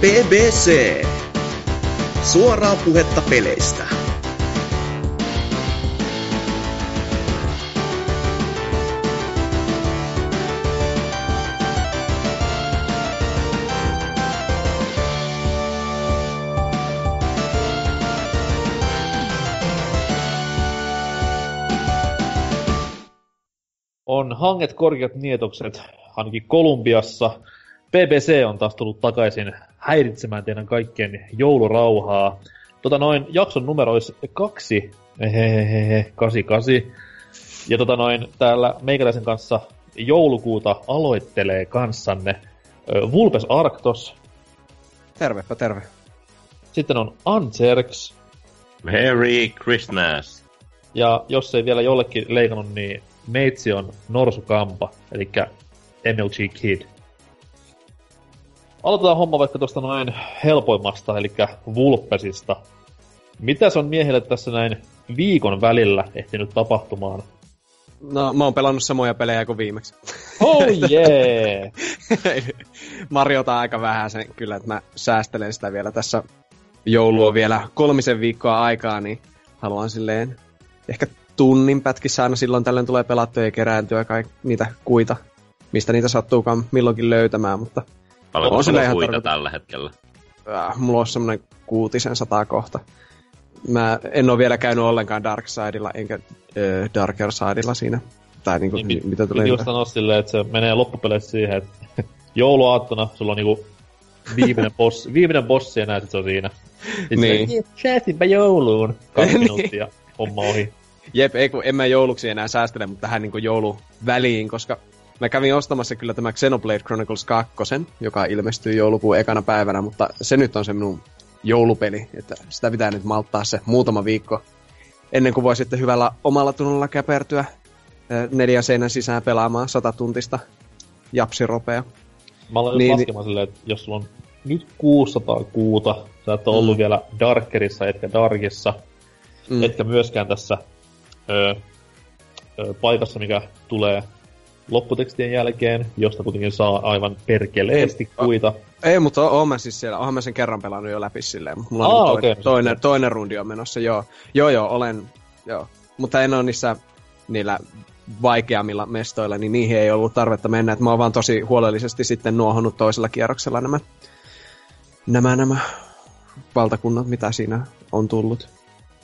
BBC. Suoraa puhetta peleistä. On hanget korkeat nietokset, ainakin Kolumbiassa. BBC on taas tullut takaisin häiritsemään teidän kaikkien joulurauhaa. Tota noin, jakson numero olisi kaksi, hehehehe, kasi kasi. Ja tota noin, täällä meikäläisen kanssa joulukuuta aloittelee kanssanne Vulpes Arctos, Tervepä terve. sitten on Anserks, Merry Christmas. ja jos ei vielä jollekin leikannut, niin meitsi on Norsukampa, eli MLG Kid. Aloitetaan homma vaikka tuosta noin helpoimmasta, eli Vulpesista. Mitäs on miehille tässä näin viikon välillä ehtinyt tapahtumaan? No, mä oon pelannut samoja pelejä kuin viimeksi. Oh yeah! Mariota aika vähän sen kyllä, että mä säästelen sitä vielä tässä. Joulu on vielä kolmisen viikkoa aikaa, niin haluan silleen ehkä tunnin pätkissä aina silloin tällöin tulee pelattua ja kerääntyä kai niitä kuita, mistä niitä sattuukaan milloinkin löytämään, mutta Paljonko On sulla ihan kuita tarkoitus. tällä hetkellä? äh, mulla on semmonen kuutisen sataa kohta. Mä en ole vielä käynyt ollenkaan Dark Sidella, enkä äh, Darker Sidella siinä. Tai niinku, Niin, niin, pit- mitä tulee. Piti just sanoa silleen, että se menee loppupeleissä siihen, että jouluaattona sulla on niinku viimeinen, boss, viimeinen bossi ja näet, että se on siinä. Sitten Niin. niin. Säästinpä jouluun. Kaksi Niin. minuuttia, homma ohi. Jep, ei kun en mä jouluksi enää säästele, mutta tähän niinku jouluväliin, koska mä kävin ostamassa kyllä tämä Xenoblade Chronicles 2, joka ilmestyy joulukuun ekana päivänä, mutta se nyt on se minun joulupeli, että sitä pitää nyt malttaa se muutama viikko ennen kuin voi sitten hyvällä omalla tunnolla käpertyä ö, neljän seinän sisään pelaamaan sata tuntista japsiropea. Mä olen Niin, niin, laskemaan silleen, että jos sulla on nyt 600 kuuta, sä et ole ollut Mm. vielä Darkerissa etkä Darkissa, Mm. etkä myöskään tässä ö, ö, paikassa, mikä tulee lopputekstien jälkeen, josta kuitenkin saa aivan perkeleesti kuita. Ei, mutta oon, oon mä siis siellä, oonhan mä sen kerran pelannut jo läpi silleen, mutta mulla on Aa, nyt toinen, okei. toinen, toinen rundi on menossa, joo. Joo, joo, olen, joo. Mutta en ole niissä niillä vaikeammilla mestoilla, niin niihin ei ollut tarvetta mennä. Et mä oon vaan tosi huolellisesti sitten nuohonnut toisella kierroksella nämä, nämä, nämä valtakunnat, mitä siinä on tullut.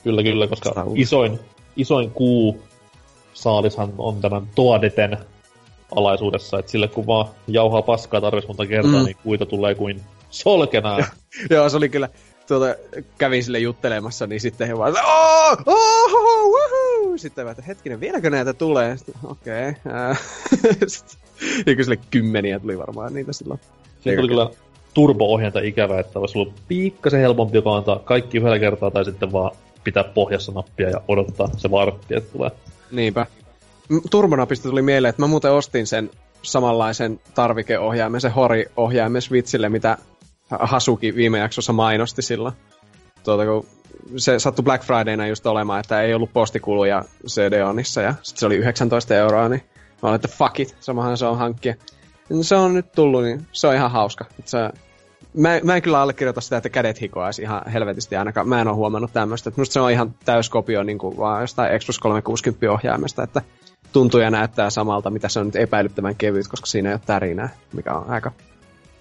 Kyllä, kyllä, koska isoin, isoin kuu saalishan on tämän Toadeten alaisuudessa, että sille kun vaan jauhaa paskaa tarvitsisi monta kertaa, Mm. niin kuita tulee kuin solkenaa. joo, se oli kyllä, tuota, kävin sille juttelemassa, niin sitten he vaan, oh, oh, woohoo! Sitten mä, että hetkinen, vieläkö näitä tulee? Okei. Okay. niin kyllä sille kymmeniä tuli varmaan niitä silloin. Siinä tuli kyllä turbo-ohjainta ikävä, että olisi ollut pikkasen helpompi joko antaa kaikki yhdellä kertaa tai sitten vaan pitää pohjassa nappia ja odottaa se vartti, että tulee. Niinpä. Turbonapista tuli mieleen, että mä muuten ostin sen samanlaisen tarvikeohjaimen, se Hori-ohjaimen Switchille, mitä Hasuki viime jaksossa mainosti silloin. Tuota, kun se sattui Black Fridayna just olemaan, että ei ollut postikuluja CD-onissa ja sit se oli 19 euroa, niin mä olin, että fuck it, samahan se on hankkia. Ja Se on nyt tullut, niin se on ihan hauska. Se, mä, mä en kyllä allekirjoita sitä, että kädet hikoaisi ihan helvetisti ainakaan. Mä en ole huomannut tämmöistä. Musta se on ihan täyskopio niin kuin vaan jostain Xbox 360 ohjaimesta, että tuntuu ja näyttää samalta, mitä se on nyt epäilyttävän kevyt, koska siinä ei ole tärinää, mikä on aika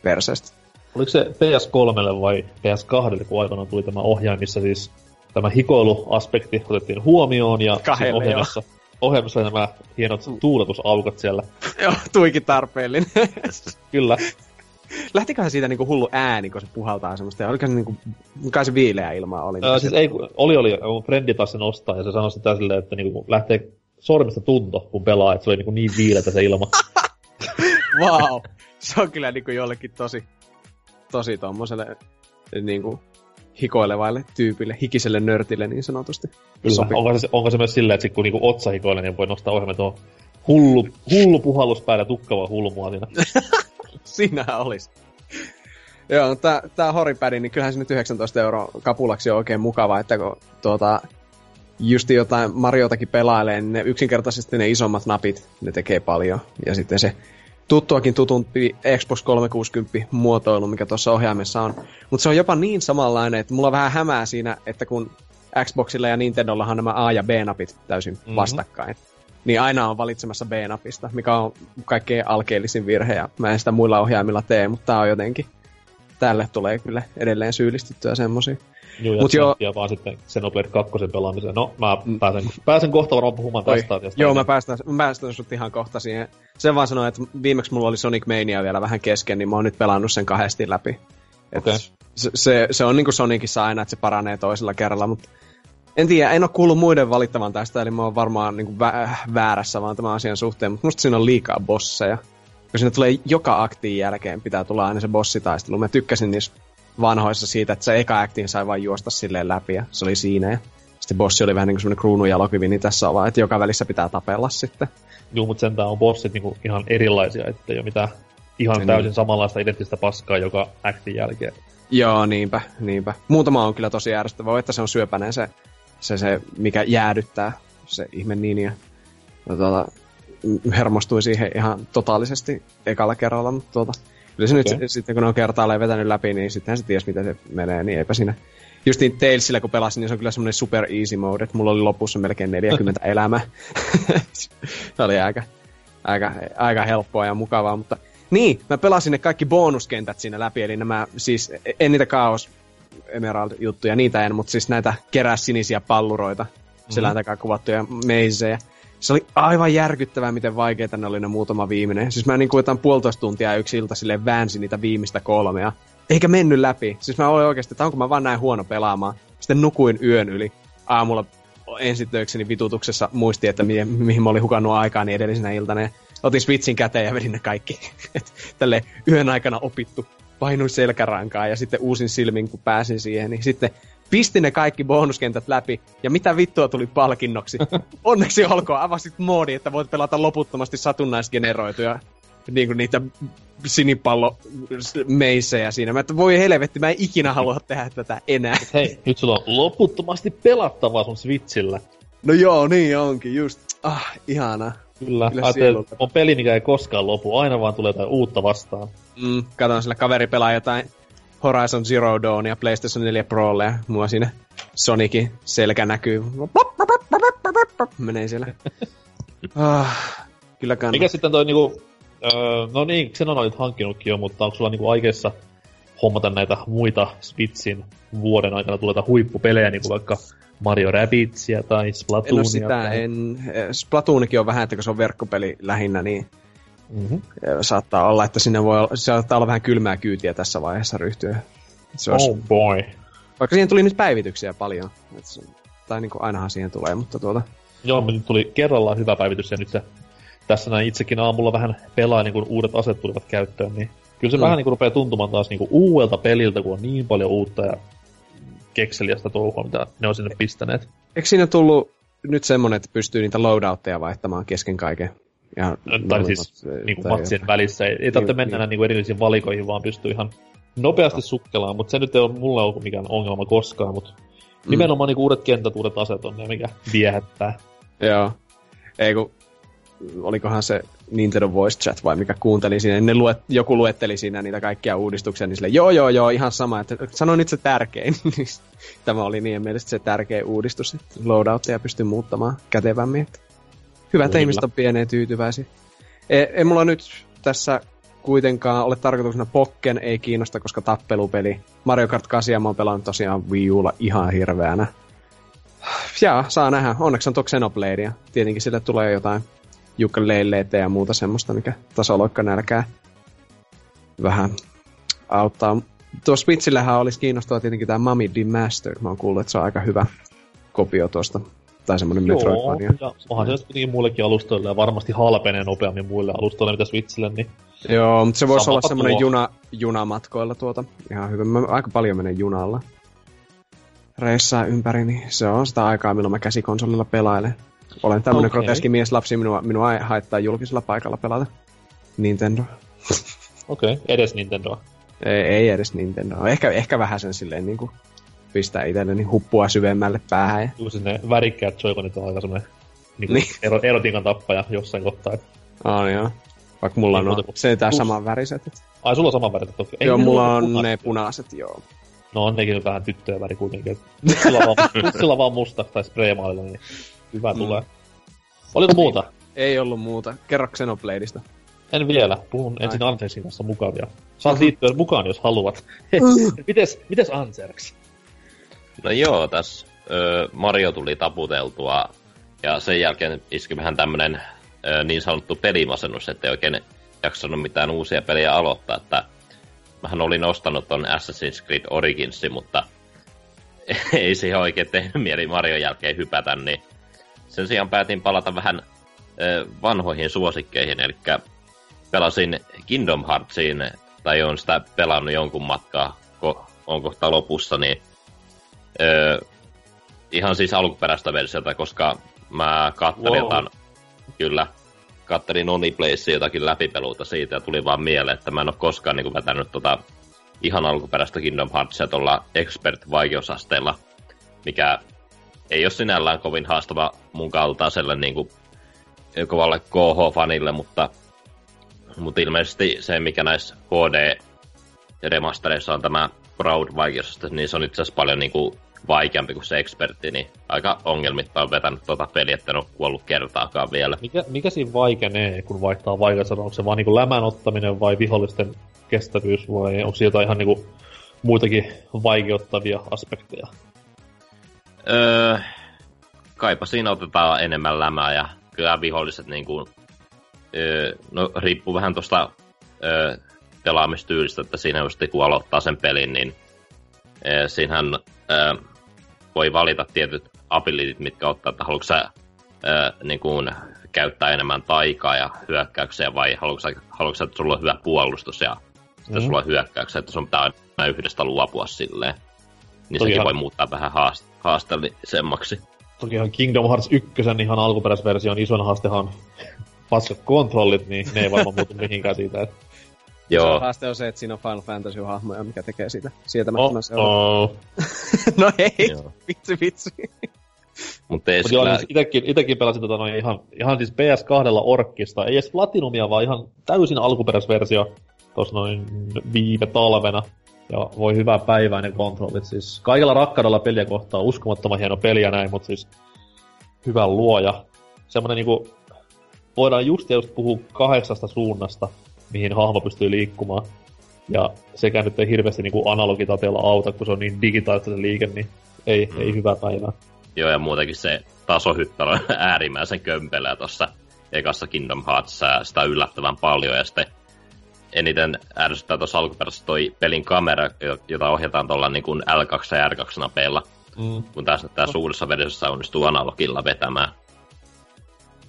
perseestä. Oliko se PS3 vai PS2, kun aikanaan tuli tämä ohjain, missä siis tämä hikoiluaspekti otettiin huomioon ja Kahdelle, siinä ohjelmassa, ohjelmassa oli nämä hienot tuuletusaukot siellä. Joo, tuikin tarpeellinen. Kyllä, Lähtiköhän siitä niinku hullu ääni, kun se puhaltaa semmoista, ja oliko se niinku, kai se viileä ilmaa oli. Ää, siis ei, oli, oli, mun frendi taas sen ostaa, ja se sanoi sitä silleen, että niinku, lähtee sormista tunto, kun pelaa, että se oli niinku niin viiletä se ilma. Wow. Se on kyllä niinku jollekin tosi, tosi tommoselle niinku hikoilevaille tyypille, hikiselle nörtille niin sanotusti. Kyllä. Onko se, onko se myös silleen, että sit kun niinku otsa hikoilee, niin voi nostaa ohjelman tuohon hullu, hullu puhallus päälle tukkavaa hulmua siinä. Siinähän olisi. Joo, tää, tää horipädi, niin kyllähän se nyt 19 euroa kapulaksi on oikein mukava, että kun tuota, justi jotain Mariotakin pelailee, niin ne yksinkertaisesti ne isommat napit, ne tekee paljon. Ja sitten se tuttuakin tutumpi Xbox 360 muotoilu, mikä tuossa ohjaimessa on. Mutta se on jopa niin samanlainen, että mulla vähän hämää siinä, että kun Xboxilla ja Nintendollahan nämä A- ja B-napit täysin mm-hmm. vastakkain. Niin aina on valitsemassa B-napista, mikä on kaikkein alkeellisin virhe, ja mä en sitä muilla ohjaimilla tee, mutta tää on jotenkin... Tälle tulee kyllä edelleen syyllistyttyä semmosia. Joo, Mut joo, vaan sitten Xenoblade 2 pelaamiseen. No, mä mm. pääsen, pääsen kohta varmaan puhumaan tästä asiasta. Joo, mä päästän, mä päästän sut ihan kohta siihen. Sen vaan sanoin, että viimeksi mulla oli Sonic Mania vielä vähän kesken, niin mä oon nyt pelannut sen kahdesti läpi. Okay. Se, se, se, on niinku Sonicissa aina, että se paranee toisella kerralla, mutta en tiedä, en ole kuullut muiden valittavan tästä, eli mä oon varmaan niinku vä- väärässä vaan tämän asian suhteen, mutta musta siinä on liikaa bosseja. Kun siinä tulee joka aktiin jälkeen, pitää tulla aina se bossitaistelu. Mä tykkäsin niissä vanhoissa siitä, että se eka aktiin sai vain juosta silleen läpi ja se oli siinä. Ja sitten bossi oli vähän niin kuin semmoinen kruununjalokivi, niin tässä on vaan, että joka välissä pitää tapella sitten. Joo, mutta sentään on bossit niinku ihan erilaisia, ettei ole mitään ihan se täysin niin. samanlaista identtistä paskaa joka aktin jälkeen. Joo, niinpä, niinpä. Muutama on kyllä tosi ärsyttävä, että se on syöpäneen se, se, se mikä jäädyttää se ihme niin ja tuota, hermostui siihen ihan totaalisesti ekalla kerralla, mutta tuota, Kyllä se okay. nyt sitten kun ne on kertaalleen vetänyt läpi, niin sittenhän se ties, miten se menee, niin eipä siinä. Just niin Talesilla kun pelasin, niin se on kyllä semmoinen super easy mode, että mulla oli lopussa melkein 40 elämää. se oli aika, aika, aika helppoa ja mukavaa, mutta niin, mä pelasin ne kaikki bonuskentät siinä läpi, eli nämä, siis en niitä Chaos Emerald-juttuja, niitä en, mutta siis näitä kerää sinisiä palluroita, mm-hmm. selän takaa kuvattuja meisejä se oli aivan järkyttävää, miten vaikeita ne oli ne muutama viimeinen. Siis mä niin kuin jotain puolitoista tuntia yksi ilta silleen väänsin niitä viimeistä kolmea. Eikä mennyt läpi. Siis mä olin oikeasti, että onko mä vaan näin huono pelaamaan. Sitten nukuin yön yli. Aamulla ensitöikseni vitutuksessa muisti, että mihin, mihin mä olin hukannut aikaa niin edellisenä iltana. Otin Switchin käteen ja vedin ne kaikki. Tälle yön aikana opittu. Painuin selkärankaa ja sitten uusin silmin, kun pääsin siihen. Niin sitten pisti ne kaikki bonuskentät läpi, ja mitä vittua tuli palkinnoksi. Onneksi olkoon, avasit moodi, että voit pelata loputtomasti satunnaisgeneroituja niin kuin niitä sinipallo meisejä siinä. Mä että voi helvetti, mä en ikinä halua tehdä tätä enää. Hei, nyt sulla on loputtomasti pelattavaa sun Switchillä. No joo, niin onkin, just. Ah, ihana. Kyllä, Kyllä on peli, mikä ei koskaan lopu, aina vaan tulee jotain uutta vastaan. Mm, katon sillä kaveri pelaa jotain Horizon Zero Dawn ja PlayStation 4 Prolle ja mua siinä Sonicin selkä näkyy. Menee siellä. ah, kyllä kannattaa. Mikä sitten toi niinku, öö, no niin, sen on nyt hankkinutkin jo, mutta onko sulla niinku aikeissa hommata näitä muita Switchin vuoden aikana tuleta huippupelejä, niin kuin vaikka Mario Rabbitsia tai Splatoonia? En sitä, tai... en. Splatoonikin on vähän, että kun se on verkkopeli lähinnä, niin Mm-hmm. Saattaa olla, että sinne voi olla, saattaa olla vähän kylmää kyytiä tässä vaiheessa ryhtyä. Se olisi, oh boy. Vaikka siihen tuli nyt päivityksiä paljon. Se, tai niin kuin ainahan siihen tulee, mutta tuota... Joo, mutta nyt tuli kerrallaan hyvä päivitys ja nyt se, tässä näin itsekin aamulla vähän pelaa, niin kun uudet aset tulivat käyttöön, niin kyllä se mm. vähän niin kuin rupeaa tuntumaan taas niin kuin uudelta peliltä, kun on niin paljon uutta ja kekseliästä touhua, mitä ne on sinne pistäneet. Eikö siinä tullut nyt semmonen, että pystyy niitä loadoutteja vaihtamaan kesken kaiken? Ja tai siis niin kuin matsien jotain. välissä. Ei, ei tarvitse niin, mennä niin. Niin kuin erillisiin valikoihin, vaan pystyy ihan nopeasti no. sukkelaan. Mutta se nyt ei ole mulle ollut mikään ongelma koskaan, mutta mm. nimenomaan niin uudet kentät, uudet aset on ne, mikä viehättää. Joo. Ei kun, olikohan se Nintendo Voice Chat vai mikä kuunteli siinä, niin ne luet, joku luetteli siinä niitä kaikkia uudistuksia, niin sille, joo joo joo, ihan sama, että sano nyt se tärkein. Tämä oli niin mielestä se tärkein uudistus, että loadoutteja pystyy muuttamaan kätevämmin. Että Hyvä, että ihmiset on pieneen tyytyväisiä. Ei, ei mulla nyt tässä kuitenkaan ole tarkoituksena Pokken, ei kiinnosta, koska tappelupeli. Mario Kart 8 mä oon pelannut tosiaan Wii Ulla ihan hirveänä. Ja saa nähdä. Onneksi on tuo Xenobladea. Tietenkin sille tulee jotain ukuleleitä ja muuta semmoista, mikä tasoloikka nälkää vähän auttaa. Tuo Switchillähän olisi kiinnostavaa tietenkin tämä Mami Master. Mä oon kuullut, että se on aika hyvä kopio tuosta tai semmoinen Metroidvania. Joo, ja onhan se kuitenkin muillekin alustoille ja varmasti halpenee nopeammin muille alustoille mitä Switchille, niin... Joo, mutta se voisi olla semmoinen juna, junamatkoilla tuota. Ihan hyvä. Mä aika paljon menen junalla. Reissaa ympäri, niin se on sitä aikaa, milloin mä käsikonsolilla pelailen. Olen tämmönen okay. groteski lapsi, minua, minua ei haittaa julkisella paikalla pelata Nintendo. Okei, okay. edes Nintendo. Ei, ei edes Nintendo. Ehkä, ehkä vähän sen silleen niin kuin pistää itselleni huppua syvemmälle päähän. Ja... Just ne värikkäät joikonit on aika semmoinen niin niin. erotiikan tappaja jossain kohtaa. Ah, joo. Vaikka mulla on kuin- se tää saman väriset. Ai, sulla on sama väri toki. Ei Joo, mulla on punaiset. ne punaiset, joo. No on nekin vähän tyttöjen väri kuitenkin. Pussilla vaan, pussilla vaan musta tai spraymailla, niin hyvä Mm. tulee. Oliko muuta? Ei ollut muuta. Kerro Xenobladeista. En vielä. Puhun Ai. ensin Anserksin kanssa mukavia. Saat liittyä mukaan, jos haluat. mites, mites Anserks? No joo, tässä ö, Mario tuli taputeltua ja sen jälkeen iski vähän tämmönen ö, niin sanottu pelimasennus, ettei oikein jaksanut mitään uusia pelejä aloittaa, että mähän olin ostanut ton Assassin's Creed Originsin, mutta ei siihen oikein tehnyt mieli Marion jälkeen hypätä, niin sen sijaan päätin palata vähän ö, vanhoihin suosikkeihin, eli pelasin Kingdom Heartsiin, tai on sitä pelannut jonkun matkaa, ko- on kohta lopussa, niin Öö, ihan siis alkuperäistä versiota, koska mä kattelin Wow. jotain, kyllä, kattelin Oniplaysia jotakin läpipeluuta siitä ja tuli vaan mieleen, että mä en ole koskaan niin vetänyt tota ihan alkuperäistä Kingdom Heartsia tuolla expert-vaikeusasteella, mikä ei ole sinällään kovin haastava mun kaltaiselle niin kuin, kovalle KH-fanille, mutta, mutta ilmeisesti se, mikä näissä HD-remastereissa on tämä Proud-vaikeusaste, niin se on itse asiassa paljon niin kuin, vaikeampi kuin se ekspertti, niin aika ongelmitta on vetänyt tuota peliä, että en ole kuollut kertaakaan vielä. Mikä, mikä siinä vaikenee, kun vaihtaa vaikeassa? Onko se vaan niinku lämän ottaminen vai vihollisten kestävyys vai onko siinä jotain ihan niinku muitakin vaikeuttavia aspekteja? Öö, kaipa siinä otetaan enemmän lämää ja kyllä viholliset niin kuin, öö, no riippuu vähän tuosta öö, pelaamistyylistä, että siinä just kun aloittaa sen pelin, niin öö, siinähän öö, voi valita tietyt abilitit, mitkä ottaa, että haluatko sä öö, niin kuin, käyttää enemmän taikaa ja hyökkäyksiä vai haluatko sä, haluatko sä että sulla on hyvä puolustus ja sitten Mhm. sulla on hyökkäyksiä, että sun pitää aina yhdestä luopua silleen. Niin Toki sekin ihan- voi muuttaa vähän haast- haasteellisemmaksi. Tokihan Kingdom Hearts 1 ihan alkuperäisversion ison haastehan paskat kontrollit, niin ne ei varmaan muutu mihinkään siitä. Että... Joo, Haaste on se, että siinä on Final Fantasy-hahmoja, mikä tekee siitä sietämättömän oh, Oh, oh. No ei, Joo. vitsi vitsi. mutta ei Mut joo, sillä... siis itekin, itekin pelasin tota noin ihan, ihan siis PS2 orkkista, ei edes Platinumia, vaan ihan täysin alkuperäisversio tuossa noin viime talvena. Ja voi hyvää päivää ne kontrollit. Siis kaikella rakkaudella peliä kohtaan uskomattoman hieno peli ja näin, mutta siis hyvä luoja. Semmonen niinku, voidaan just ja just puhua kahdeksasta suunnasta, mihin hahmo pystyy liikkumaan. Ja sekä nyt ei hirveästi niinku analogitateella auta, kun se on niin digitaalista se liike, niin ei, mm. ei hyvää päivää. Joo, ja muutenkin se tasohyppely on äärimmäisen kömpelää tuossa ekassa Kingdom Heartsissa ja sitä yllättävän paljon. Ja sitten eniten ärsyttää tuossa alkuperäisessä toi pelin kamera, jo- jota ohjataan tuolla niin kuin L2 ja R2 napeilla, Mm. kun tässä, tässä uudessa versiossa onnistuu analogilla vetämään.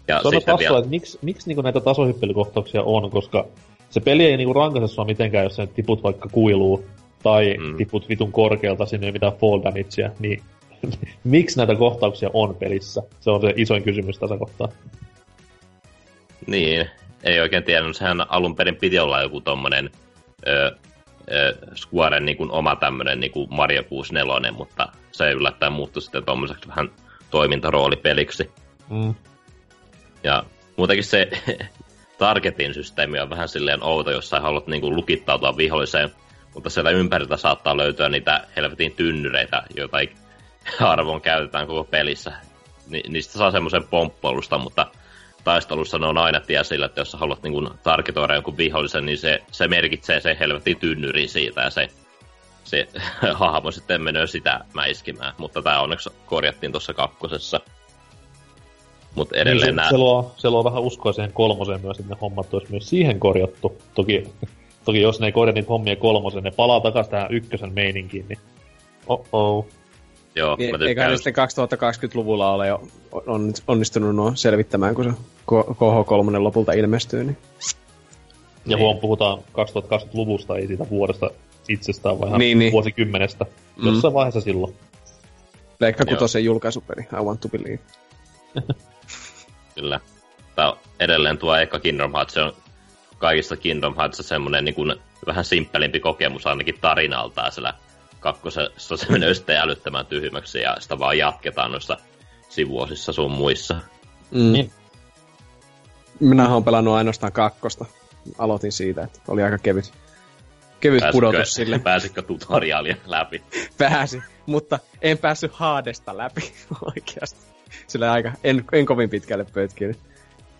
Ja Se on hassua, vielä, että miksi, miksi niinku näitä tasohyppelykohtauksia on, koska se peli ei niinku rankaise sua mitenkään, jos sä tiput vaikka kuiluu tai Mm. tiput vitun korkealta, sinne ei mitään fall damagea, niin miksi näitä kohtauksia on pelissä? Se on se isoin kysymys tässä kohtaa. niin, ei oikein tiedä, no sehän alun perin piti olla joku tommonen ö, ö, Squaren niin oma tämmönen niin kuin Mario 64, mutta se yllättäen muuttui sitten tommoseksi vähän toimintaroolipeliksi. Mm. Ja muutenkin se targetin systeemi on vähän silleen outo, jos sä haluat niinku lukittautua viholliseen, mutta siellä ympäriltä saattaa löytyä niitä helvetin tynnyreitä, joita ei arvoon käytetään koko pelissä. Ni- niistä saa semmoisen pomppoilusta, mutta taistelussa ne on aina tie sillä, että jos sä haluat niinku targetoida jonkun vihollisen, niin se, se merkitsee se helvetin tynnyri siitä ja se, se hahmo sitten menee sitä mäiskimään. Mutta tämä onneksi korjattiin tuossa kakkosessa. Mutta edelleen niin nämä... se, se, luo, se luo vähän uskoa siihen kolmoseen myös, että ne hommat olisi myös siihen korjattu. Toki, toki jos ne ei korjaa niitä hommia kolmoseen, ne palaa takaisin tähän ykkösen meininkiin, niin oh-oh. Joo, mä Eikä tykkään just, sitten 2020-luvulla ole jo on, onnistunut nuo selvittämään, kun se KH3 lopulta ilmestyy. Niin. Ja Niin. huom, puhutaan 2020-luvusta, ei siitä vuodesta itsestään, vaan Niin, niin. vuosikymmenestä. Mm. Jossain vaiheessa silloin. Pleikka Joo. kutosen julkaisupeli, I want to believe. kyllä. Tää on edelleen tuo eka Kingdom Hearts, se on kaikista Kingdom Hearts semmonen niin kuin vähän simppelimpi kokemus ainakin tarinaltaan siellä kakkosessa se menee sitten älyttömän tyhmäksi ja sitä vaan jatketaan noissa sivuosissa sun muissa. Mm. Niin. Minä olen pelannut ainoastaan kakkosta. aloitin siitä, että oli aika kevyt, kevyt Pääsitkö, pudotus sille. pääsitkö tutoriaalia läpi? Pääsi, mutta en päässyt haadesta läpi oikeasti. Sillä aika, en, en kovin pitkälle pötkinyt.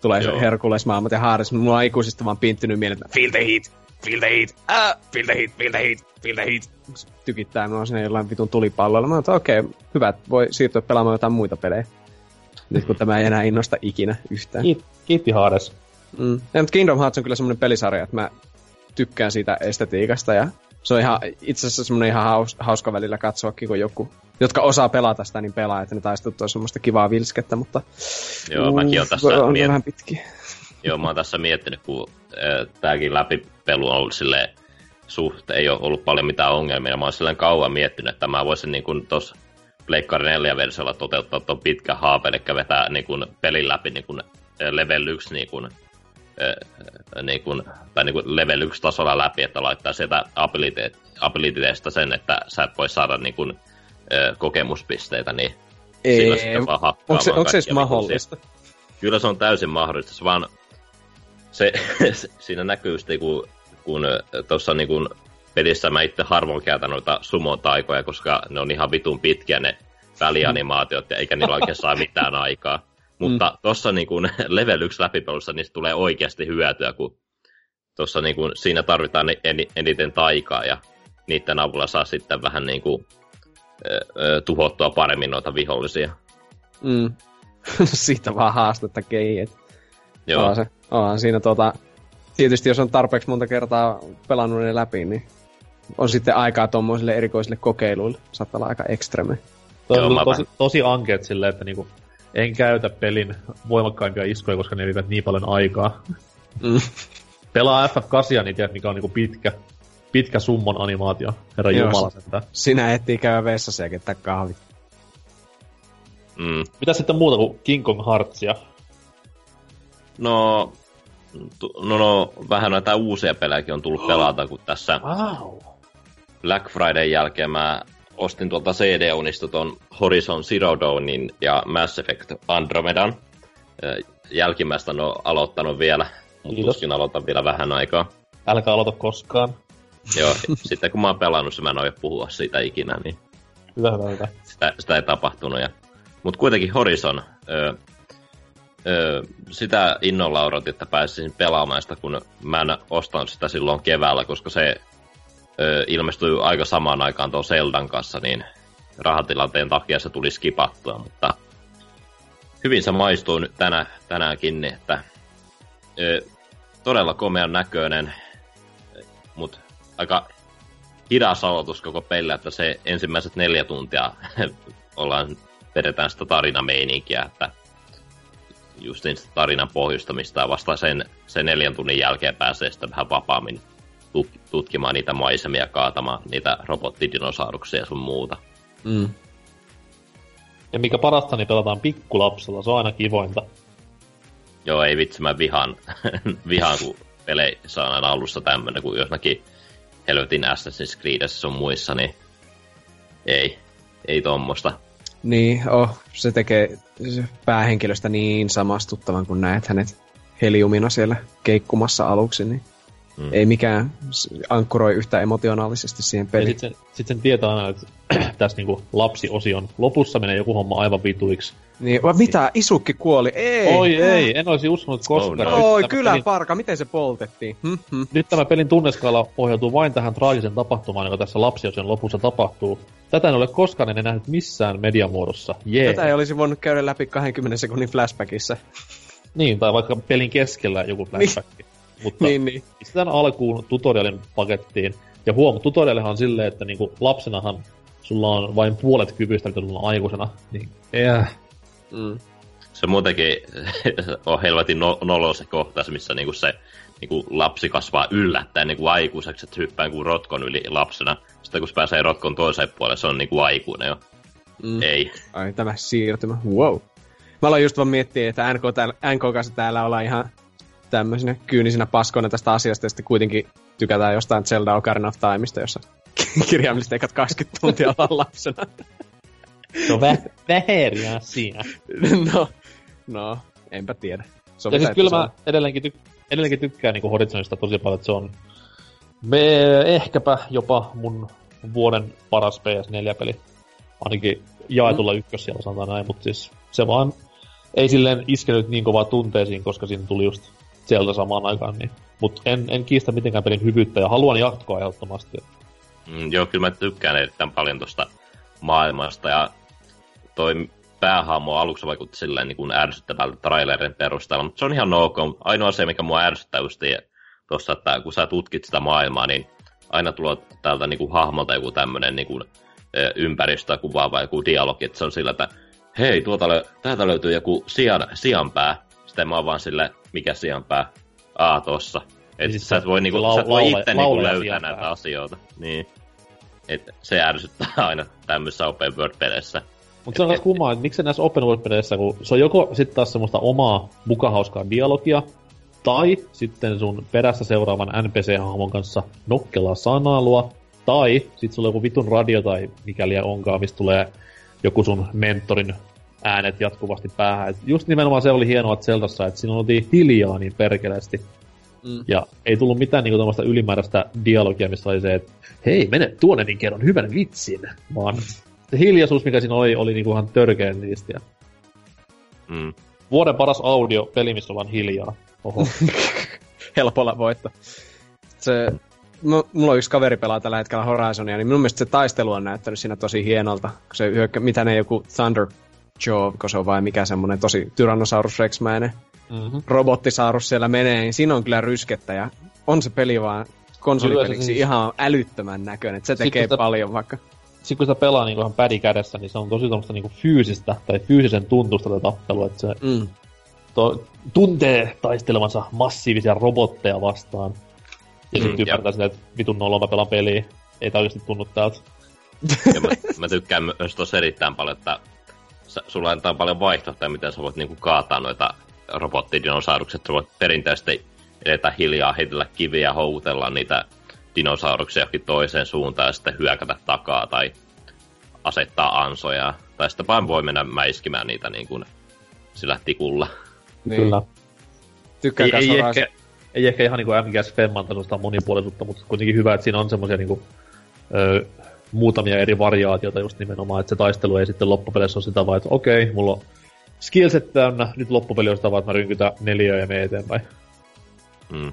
Tulee Joo. se Herkules maailmat ja mutta mulla on ikuisesti vaan pinttynyt mieleen, että feel the heat, feel the heat, ah, feel the heat, feel the heat, feel the heat. Se tykittää mua sinne jollain vitun tulipallolla. Mä oon, okei, okay, hyvä, voi siirtyä pelaamaan jotain muita pelejä. Nyt kun tämä ei enää innosta ikinä yhtään. Kiit, kiitti Hades. Mm. Ja, mutta Kingdom Hearts on kyllä semmoinen pelisarja, että mä tykkään siitä estetiikasta ja se on ihan, itse asiassa semmoinen ihan haus, hauska välillä katsoakin, kun joku, jotka osaa pelata sitä, niin pelaa, että ne taistelut on semmoista kivaa vilskettä, mutta Joo, mäkin oon tässä on miet- vähän pitkiä. Joo, mä oon tässä miettinyt, kun äh, tääkin läpipelu on ollut silleen, suht ei ole ollut paljon mitään ongelmia. Mä oon silleen kauan miettinyt, että mä voisin niin kuin tossa Pleikkari 4 versiolla toteuttaa tuon pitkän haapeen, eli vetää niin kuin pelin läpi niin kuin äh, level 1 niin kuin, niin kuin, tai niin kuin level 1 tasolla läpi, että laittaa sieltä abilityteistä sen, että sä et voi saada niin kuin, äh, kokemuspisteitä, niin silloin sitten vaan onko se, onko se mahdollista? Kyllä se on täysin mahdollista, se vaan se, siinä näkyy just kun, kun tuossa niin kun pelissä mä itse harvoin käytän noita sumo-taikoja, koska ne on ihan vitun pitkiä ne välianimaatiot, ja eikä niillä oikein saa mitään aikaa. Mutta mm. tuossa niin kun level 1 läpipelussa niistä tulee oikeasti hyötyä, kun tuossa niin kun, siinä tarvitaan en, eniten taikaa, ja niiden avulla saa sitten vähän niin kuin, ö, ö, tuhottua paremmin noita vihollisia. Mm. Siitä vaan haastetta kehiin. Joo. Onhan, se, onhan siinä tota, tietysti jos on tarpeeksi monta kertaa pelannut ne läpi, niin on sitten aikaa tuommoisille erikoisille kokeiluille. Saattaa olla aika ekstreme. Toi on tosi, tosi ankeet silleen, että niinku, en käytä pelin voimakkaimpia iskuja, koska ne vievät niin paljon aikaa. Mm. Pelaa FF8, niin tiedät, mikä on niinku pitkä, pitkä summon animaatio. Herra Joo, Jumala se- sentään. Sinä etsii käydä vessassa ja keittää kahvit. Mm. Mitä sitten muuta kuin King Kong Heartsia? No, tu- no, no, vähän noita uusia pelejäkin on tullut pelata, kun tässä Wow. Black Friday jälkeen mä ostin tuolta CD-unista ton Horizon Zero Dawnin ja Mass Effect Andromedan. Jälkimmäistä en ole aloittanut vielä, mutta tuskin aloitan vielä vähän aikaa. Älkää aloita koskaan. Joo, sitten kun mä oon pelannut, mä en ois puhua siitä ikinä, niin Hyvä, hyvä, hyvä. sitä, sitä ei tapahtunut. Ja, mutta kuitenkin Horizon, ö, ö, sitä innolla odotin, että pääsisin pelaamaan sitä, kun mä en ostanut sitä silloin keväällä, koska se ö, ilmestyi aika samaan aikaan tuon Zeldan kanssa, niin rahatilanteen takia se tuli skipattua, mutta hyvin se maistuu nyt tänä, tänäänkin, että ö, todella komean näköinen, mutta aika hidas aloitus koko pelillä, että se ensimmäiset neljä tuntia ollaan, vedetään sitä tarinameininkiä, että justiin sitä tarinan pohjustamista ja vasta sen, sen neljän tunnin jälkeen pääsee sitten vähän vapaammin tutkimaan niitä maisemia, kaatamaan niitä robottidinosauruksia ja sun muuta. Mm. Ja mikä parasta, niin pelataan pikkulapsella. Se on aina kivointa. Joo, ei vitsi, mä vihaan, vihaan kun peleissä on aina alussa tämmönen, kun jossakin helvetin Assassin's Creedissä sun muissa, niin ei, ei tommosta. Niin, oh, se tekee päähenkilöstä niin samastuttavan, kun näet hänet heliumina siellä keikkumassa aluksi, niin Mm. ei mikään ankkuroi yhtä emotionaalisesti siihen Ja peliin. sitten sen, sit sen tietää aina, että tässä niinku lapsiosion lopussa menee joku homma aivan vituiksi. Niin, va, mitä? Isukki kuoli? Ei! Oi ei, en olisi uskonut koskaan. Oh no. Oi, kyllä pelin- parka, miten se poltettiin? Hm, hm. Nyt tämä pelin tunneskaala pohjautuu vain tähän traagisen tapahtumaan, joka tässä lapsiosion lopussa tapahtuu. Tätä en ole koskaan ennen nähnyt missään mediamuodossa. Jee. Tätä ei olisi voinut käydä läpi 20 sekunnin flashbackissa. Niin, tai vaikka pelin keskellä joku flashback. Mutta niin, niin. pistetään alkuun tutorialin pakettiin. Ja huom, tutorialihan on silleen, että niinku lapsenahan sulla on vain puolet kyvystä, mitä sulla on aikuisena. Niin, yeah. Mm. Se muutenkin on helvetin no- nolo se kohtaus, missä niinku se niinku lapsi kasvaa yllättäen niinku aikuiseksi, että hyppää niinku rotkon yli lapsena. Sitten kun se pääsee rotkon toiseen puolelle, se on niinku aikuinen jo. Mm. Ei. Ai tämä siirtymä, wow. Mä aloin just vaan miettiä, että NK, täällä, NK kanssa täällä ollaan ihan tämmöisinä kyynisinä paskoina tästä asiasta, ja sitten kuitenkin tykätään jostain Zelda Ocarina of Timeista, jossa kirjaimellisesti ekat 20 tuntia ollaan lapsena. Se on vä- väheri asia. no, no, enpä tiedä. Se on Ja siis kyllä mä edelleenkin tyk- edelleenkin tykkään niin Horizonista tosi paljon, että se on me, ehkäpä jopa mun vuoden paras PS4-peli. Ainakin jaetulla mm. ykkös siellä sanotaan näin, mutta siis se vaan ei silleen iskenyt niin kovaa tunteisiin, koska siinä tuli just sieltä samaan aikaan. Niin. Mutta en, en kiistä mitenkään pelin hyvyyttä ja haluan jatkoa ehdottomasti. Mm, joo, kyllä mä tykkään erittäin paljon tuosta maailmasta ja toi päähahmo aluksi vaikutti silleen niin ärsyttävältä trailerin perusteella, mutta se on ihan ok. Ainoa se, mikä mua ärsyttää just tuossa, että kun sä tutkit sitä maailmaa, niin aina tulee täältä niin kuin hahmolta joku tämmöinen niin kuin, ympäristöä kuvaava joku dialogi, että se on sillä, että hei, tuolta, täältä löytyy joku sian, sianpää. Sitten mä oon vaan sille, mikä sianpää? Aa, tossa. Et siis sä et voi, niinku, lau- sä et voi itse niinku löytää näitä asioita. Niin. Et se ärsyttää aina tämmöisessä open world-peleissä. Mutta se on myös kummaa, että miksi näissä open world-peleissä, kun se on joko sitten taas semmoista omaa mukahauskaa dialogia, tai sitten sun perässä seuraavan NPC-hahmon kanssa nokkelaa sanalua, tai sitten sulla on joku vitun radio tai mikäli onkaan, mistä tulee joku sun mentorin äänet jatkuvasti päähän. Et just nimenomaan se oli hienoa Zeldassa, että siinä oltiin hiljaa niin perkeleesti. Mm. Ja ei tullut mitään niinku tämmöistä ylimääräistä dialogia, missä oli se, että hei, mene tuonne, niin kerron hyvän vitsin. Vaan se hiljaisuus, mikä siinä oli, oli niinku ihan törkeen niistä. Mm. Vuoden paras audio, peli, missä ollaan hiljaa. Oho. Helpolla voitto. Se, mulla on yksi kaveri pelaa tällä hetkellä Horizonia, niin minun mielestä se taistelu on näyttänyt siinä tosi hienolta. Kun se hyökkä, mitä ne joku Thunder Kun se on vai mikä semmonen tosi Tyrannosaurus Rex-mäinen mm-hmm. robottisaurus siellä menee, niin siinä on kyllä ryskettä ja on se peli vaan konsolipeliksi siis... ihan älyttömän näköinen, että se tekee sitä, paljon vaikka. Sitten kun sitä pelaa niin ihan pädi kädessä, niin se on tosi tommoista niin fyysistä tai fyysisen tuntusta tätä tappelua, että se mm. to, tuntee taistelevansa massiivisia robotteja vastaan. Ja mm, sitten ymmärtää sitä, että vitun noloa mä pelaan peliä. Ei tää oikeasti tunnu täältä. Ja mä, mä tykkään myös tossa erittäin paljon, että sulla antaa paljon vaihtoehtoja, miten sä voit niinku kaataa noita robottidinosaurukset. Sä voit perinteisesti edetä hiljaa, heitellä kiviä ja houtella niitä dinosauruksia johonkin toiseen suuntaan ja sitten hyökätä takaa tai asettaa ansoja. Tai sitten vain voi mennä mäiskimään niitä niin kuin sillä tikulla. Niin. Kyllä. Tykkään ei, ei, ehkä, ei ehkä ihan niin kuin MGS Femman monipuolisuutta, mutta kuitenkin hyvä, että siinä on semmoisia niin kuin, muutamia eri variaatioita just nimenomaan, että se taistelu ei sitten loppupeleissä ole sitä vaan, että okei, mulla on skillset täynnä, nyt loppupeli on sitä vaan, että mä rynkytän neljää ja me eteenpäin. Mm.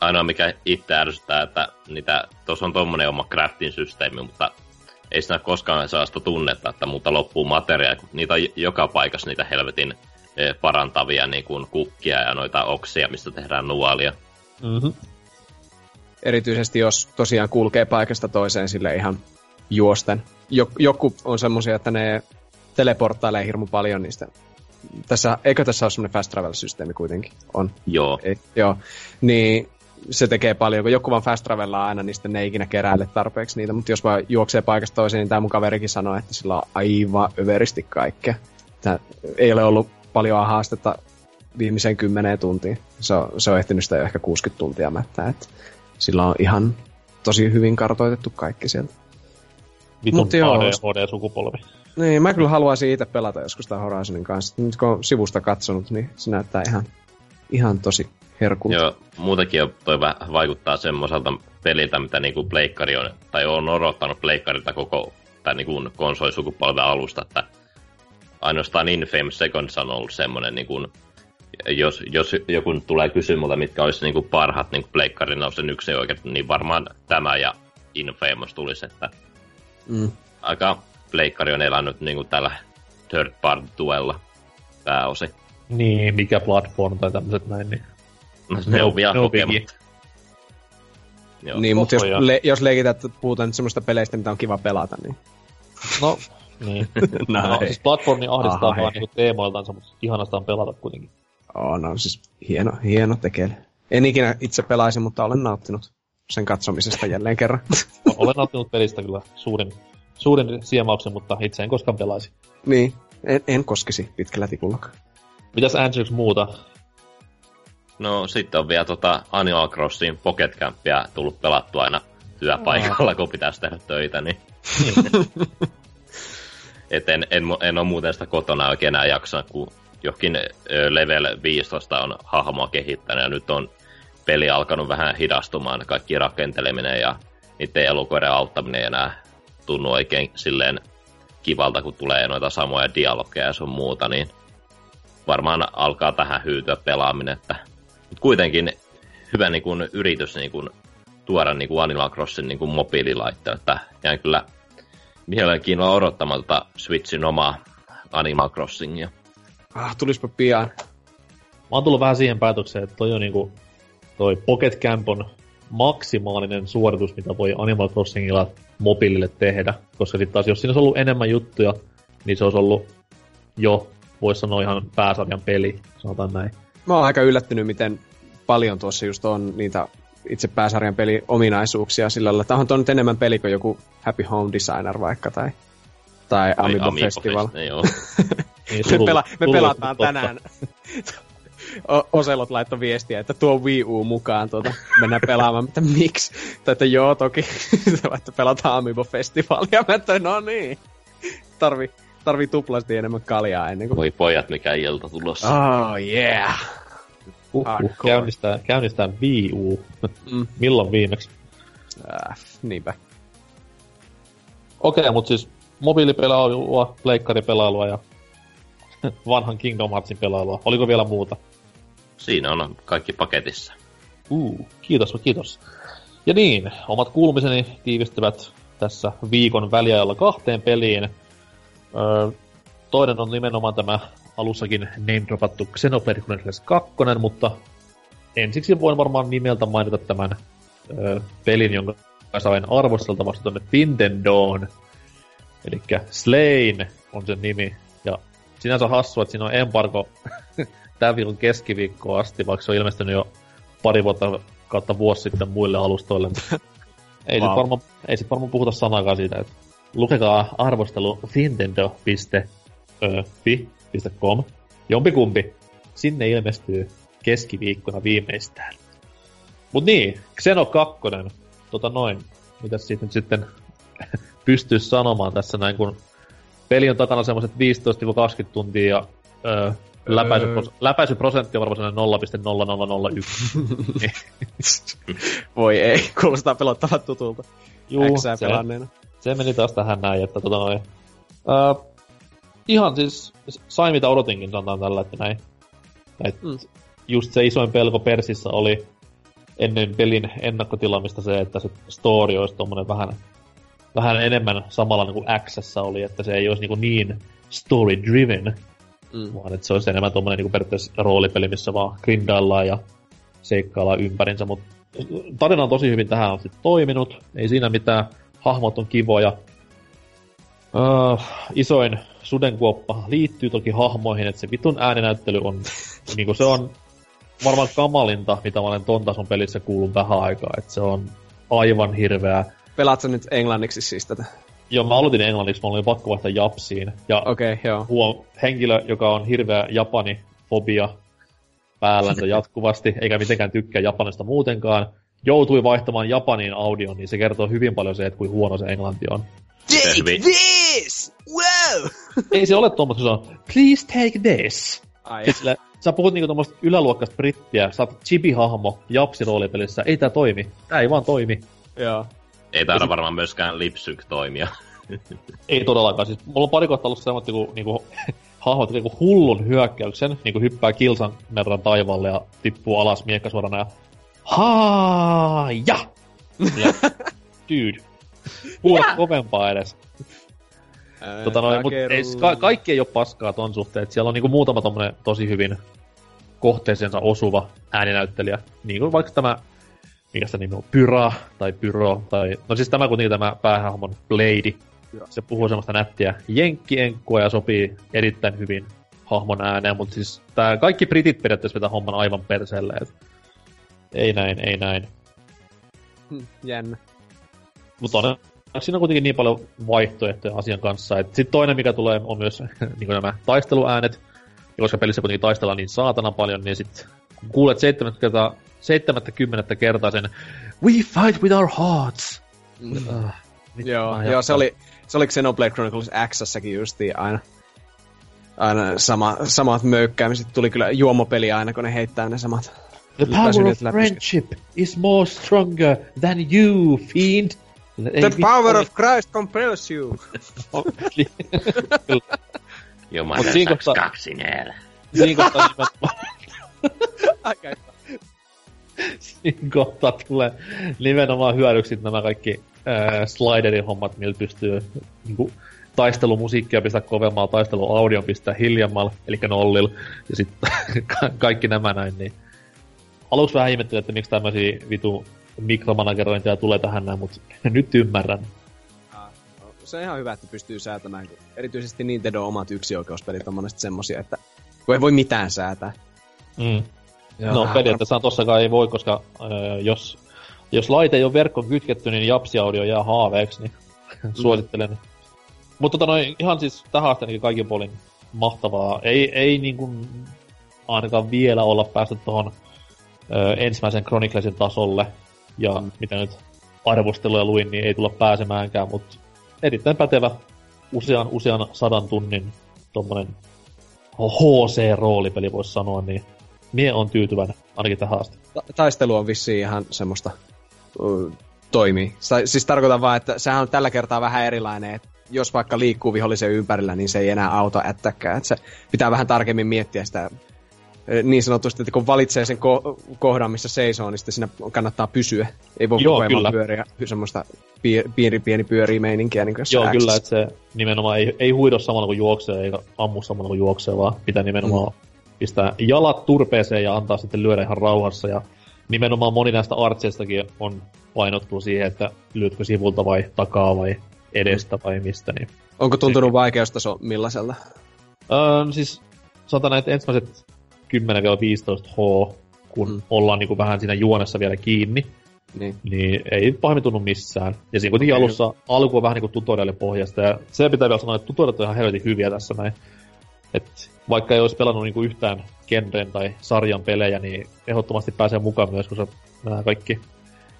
Ainoa mikä itse ärsyttää, että niitä, tuossa on tommonen oma crafting systeemi, mutta ei siinä koskaan saa sitä tunnetta, että muuta loppuu materiaa, kun niitä on joka paikassa niitä helvetin e, parantavia niin kuin kukkia ja noita oksia, mistä tehdään nuolia. Mm-hmm. Erityisesti jos tosiaan kulkee paikasta toiseen sille ihan juosten. Joku on semmoisia, että ne teleporttailee hirmu paljon niistä. Tässä, eikö tässä ole semmoinen fast travel-systeemi kuitenkin? On. Joo. Ei, joo. Niin se tekee paljon, kun joku vaan fast travellaa aina, niin sitten ne ei ikinä keräile tarpeeksi niitä, mutta jos vaan juoksee paikasta toiseen, niin tämä mun kaverikin sanoi, että sillä on aivan överisti kaikkea. Tää ei ole ollut paljon haastetta viimeiseen kymmeneen tuntiin. Se on, se on ehtinyt sitä jo ehkä 60 tuntia mättää, että sillä on ihan tosi hyvin kartoitettu kaikki sieltä. Vitun HD, HD-sukupolvi. Niin, mä kyllä haluaisin itse pelata joskus tämän Horizonin kanssa. Nyt kun on sivusta katsonut, niin se näyttää ihan, ihan tosi herkulta. Joo, muutenkin toi vaikuttaa semmoiselta peliltä, mitä niinku pleikkari on, tai on odottanut pleikkarilta koko tai niinku konsolisukupolven alusta, että ainoastaan Infamous Seconds on ollut semmoinen, niinku, jos, jos joku tulee kysymään mitkä olisi niinku parhaat niinku pleikkarin on sen yksi oikein, niin varmaan tämä ja Infamous tulisi, että mm. aika pleikkari on elänyt niin kuin tällä third party tuella pääosi. Niin, mikä platform tai tämmöiset näin, niin... No, ne on vielä kokemat. Joo. Niin, mutta jos, le- jos leikität, että puhutaan nyt semmoista peleistä, mitä on kiva pelata, niin... No, niin. no, siis platformi ahdistaa Aha, vaan niinku teemoiltansa, mutta ihanasta on pelata kuitenkin. Oh, no siis hieno, hieno tekele. En ikinä itse pelaisi, mutta olen nauttinut sen katsomisesta jälleen kerran. olen nauttinut pelistä kyllä suurin suurin siemauksen, mutta itse en koskaan pelaisi. Niin, en, en koskisi pitkällä tikullakaan. Mitäs Andrews muuta? No sitten on vielä tota Animal Crossing Pocket Campia tullut pelattua aina työpaikalla, kun pitäisi tehdä töitä, niin... Et en, en, en ole muuten sitä kotona oikein enää jaksanut, kun johonkin level 15 on hahmoa kehittänyt ja nyt on peli alkanut vähän hidastumaan, kaikki rakenteleminen ja niiden elukoiden auttaminen ei enää tunnu oikein silleen kivalta, kun tulee noita samoja dialogeja ja sun muuta, niin varmaan alkaa tähän hyytyä pelaaminen, että mutta kuitenkin hyvä niin kuin, yritys niin kuin, tuoda niin kuin Animal Crossin niin kuin mobiililaitteelle, että jäin kyllä mielenkiinnolla odottamaan tuota Switchin omaa Animal Crossingia. Ah, tulispa pian. Mä oon tullut vähän siihen päätökseen, että toi on niinku, toi Pocket Camp on maksimaalinen suoritus, mitä voi Animal Crossingilla mobiilille tehdä. Koska sitten taas, jos siinä olisi ollut enemmän juttuja, niin se olisi ollut jo, voisi sanoa ihan pääsarjan peli, sanotaan näin. Mä oon aika yllättynyt, miten paljon tuossa just on niitä itse pääsarjan peli ominaisuuksia sillä lailla. Tämä on nyt enemmän peli kuin joku Happy Home Designer vaikka, tai, tai Amiibo, Amiibo Festival. Fest, joo. niin, me, pela, me pelataan tänään. O- Oselot laittoi viestiä, että tuo Wii U mukaan, tuota, mennään pelaamaan, mutta miksi? Tai että joo, toki, että pelataan Amiibo Festivalia. Mä että no niin, tarvi, tarvii tuplasti enemmän kaljaa ennen kuin... Voi pojat, mikä ilta tulossa. Oh yeah. Uh, uh, käynnistää, käynnistää Wii U. Mm. Milloin viimeksi? Äh, niinpä. Okei, okay, mutta siis mobiilipelailua, pleikkaripelailua ja vanhan Kingdom Heartsin pelailua. Oliko vielä muuta? Siinä on kaikki paketissa. Uh, kiitos, kiitos. Ja niin, omat kuulumiseni tiivistyvät tässä viikon väliajalla kahteen peliin. Öö, toinen on nimenomaan tämä alussakin name dropattu Xenoblade Chronicles 2, mutta ensiksi voin varmaan nimeltä mainita tämän öö, pelin, jonka sain arvosteltavasti tuonne Nintendoon. Eli Slain on sen nimi. Sinänsä hassu, että siinä on embargo tämän viikon keskiviikkoon asti, vaikka se on ilmestynyt jo pari vuotta kautta vuosi sitten muille alustoille. ei, wow. sit varmaan, ei sit varmaan puhuta sanakaan siitä, että lukekaa arvostelu nintendo.fi.com. Jompikumpi. Sinne ilmestyy keskiviikkona viimeistään. Mut niin, Xeno 2. Tota noin. Mitäs siitä nyt sitten pystyy sanomaan tässä näin, kun peli on takana semmoiset 15-20 tuntia ja öö, läpäisypros- öö. läpäisyprosentti on varmaan 0,0001. Voi ei, kuulostaa pelottavan tutulta. Juu, se, se meni taas tähän näin, että tota noin. Uh, ihan siis sain mitä odotinkin, sanotaan tällä, että näin. Et mm. Just se isoin pelko Persissä oli ennen pelin ennakkotilamista se, että se story olisi tommonen vähän, vähän enemmän samalla niin kuin X oli, että se ei olisi niin, niin story-driven, mm. vaan että se olisi enemmän tommonen niin kuin periaatteessa roolipeli, missä vaan grindaillaan ja seikkaillaan ympärinsä, mutta tarina on tosi hyvin tähän on sitten toiminut, ei siinä mitään, hahmot on kivoja. Uh, isoin sudenkuoppa liittyy toki hahmoihin, että se vitun ääninäyttely on, niinku se on varmaan kamalinta, mitä mä olen ton tason pelissä kuullut vähän aikaa, että se on aivan Pelaatko nyt englanniksi siis tätä? Joo, mä aloitin englanniksi, mä olin pakko vaihtaa japsiin. Ja okay, joo. Huom, henkilö, joka on hirveä japanifobia päällä jatkuvasti, eikä mitenkään tykkää japanista muutenkaan, joutui vaihtamaan Japaniin audion, niin se kertoo hyvin paljon se, että kuin huono se englanti on. Take this! Wow! Ei se ole tuommoista, se on, please take this. Ai. Sillä, sä puhut niinku tuommoista yläluokkasta brittiä, sä oot chibi-hahmo Japsi roolipelissä, ei tää toimi. Tää ei vaan toimi. Joo. Ei taida varmaan myöskään lipsync toimia. ei todellakaan. Siis mulla on pari kohtaa ollut semmoista, kun niinku, hahmot niinku hullun hyökkäyksen, niinku hyppää kilsan verran taivaalle ja tippuu alas miekkasuorana ja Haaja! Ja, dude. Kuule kovempaa edes. tota noin, mut ei, ka- kaikki ei ole paskaa ton suhteen, että siellä on niinku muutama tommonen tosi hyvin kohteeseensa osuva ääninäyttelijä. Niin kuin vaikka tämä, mikä se nimi on, Pyra tai Pyro, tai... No siis tämä kuitenkin tämä päähahmon Blade. Se puhuu semmoista nättiä jenkkienkkoa ja sopii erittäin hyvin hahmon ääneen, mutta siis tää kaikki britit periaatteessa vetää homman aivan perseelle. Et ei näin, ei näin. Hmm, jännä. Mutta on, siinä on kuitenkin niin paljon vaihtoehtoja asian kanssa. Sitten toinen, mikä tulee, on myös niin nämä taisteluäänet. Ja koska pelissä kuitenkin taistellaan niin saatana paljon, niin sitten kun kuulet 70 70 kertaa sen We fight with our hearts! Mm. Uh, joo, joo se, oli, se oli Xenoblade Chronicles X-säkin justiin aina. aina sama, samat möykkäämiset. Tuli kyllä juomopeli aina, kun ne heittää ne samat. The power of friendship is more stronger than you, fiend. The power of Christ compels you. Jumalan siinä kohtaa... kaksineen. Siinä kohtaa Siinä kohtaa tulee nimenomaan hyödyksi nämä kaikki äh, sliderin hommat, millä pystyy niin kuin, taistelumusiikkia pistää kovemmalla, taisteluaudion pistää hiljemmalla, eli nollil, ja sitten kaikki nämä näin, niin aluksi vähän ihmettelin, että miksi tämmöisiä vitu mikromanagerointia tulee tähän näin, mutta nyt ymmärrän. Se on ihan hyvä, että pystyy säätämään, kun erityisesti Nintendo omat yksioikeuspelit on monesti semmosia, että kun ei voi mitään säätää. Mm. Joo. No periaatteessa tossakaan ei voi, koska äh, jos, jos laite ei ole verkkoon kytketty, niin japsi-audio jää haaveeksi, niin mm. suosittelen. Mutta tota noin, ihan siis tähän asti niin kaikin puolin mahtavaa. Ei, ei niin kuin ainakaan vielä olla päästy tuohon ensimmäisen Chroniclesin tasolle, ja mm. mitä nyt arvosteluja luin, niin ei tulla pääsemäänkään, mutta erittäin pätevä usean, usean sadan tunnin tommonen HC-roolipeli voisi sanoa, niin mie on tyytyväinen ainakin tähän asti. Ta- taistelu on vissiin ihan semmoista uh, toimii. Siis tarkoitan vaan, että sehän on tällä kertaa vähän erilainen, että jos vaikka liikkuu vihollisen ympärillä, niin se ei enää auta ättäkkää. Että se pitää vähän tarkemmin miettiä sitä niin sanotusti, että kun valitsee sen ko- kohdan, missä seisoo, niin sitten siinä kannattaa pysyä. Ei voi Joo, kyllä. pyöriä semmoista pieni, pieni pyöriä meininkiä. Niin Joo, X. kyllä, että se nimenomaan ei, ei huido samalla kuin juoksee, eikä ammu samalla kuin juoksee, vaan pitää nimenomaan mm. Pistää jalat turpeeseen ja antaa sitten lyödä ihan rauhassa. Ja nimenomaan moni näistä artseistakin on painottu siihen, että lyötkö sivulta vai takaa vai edestä vai mistä. Niin Onko tuntunut vaikeustaso millaiselta? Öö, siis sanotaan näitä ensimmäiset 10-15 H, kun mm. ollaan niin kuin vähän siinä juonessa vielä kiinni, niin, niin ei pahemmin tunnu missään. Ja siinä kuitenkin alussa alku on vähän niin kuin tutorialin pohjasta, ja se pitää vielä sanoa, että tutorialit on ihan helvetin hyviä tässä näin. Et vaikka ei olisi pelannut niin kuin yhtään genren tai sarjan pelejä, niin ehdottomasti pääsee mukaan myös, kun nämä kaikki,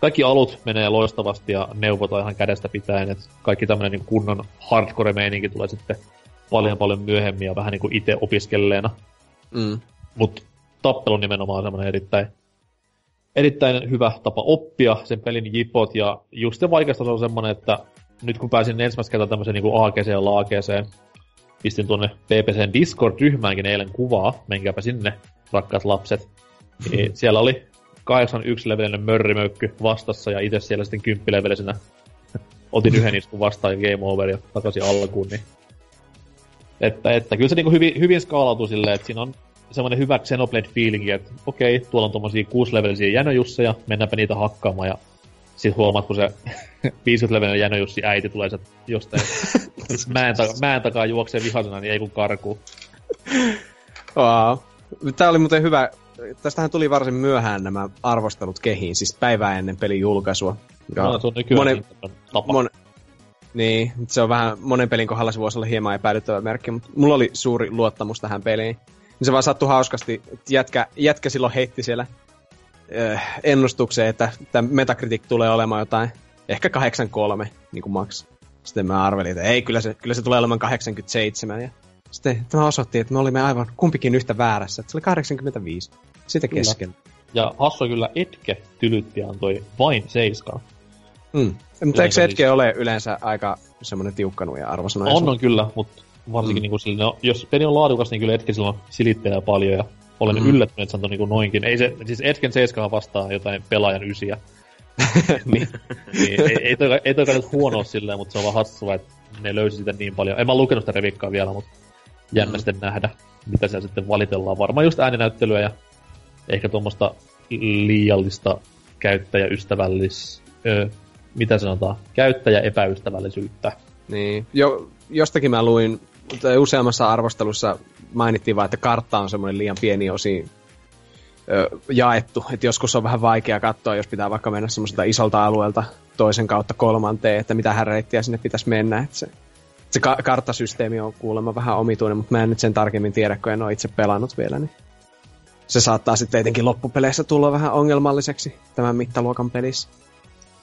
kaikki alut menee loistavasti ja neuvotaan ihan kädestä pitäen, että kaikki tämmöinen niin kunnon hardcore-meininki tulee sitten paljon paljon myöhemmin ja vähän niin kuin itse opiskelleena. Mm. Mutta tappelu nimenomaan on semmoinen erittäin, erittäin hyvä tapa oppia sen pelin jipot, ja just se vaikeasta se on semmoinen, että nyt kun pääsin ensimmäistä kertaa tämmöiseen niin AGC ja laageeseen, pistin tuonne PPCn Discord-ryhmäänkin eilen kuvaa, menkääpä sinne, rakkaat lapset. Niin siellä oli 81 levelinen mörrimöykky vastassa ja itse siellä sitten 10 levelisenä otin yhden iskun vastaan ja game over ja takaisin alkuun, niin että, että kyllä se niin hyvin, hyvin skaalautuu silleen, että siinä on semmoinen hyvä Xenoblade feelingi, että okei, tuolla on tommosia 6-levelisiä jänöjusseja, mennäänpä niitä hakkaamaan ja sit huomaat, kun se 50-levelinen jänöjussi äiti tulee se jostain mäen, ta- mäen takaa juoksee vihasena, niin ei kun karkuu. Wow. Tää oli muuten hyvä. Tästähän tuli varsin myöhään nämä arvostelut kehiin, siis päivää ennen pelin julkaisua. Ja no, se on monen, tapa. Mon, niin, se on vähän, monen pelin kohdalla se voisi olla hieman epäilyttävä merkki, mutta mulla oli suuri luottamus tähän peliin. Se vaan sattui hauskasti. Jätkä, jätkä silloin heitti siellä ennustukseen, että tämä Metacritic tulee olemaan jotain, ehkä 83, niin kuin max. Sitten mä arvelin, että ei, kyllä se, kyllä se tulee olemaan 87. Ja sitten tämä osoitti, että me olimme aivan kumpikin yhtä väärässä. Että se oli 85. Sitten kesken. Ja hassu kyllä Etke tylytti antoi vain seiskaa. Mm. Mutta eikö Etke ole yleensä aika semmoinen tiukkanuja arvosana? On, on kyllä, mutta varsinkin mm. niin kuin sille, no, jos peli on laadukas, niin kyllä Etken silloin silittää paljon ja olen mm. yllättynyt, että se on niin noinkin. Ei se, siis Etken 7 vastaa jotain pelaajan ysiä. niin, niin, ei, ei, toi, ei toi nyt huonoa silleen, mutta se on vaan hassua, että ne löysi sitä niin paljon. En mä lukenut sitä revikkaa vielä, mutta jännä mm. sitten nähdä, mitä siellä sitten valitellaan. Varmaan just ääninäyttelyä ja ehkä tuommoista liiallista käyttäjäystävällis... Öö, mitä sanotaan? Käyttäjäepäystävällisyyttä. Niin. Jo, jostakin mä luin tai useammassa arvostelussa mainittiin vaan, että kartta on semmoinen liian pieni osi ö, jaettu. Että joskus on vähän vaikea katsoa, jos pitää vaikka mennä semmoiselta isolta alueelta toisen kautta kolmanteen, että mitä reittiä sinne pitäisi mennä. Että se, se ka- karttasysteemi on kuulemma vähän omituinen, mutta mä en nyt sen tarkemmin tiedä, kun en ole itse pelannut vielä. Niin se saattaa sitten etenkin loppupeleissä tulla vähän ongelmalliseksi tämän mittaluokan pelissä.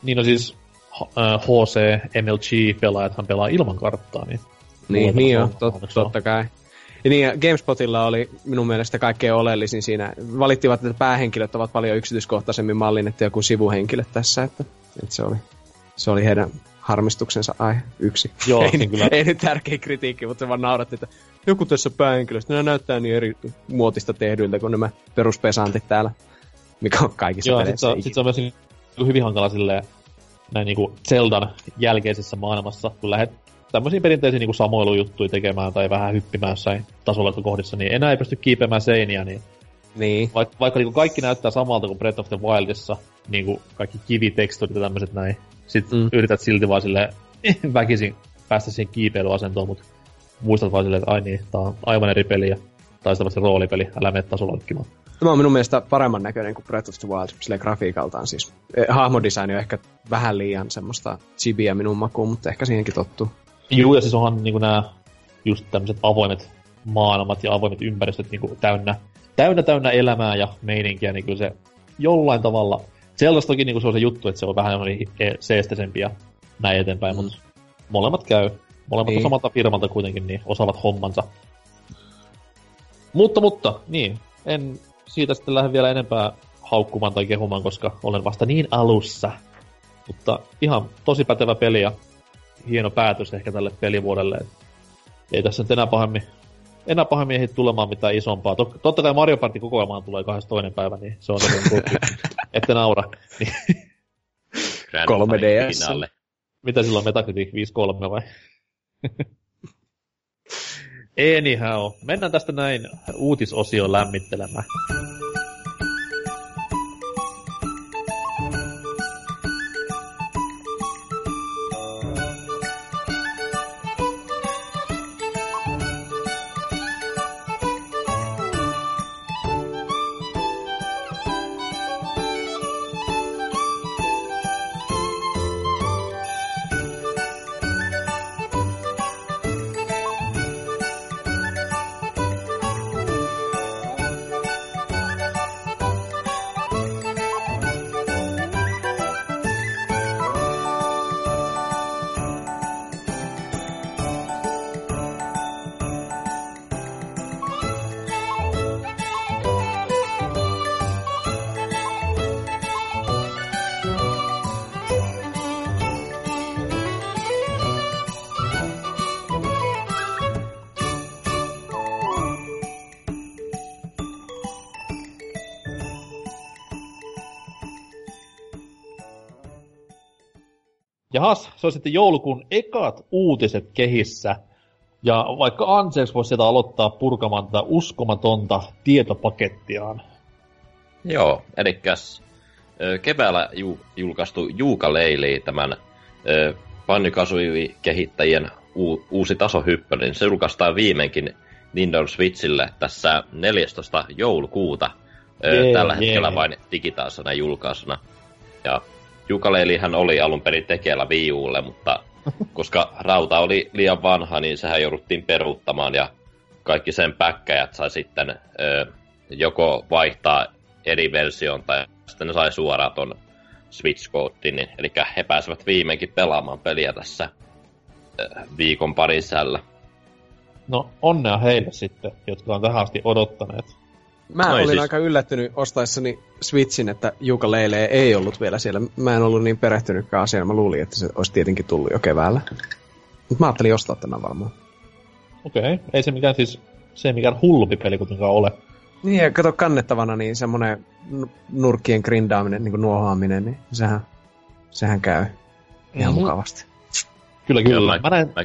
Niin no siis HC, MLG-pelaajathan pelaa ilman karttaa, niin niin, niin on, tot, totta kai. Ja niin, ja GameSpotilla oli minun mielestä kaikkein oleellisin siinä. Valittivat, että päähenkilöt ovat paljon yksityiskohtaisemmin mallinnettuja kuin sivuhenkilöt tässä, että, että se, oli, se oli heidän harmistuksensa aihe yksi. Joo, ei, niin kyllä. ei nyt tärkeä kritiikki, mutta se vaan nauratti, että joku tässä päähenkilöstä, nämä näyttää niin eri muotista tehdyiltä kuin nämä peruspesantit täällä, mikä on kaikissa Joo, sit se, on- sit se on myös hyvin hankala silleen, näin niinku Zeldan jälkeisessä maailmassa, kun lähdet tämmöisiä perinteisiä niinku samoilujuttuja tekemään tai vähän hyppimään jossain tasolettokohdissa, niin enää ei pysty kiipeämään seiniä, niin Niin. vaikka, vaikka niinku kaikki näyttää samalta kuin Breath of the Wildissa, niinku kaikki kiviteksturit ja tämmöiset näin, sit Mm. yrität silti vaan silleen väkisin päästä siihen kiipeilyasentoon, mutta muistat vaan silleen, että ai niin, tää on aivan eri peli ja taistavasti roolipeli, älä mene tasoloikkimaan. Tämä on minun mielestä paremman näköinen kuin Breath of the Wild, silleen grafiikaltaan siis. Eh, Hahmodesign on ehkä vähän liian semmoista chibiä minun makuun, mutta ehkä siihenkin tottuu. Juu, ja siis onhan niinku nämä just tämmöiset avoimet maailmat ja avoimet ympäristöt niinku täynnä, täynnä täynnä elämää ja meininkiä, niin kyllä se jollain tavalla, Zeldas toki niinku se on se juttu, että se on vähän e- seestesempi ja näin eteenpäin, mm. mutta molemmat käy. Molemmat Niin. on samalta firmalta kuitenkin, niin osaavat hommansa. Mutta, mutta, niin, en siitä sitten lähde vielä enempää haukkumaan tai kehumaan, koska olen vasta niin alussa. Mutta ihan tosi pätevä peli ja hieno päätös ehkä tälle pelivuodelle. Et ei tässä nyt enää pahemmin, enää pahemmin ehdi tulemaan mitään isompaa. Tot, totta kai Mario Party kokoelmaan tulee 22. päivä, niin se on tosiaan ette naura. Niin, Grand 3DS. Finale. mitä silloin Metacritic 5.3 vai? Anyhow, mennään tästä näin uutisosioon lämmittelemään. Se on sitten joulukuun ekat uutiset kehissä. Ja vaikka Anseeksi voisi sieltä aloittaa purkamaan tätä uskomatonta tietopakettiaan. Joo, eli keväällä ju, julkaistu Juuka Leili, tämän ö, Banjo-Kazooie-kehittäjien u, uusi tasohyppy, niin se julkaistaan viimeinkin Nintendo Switchille tässä 14. joulukuuta. Jee, tällä jee. hetkellä vain digitaalisena julkaisuna. Ja Juukaleilihän oli alun perin tekeillä Wii Ulle, mutta koska rauta oli liian vanha, niin sehän jouduttiin peruuttamaan ja kaikki sen päkkäjät sai sitten ö, joko vaihtaa eri versioon tai sitten ne sai suoraan ton switch niin, eli he pääsevät viimeinkin pelaamaan peliä tässä ö, viikon parin sisällä. No, onnea heille sitten, jotka on tähän asti odottaneet. Mä No olin siis- aika yllättynyt ostaessani Switchin, että Juka Leile ei ollut vielä siellä. Mä en ollut niin perehtynytkään asiaan. Mä luulin, että se olisi tietenkin tullut jo keväällä. Mutta mä ajattelin ostaa tämän varmaan. Okei, okay. ei se mikään siis, se ei mikään hullumpi peli kuitenkaan ole. Niin, ja kato kannettavana, niin semmonen nurkkien grindaaminen, niin kuin nuohoaminen, niin sehän, sehän käy ihan Mhm. mukavasti. Kyllä, Joo, kyllä. mä- Mä näin, Mä,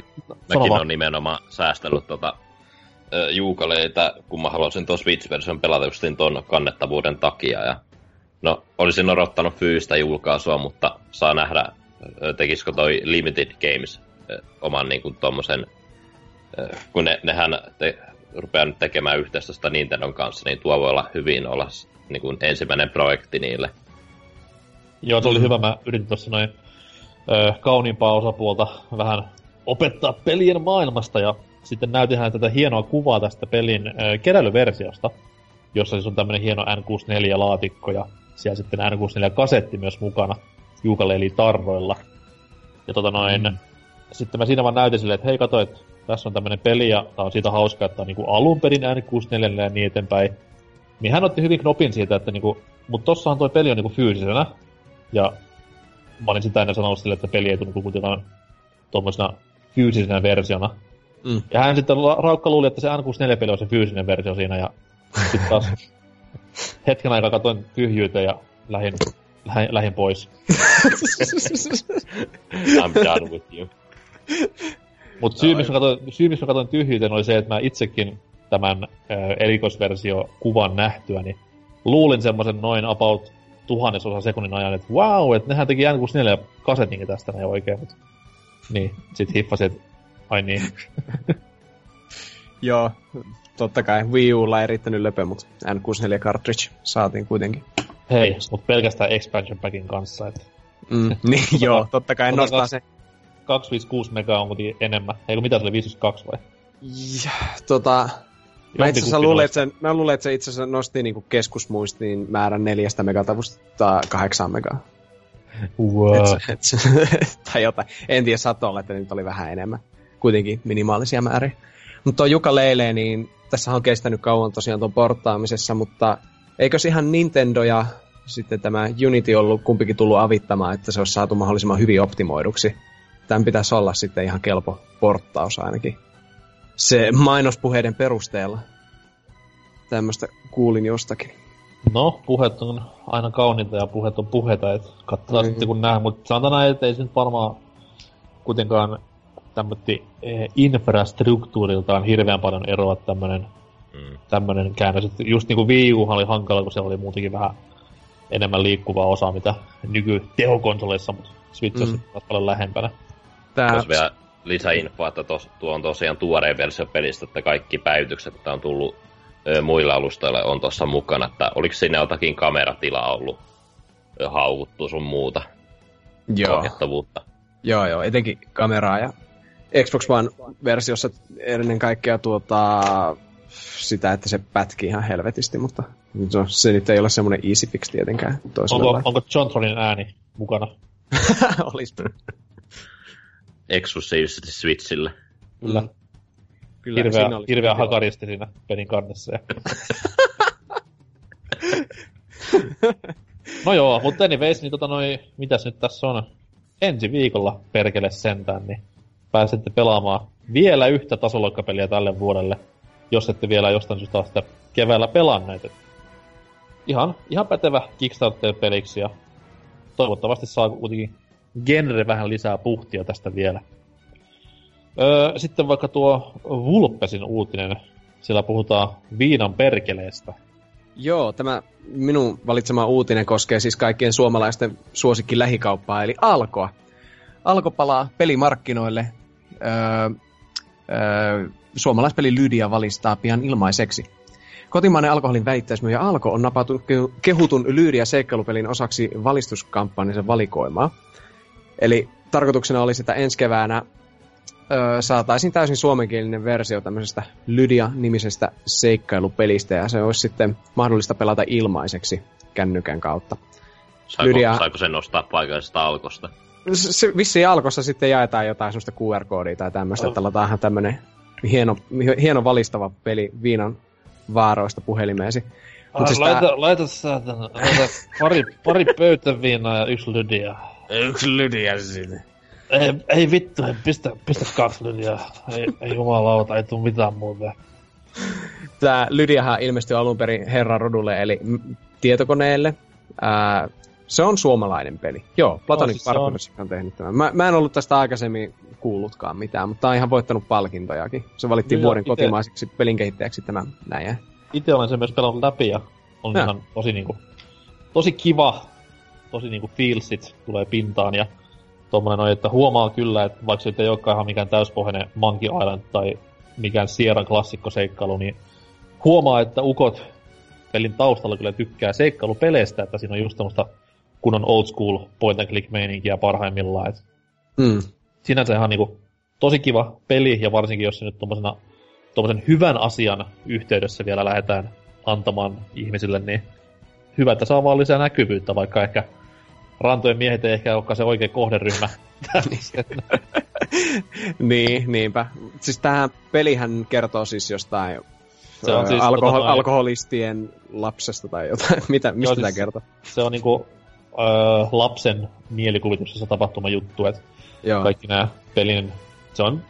mäkin on nimenomaan säästellyt tota, juukaleita, kun mä haluaisin tuon Switch-version pelata justiin ton kannettavuuden takia. Ja, no, olisin odottanut fyysistä julkaisua, mutta saa nähdä, tekisikö toi Limited Games oman niin kuin tommosen, kun ne, nehän te, rupeaa nyt tekemään yhteistyöstä Nintendon kanssa, niin tuo voi olla hyvin olla niin kuin ensimmäinen projekti niille. Joo, se oli hyvä. Mä yritin tuossa noin ö, kauniimpaa osapuolta vähän opettaa pelien maailmasta ja sitten näytin hän tätä hienoa kuvaa tästä pelin ö, keräilyversiosta, jossa siis on tämmönen hieno N64-laatikko ja siellä sitten N64-kasetti myös mukana Juukaleeli tarroilla. Ja tota noin, mm. sitten mä siinä vaan näytin silleen, että hei kato, että tässä on tämmönen peli ja tää on siitä hauska, että on niinku alun perin N64 ja niin eteenpäin. Niin hän otti hyvin knopin siitä, että niinku, mut tossahan toi peli on niinku fyysisenä. Ja mä olin sitä ennen sanonut sille, että peli ei tunnu kuitenkaan tuommoisena fyysisenä versiona. Mm. Ja hän sitten raukka luuli, että se N64-peli on se fyysinen versio siinä, ja sitten taas hetken aikaa katsoin tyhjyyteen ja lähin, lähin, lähin pois. I'm done with you. Mutta syy, miksi katsoin, syy, miksi katsoin tyhjyyteen, oli se, että mä itsekin tämän äh, erikoisversio kuvan nähtyä, niin luulin semmoisen noin about tuhannesosa sekunnin ajan, että wow, että nehän teki N64 kasetinkin tästä näin oikein, mutta niin, sit hiffasin, että ai niin. Joo, totta kai Wii Ulla ei riittänyt löpö, mutta N64 cartridge saatiin kuitenkin. Hei, mutta pelkästään expansion packin kanssa, että... Mm, niin joo, totta kai nostaa se. 256 mega on kuitenkin enemmän. Eikö mitä se oli, 52 vai? Ja, tota, Mä itse asiassa luulen, että se, mä luulen, että se itse asiassa nosti niinku keskusmuistiin määrän neljästä megatavusta kahdeksaan megaa. Wow. Et, et, tai jotain. En tiedä, saattoi olla, että nyt oli vähän enemmän. Kuitenkin minimaalisia määriä. Mutta tuo Juka Leile, niin tässä on kestänyt kauan tosiaan tuon porttaamisessa, mutta eikö ihan Nintendo ja sitten tämä Unity ollut kumpikin tullut avittamaan, että se olisi saatu mahdollisimman hyvin optimoiduksi. Tämän pitäisi olla sitten ihan kelpo porttaus ainakin se mainospuheiden perusteella. Tämmöistä kuulin jostakin. No, puheet on aina kauniita ja puheet on puheita, että katsotaan mm-hmm. sitten kun nähdään, mutta sanotaan näin, että ei se nyt varmaan kuitenkaan tämmötti eh, infrastruktuuriltaan hirveän paljon eroa tämmönen, mm. tämmönen käännös. Että just niinku Wii U oli hankala, kun se oli muutenkin vähän enemmän liikkuvaa osaa, mitä nykytehokonsoleissa, mutta Switch mm. on paljon lähempänä. Tää... vielä lisäinfoa, että tos, tuo on tosiaan tuoreen versio pelistä, että kaikki päivitykset, että on tullut ö, muilla alustoilla, on tuossa mukana, että oliko siinä jotakin kameratilaa ollut ö, haukuttu sun muuta joo. Joo, joo, etenkin kameraa ja Xbox One-versiossa ennen kaikkea tuota, sitä, että se pätkii ihan helvetisti, mutta se, se nyt ei ole semmoinen easy fix tietenkään. Onko, onko John Tronin ääni mukana? Olisi eksklusiivisesti Switchille. Kyllä. Mm. Kyllä hirveä, hirveä hakaristi siinä pelin kannessa. no joo, mutta anyways, niin tota noi, mitäs nyt tässä on? Ensi viikolla perkele sentään, niin pääsette pelaamaan vielä yhtä tasoloikkapeliä tälle vuodelle, jos ette vielä jostain syystä sitä keväällä pelanneet. ihan, ihan pätevä Kickstarter-peliksi ja toivottavasti saa kuitenkin genre vähän lisää puhtia tästä vielä. Öö, sitten vaikka tuo Vulpesin uutinen, siellä puhutaan viinan perkeleestä. Joo, tämä minun valitsema uutinen koskee siis kaikkien suomalaisten suosikki lähikauppaa, eli Alkoa. Alko palaa pelimarkkinoille. Öö, öö, suomalaispeli Lydia valistaa pian ilmaiseksi. Kotimainen alkoholin väittäismyyjä Alko on napattu kehutun Lydia seikkailupelin osaksi valistuskampanjansa valikoimaa. Eli tarkoituksena olisi, että ensi keväänä ö, saataisiin täysin suomenkielinen versio tämmöisestä Lydia-nimisestä seikkailupelistä, ja se olisi sitten mahdollista pelata ilmaiseksi kännykän kautta. Saiko, Lydia... saiko se nostaa paikallisesta alkosta? Se, vissiin alkossa sitten jaetaan jotain sellaista QR-koodia tai tämmöistä, oh. että lataanhan tämmöinen hieno, hieno valistava peli viinan vaaroista puhelimeesi. Ah, siis laita, tää... laita, saatana, laita pari, pari pöytäviinaa ja yksi lydia. Yksi lydia sinne. Ei, ei vittu, ei, pistä, pistä kaksi lydia. Ei, ei jumalauta, ei tuu mitään muuta. Tää Lydiahan ilmestyi alun perin Herran rodulle, eli tietokoneelle. Ää, se on suomalainen peli. Joo, Platonic no, siis on... on tehnyt tämän. Mä, mä en ollut tästä aikaisemmin kuullutkaan mitään, mutta on ihan voittanut palkintojakin. Se valittiin Joo, vuoden ite... kotimaiseksi pelinkehittäjäksi tämä näin. Itse olen sen myös pelannut läpi ja on ja. ihan tosi niinku, tosi kiva tosi niinku feelsit tulee pintaan ja tommonen on, että huomaa kyllä, että vaikka se ei olekaan ihan mikään täyspohjainen Monkey Island tai mikään Sierran klassikkoseikkailu, niin huomaa, että ukot pelin taustalla kyllä tykkää seikkailupeleistä, että siinä on just semmoista kunnon old school point and click meininkiä parhaimmillaan. Et mm. Sinänsä ihan niinku tosi kiva peli, ja varsinkin jos se nyt tommosena, tommosen hyvän asian yhteydessä vielä lähdetään antamaan ihmisille, niin hyvä, että saa vaan lisää näkyvyyttä, vaikka ehkä rantojen miehet ei ehkä olekaan se oikea kohderyhmä. niin, niinpä. Siis tähän pelihän kertoo siis jostain Se on siis, alkohol- tota alkoholistien lapsesta tai jotain. Mitä, mistä Joo, tämä siis- kertoo? Se on niinku öö, lapsen mielikuvituksessa tapahtuma juttu, että Joo. kaikki nämä pelin... Se on,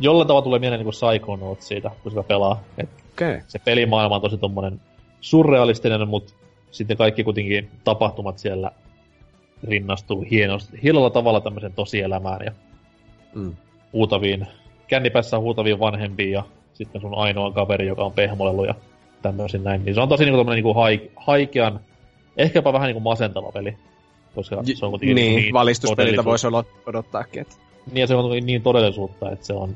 jollain tavalla tulee mieleen niinku Psychonauts siitä, kun sitä pelaa. Et. Okay. se pelimaailma on tosi tommonen surrealistinen, mutta sitten kaikki kuitenkin tapahtumat siellä rinnastuu hienosti, hienolla tavalla tämmöisen tosielämään ja Mm. huutaviin, kännipässä huutaviin vanhempiin ja sitten sun ainoa kaveri, joka on pehmolellut ja tämmöisin näin. Niin se on tosi niinku tommonen niinku haik, haikean, ehkäpä vähän niinku masentava peli. Koska se on kuitenkin Niin, niin valistuspeliltä todellisuus- voisi olla odottaakin. Että... Niin, ja se on niin todellisuutta, että se on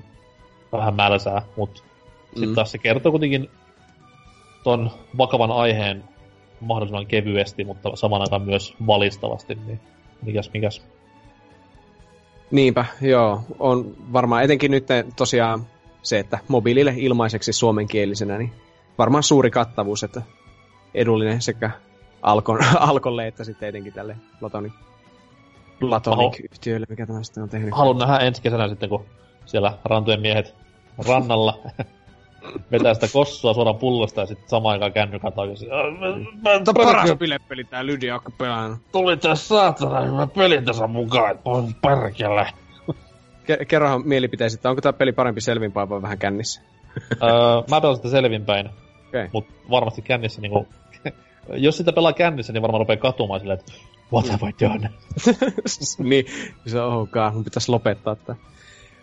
vähän mälsää, mutta mm. sitten taas se kertoo kuitenkin ton vakavan aiheen mahdollisimman kevyesti, mutta saman aikaan myös valistavasti, niin mikäs mikäs. Niinpä, joo. On varmaan etenkin nyt tosiaan se, että mobiilille ilmaiseksi suomenkielisenä, niin varmaan suuri kattavuus, että edullinen sekä Alkon, Alkolle että sitten etenkin tälle Platonic, Platonic-yhtiölle, mikä tämä sitten on tehnyt. Haluan nähdä ensi kesänä sitten, kun siellä rantojen miehet rannalla vetää sitä kossua suoraan pullosta ja sitten samaan aikaan kännykän takaisin. Tämä paras bilepeli tää Lydia pelannut. Tuli tässä saatana hyvä peli tässä mukaan, että on perkele. Ke- kerrohan mielipiteesi, että onko tämä peli parempi selvinpäin vai vähän kännissä? öö, mä pelasin sitä selvinpäin, Okei. Mut varmasti kännissä niinku... jos sitä pelaa kännissä, niin varmaan rupeaa katumaan silleen, että what have I done? niin, se on ok, mun pitäisi lopettaa tää.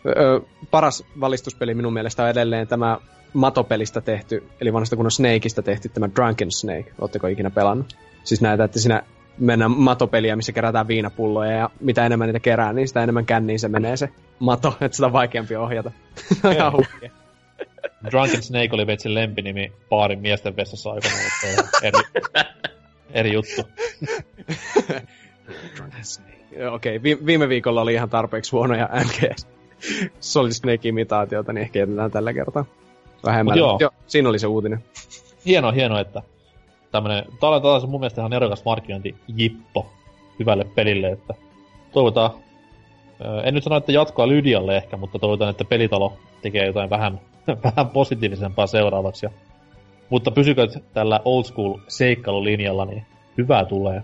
Öö, paras valistuspeli minun mielestä on edelleen tämä matopelistä tehty, eli vanhasta kunnon Snakeista tehty tämä Drunken Snake. Ootteko ikinä pelannut? Siis näitä, että siinä mennään matopeliä, missä kerätään viinapulloja, ja mitä enemmän niitä kerää, niin sitä enemmän känniin se menee se mato, että sitä on vaikeampi ohjata. Ihan huikea. Drunken Snake oli veitsin lempinimi baarin miesten vessassa aikoinaan, mutta eri, eri juttu. Drunken Snake. Joo, Okei, okay. Vi- viime viikolla oli ihan tarpeeksi huonoja NGS Solid Snake-imitaatiota, niin ehkä jätetään tällä kertaa vähemmän. Joo. joo. siinä oli se uutinen. Hienoa, hienoa, että tämmönen, tää on taas mun mielestä ihan erokas markkinointijippo hyvälle pelille, että toivotaan, en nyt sano, että jatkoa Lydialle ehkä, mutta toivotaan, että pelitalo tekee jotain vähän, vähän positiivisempaa seuraavaksi. Ja, mutta pysykö tällä old school seikkailulinjalla, niin hyvää tulee.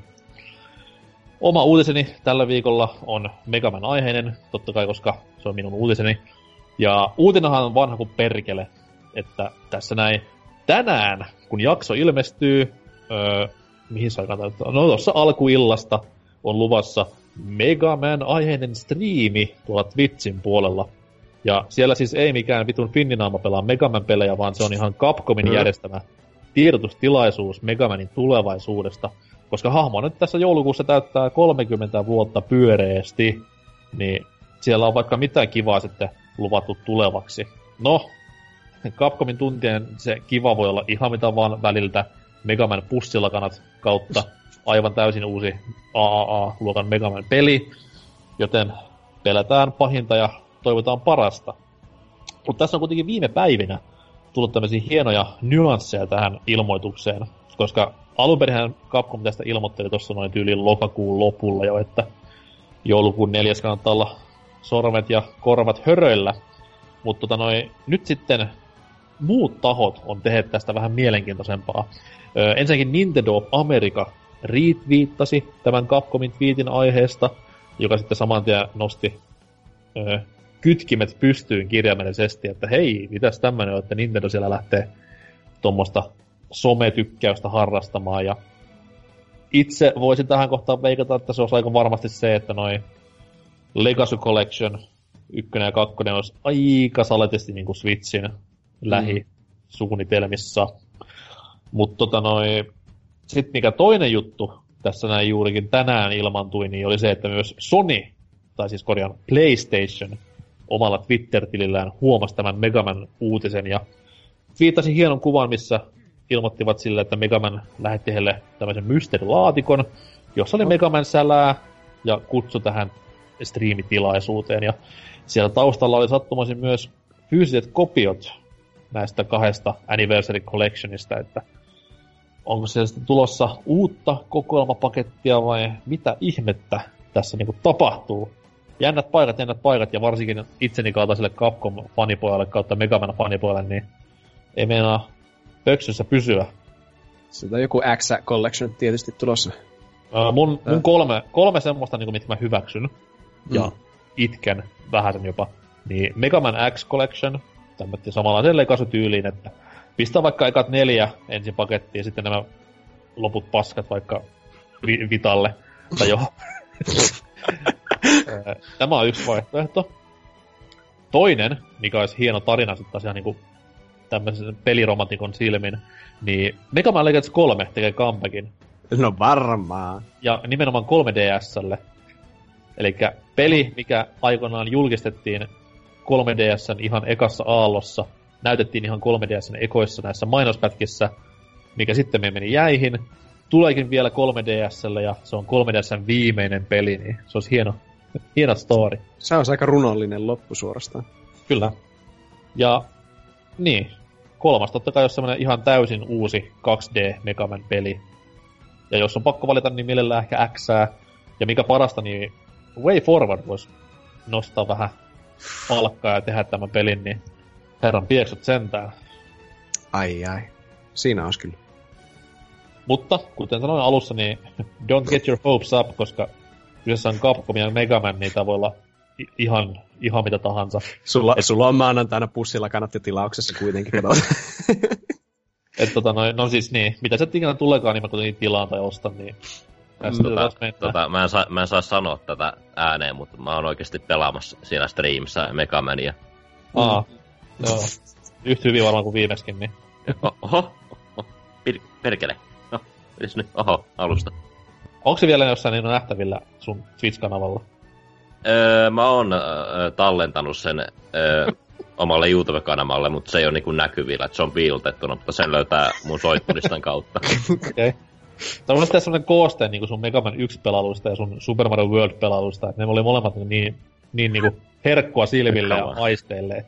Oma uutiseni tällä viikolla on Megaman aiheinen, totta kai, koska se on minun uutiseni. Ja uutinahan on vanha kuin perkele, että tässä näin tänään, kun jakso ilmestyy, öö, mihin se aikaan? No tuossa alkuillasta on luvassa Megaman aiheinen striimi tuolla Twitchin puolella. Ja siellä siis ei mikään vitun finninaama pelaa Megaman pelejä, vaan se on ihan Capcomin Mm. järjestämä tiedotustilaisuus Megamanin tulevaisuudesta. Koska hahmo nyt tässä joulukuussa täyttää 30 vuotta pyöreästi, niin siellä on vaikka mitään kivaa sitten luvattu tulevaksi. No, Capcomin tuntien se kiva voi olla ihan mitä vaan väliltä Megaman pussilakanat kautta aivan täysin uusi AAA-luokan Megaman peli, joten pelätään pahinta ja toivotaan parasta. Mutta tässä on kuitenkin viime päivinä tullut tämmöisiä hienoja nyansseja tähän ilmoitukseen, koska alunperinhän Capcom tästä ilmoitteli tuossa noin tyyliin lokakuun lopulla jo, että joulukuun neljäs kannattaa olla sormet ja korvat höröillä. Mutta tota noin, nyt sitten muut tahot on tehneet tästä vähän mielenkiintoisempaa. Ö, ensinnäkin Nintendo of America retweettasi tämän Capcomin tweetin aiheesta, joka sitten saman tien nosti ö, kytkimet pystyyn kirjaimellisesti, että hei, mitäs tämmönen on, että Nintendo siellä lähtee tuommoista sometykkäystä harrastamaan, ja itse voisin tähän kohtaan veikata, että se olisi aika varmasti se, että noin Legacy Collection ykkönen ja kakkonen olisi aika saletisti niin kuin Switchin lähisuunnitelmissa. Mutta tota noin, sitten mikä toinen juttu tässä näin juurikin tänään ilmantui, niin oli se, että myös Sony, tai siis korjaan PlayStation, omalla Twitter-tilillään huomasi tämän Megaman uutisen ja viittasi hienon kuvan, missä ilmoittivat sille, että Megaman lähetti heille tämmöisen mysteerilaatikon, jossa oli Megaman sälää ja kutsu tähän striimitilaisuuteen. Ja siellä taustalla oli sattumaisin myös fyysiset kopiot näistä kahdesta Anniversary Collectionista, että onko siellä sitten tulossa uutta kokoelmapakettia vai mitä ihmettä tässä niinku tapahtuu. Jännät paikat, jännät paikat, ja varsinkin itseni kaltaiselle Capcom-fanipojalle kautta Megaman fanipojalle, niin ei meinaa pöksyssä pysyä. Sitä joku X Collection tietysti tulossa. Uh, mun, mun kolme, kolme semmoista, niin kuin, mitkä mä hyväksyn, ja mm. itken vähän jopa, niin Mega Man X Collection, tämmöinen samanlaisen leikasutyyliin, että pistää vaikka ekat neljä ensin pakettiin, ja sitten nämä loput paskat vaikka vi- Vitalle, tai joo. Tämä on yksi vaihtoehto. Toinen, mikä olisi hieno tarina sitten tosiaan niin tämmöisen peliromantikon silmin, niin Mega Man Legends 3 tekee comebackin. No varmaan. Ja nimenomaan 3DSlle. Eli peli, mikä aikoinaan julkistettiin 3DSn ihan ekassa aallossa, näytettiin ihan 3DSn ekoissa näissä mainospätkissä, mikä sitten me meni jäihin. Tuleekin vielä 3DSlle ja se on 3DSn viimeinen peli, niin se olisi hieno, hieno story. Se on aika runollinen loppu suorastaan. Kyllä. Ja niin, kolmas totta kai jos semmoinen ihan täysin uusi 2D Megaman peli. Ja jos on pakko valita, niin mielellään ehkä X. Ja mikä parasta, niin Way Forward voisi nostaa vähän palkkaa ja tehdä tämän pelin, niin herran pieksut sentään. Ai ai. Siinä olisi kyllä. Mutta, kuten sanoin alussa, niin don't get your hopes up, koska kyseessä on Capcom ja Mega Man, niitä voi olla ihan, ihan mitä tahansa. Sulla, Et, sulla on maanantaina pussilla tilauksessa kuitenkin, Et tota noin, no siis niin, mitä se ikinä tuleekaan, niin mä kuitenkin tilaan tai ostan, niin Tästä tota, tota, mä, en saa, mä en saa sanoa tätä ääneen, mutta mä oon oikeasti pelaamassa siinä streamissa Megamania. Aa, mm. joo. Yhtä hyvin varmaan kuin viimeiskin, niin. Oho, oho, perkele. No, nyt, oho, alusta. Onko se vielä jossain niin nähtävillä sun Twitch-kanavalla? Öö, mä oon öö, tallentanut sen öö, omalle YouTube-kanavalle, mutta se ei ole niinku näkyvillä, että se on piilotettuna, mutta sen löytää mun soittolistan kautta. Okei. Okay. Tämä on sellainen kooste niin sun Mega Man 1-pelailuista ja sun Super Mario World-pelailuista, että ne oli molemmat niin, niin, niin kuin herkkua silmille ja aisteille.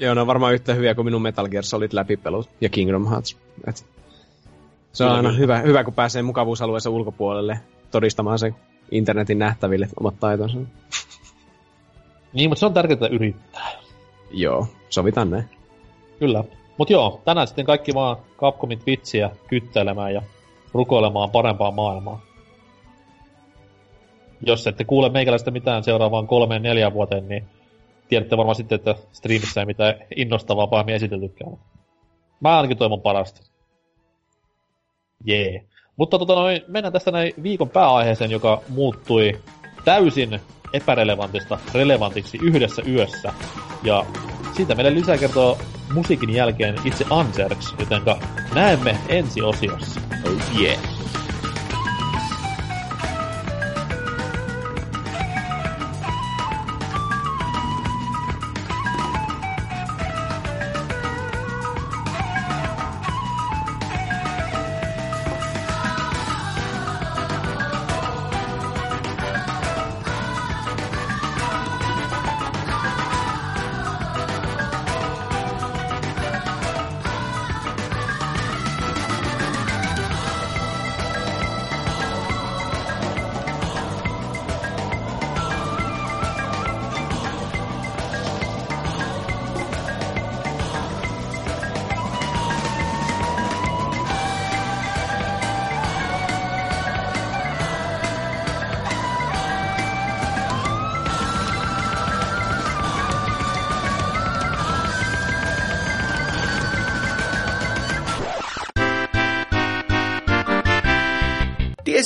Joo, ne on varmaan yhtä hyviä kuin minun Metal Gear Solid läpipelut ja Kingdom Hearts. Et se on aina hyvä, hyvä, kun pääsee mukavuusalueensa ulkopuolelle todistamaan sen internetin nähtäville omat taitonsa. Niin, mutta se on tärkeää yrittää. Joo, sovitaan ne. Kyllä. Mut joo, tänään sitten kaikki vaan Capcomin Twitchiä kyttelemään ja rukoilemaan parempaa maailmaa. Jos ette kuule meikäläistä mitään seuraavaan kolmeen neljään vuoteen, niin tiedätte varmaan sitten, että streamissä ei mitään innostavaa pahemmin esiteltykään. Mä ainakin toivon parasta. Jee. Yeah. Mutta tota noin, mennään tästä näin viikon pääaiheeseen, joka muuttui täysin epärelevantista relevantiksi yhdessä yössä. Ja siitä meille lisää kertoo musiikin jälkeen itse Anserks, jotenka näemme ensi osiossa. Oh yeah.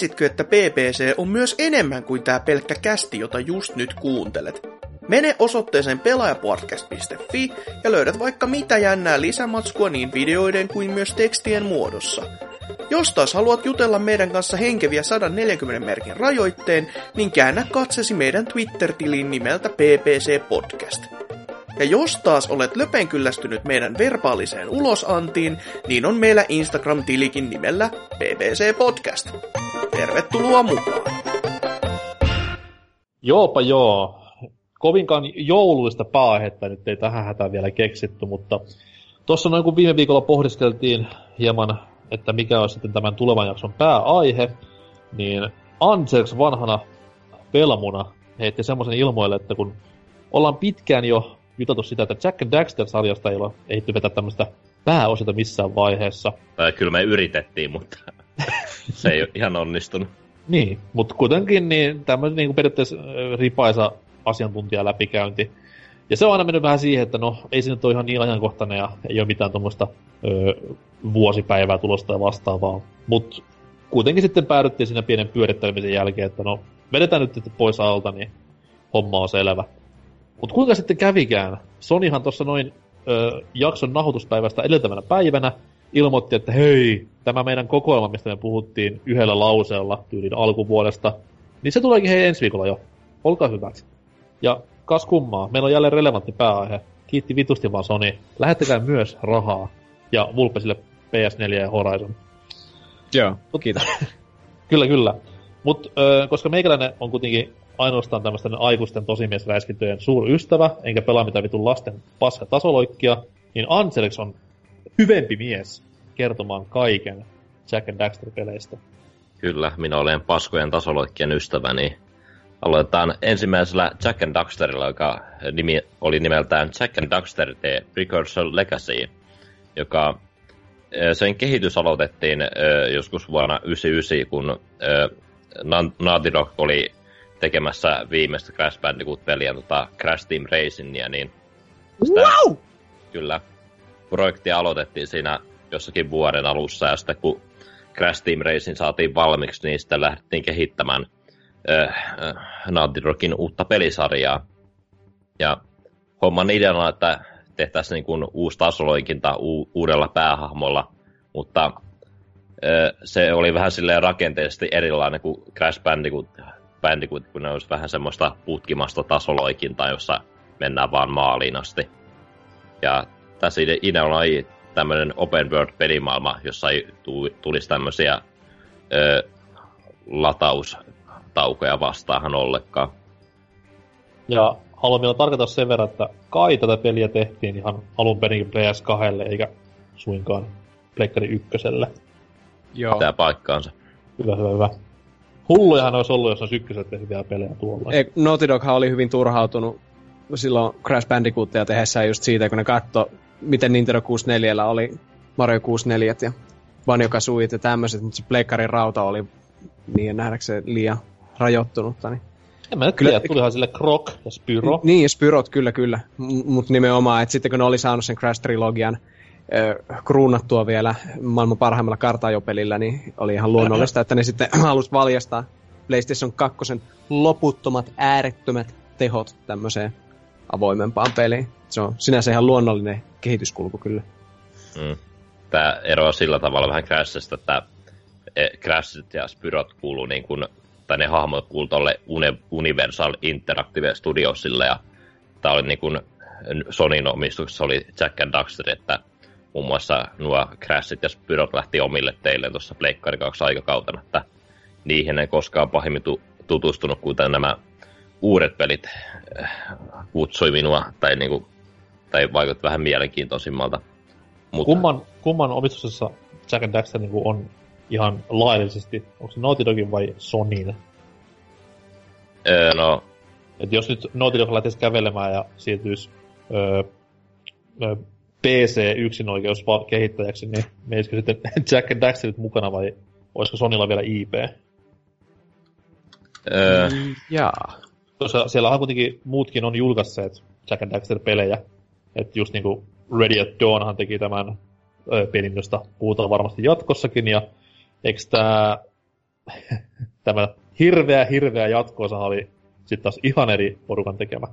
Tiesitkö, että PPC on myös enemmän kuin tämä pelkkä kästi, jota just nyt kuuntelet? Mene osoitteeseen pelaajapodcast.fi ja löydät vaikka mitä jännää lisämatskua niin videoiden kuin myös tekstien muodossa. Jos taas haluat jutella meidän kanssa henkeviä 140 merkin rajoitteen, niin käännä katsesi meidän Twitter-tilin nimeltä PPC Podcast. Ja jos taas olet löpen kyllästynyt meidän verbaaliseen ulosantiin, niin on meillä Instagram-tilikin nimellä PPC Podcast. Tervetuloa mukaan! Joopa joo. Kovinkaan jouluista pääaihetta nyt ei tähän hätään vielä keksitty, mutta tuossa noin kun viime viikolla pohdiskeltiin hieman, että mikä on sitten tämän tulevan jakson pääaihe, niin Anseks vanhana pelmuna heitti semmoisen ilmoille, että kun ollaan pitkään jo juteltu sitä, että Jack and Daxter-sarjasta ei ole ehditty vetää tämmöistä pääosilta missään vaiheessa. Tai kyllä me yritettiin, mutta se ei ole ihan onnistunut. Niin, mutta kuitenkin niin tämmöinen niin periaatteessa ripaisa asiantuntija läpikäynti. Ja se on aina mennyt vähän siihen, että no ei se nyt ole ihan niin ajankohtainen ja ei ole mitään tuommoista vuosipäivää tulosta ja vastaavaa. Mutta kuitenkin sitten päädyttiin siinä pienen pyörittämisen jälkeen, että no vedetään nyt pois alta, niin homma on selvä. Mutta kuinka sitten kävikään? Sonyhan tuossa noin ö, jakson nahoituspäivästä edeltävänä päivänä ilmoitti, että hei, tämä meidän kokoelma, mistä me puhuttiin yhdellä lauseella tyylin alkuvuodesta, niin se tuleekin hei ensi viikolla jo. Olkaa hyvät. Ja kas kummaa, meillä on jälleen relevantti pääaihe. Kiitti vitusti vaan Sony. Lähettäkää myös rahaa. Ja Vulpesille PS4 ja Horizon. Joo, kiitos. kyllä, kyllä. Mutta koska meikäläinen on kuitenkin ainoastaan tämmöisten aikuisten tosimiesräiskintöjen ystävä, enkä pelaa mitään vitun lasten paska tasoloikkia, niin Anselix on hyvempi mies kertomaan kaiken Jack and Daxter-peleistä. Kyllä, minä olen paskojen tasoloikkien ystävä, niin aloitetaan ensimmäisellä Jack and Daxterilla, joka nimi oli nimeltään Jack and Daxter The Precursor Legacy, joka sen kehitys aloitettiin joskus vuonna 1999, kun Naughty Dog oli tekemässä viimeistä Crash Bandicoot-peliä, tota Crash Team Racingia, niin sitä, wow! kyllä, projekti aloitettiin siinä jossakin vuoden alussa, ja sitten kun Crash Team Racing saatiin valmiiksi, niin sitten lähdettiin kehittämään äh, äh, Naughty Dogin uutta pelisarjaa. Ja homman ideana, että tehtäisiin niin kuin uusi tasoloikinta u- uudella päähahmolla, mutta äh, se oli vähän silleen rakenteellisesti erilainen kuin Crash Bandicoot, Bandicoot kun ne olisi vähän semmoista putkimasta tasoloikintaa, jossa mennään vaan maaliin asti. Ja tässä ideana oli tämmöinen open world pelimaailma, jossa ei tulisi tämmöisiä ö, lataustaukoja vastaahan ollenkaan. Ja haluan vielä tarkoittaa sen verran, että kai tätä peliä tehtiin ihan alun perin PS2, eikä suinkaan Pleikkari ykköselle. Joo. Tää paikkaansa. Hyvä, hyvä, hyvä. Hullujahan olisi ollut, jos olisi ykköset tehty vielä pelejä tuolla. Ei, Naughty Doghan oli hyvin turhautunut silloin Crash Bandicootia tehdessä just siitä, kun ne katto, miten Nintendo 64 oli Mario 64 ja Banjo Kazooit ja tämmöiset, mutta se pleikkarin rauta oli niin nähdäkseen liian rajoittunutta. Niin. En mä kyllä, tiedä, tulihan sille Krok ja Spyro. Niin, Spyrot, kyllä, kyllä. Mutta nimenomaan, että sitten kun ne oli saanut sen Crash-trilogian kruunattua vielä maailman parhaimmalla kartajopelillä, niin oli ihan luonnollista, että ne sitten halusi valjastaa PlayStation 2 loputtomat, äärettömät tehot tämmöiseen avoimempaan peliin. Se on sinänsä ihan luonnollinen kehityskulku kyllä. Mm. Tämä eroaa sillä tavalla vähän Crashista, että e, Crashit ja Spyrot kuuluu niin kuin, tai ne hahmot kuuluu tuolle Universal Interactive Studiosille, ja tämä oli niin kuin Sonin omistuksessa oli Jack and Daxter, että muun muassa nuo Crashit ja Spyrot lähti omille teille tuossa Pleikkari 2 aikakautena, että niihin ei koskaan pahemmin tutustunut, kuten nämä uudet pelit äh, kutsui minua, tai, niinku, tai vaikutti vähän mielenkiintoisimmalta. Mutta... Kumman, kumman omistuksessa Jack and Daxter niinku on ihan laillisesti? Onko se Naughty Dogin vai Sonyin? Öö, no... Et jos nyt Naughty Dog lähtisi kävelemään ja siirtyisi öö, öö, PC-yksinoikeus kehittäjäksi, niin meisikö sitten Jack and Daxterit mukana vai olisiko Sonilla vielä IP? Öö. Mm, jaa tuossa, siellä on kuitenkin muutkin on julkaisseet Jack and Daxter-pelejä. Että just niinku Ready at Dawnhan teki tämän ö, pelin, josta puhutaan varmasti jatkossakin. Ja eikö tää, tämä hirveä, hirveä jatkoosa oli sitten taas ihan eri porukan tekemä.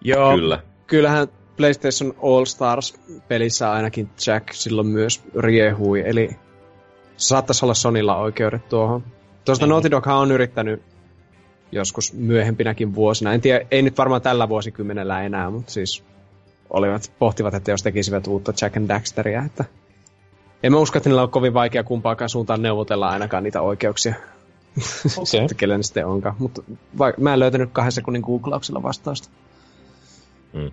Joo, Kyllä. kyllähän PlayStation All Stars-pelissä ainakin Jack silloin myös riehui, eli saattaisi olla Sonilla oikeudet tuohon. Tuosta niin. Naughty Dog on yrittänyt joskus myöhempinäkin vuosina. En tiedä, ei nyt varmaan tällä vuosikymmenellä enää, mutta siis olivat, pohtivat, että jos tekisivät uutta Jack and Daxteria, että en mä usko, että niillä on kovin vaikea kumpaakaan suuntaan neuvotella ainakaan niitä oikeuksia. Okay. sitten kelle ne sitten onkaan. Mutta mä en löytänyt kahden sekunnin googlauksella vastausta. Hmm.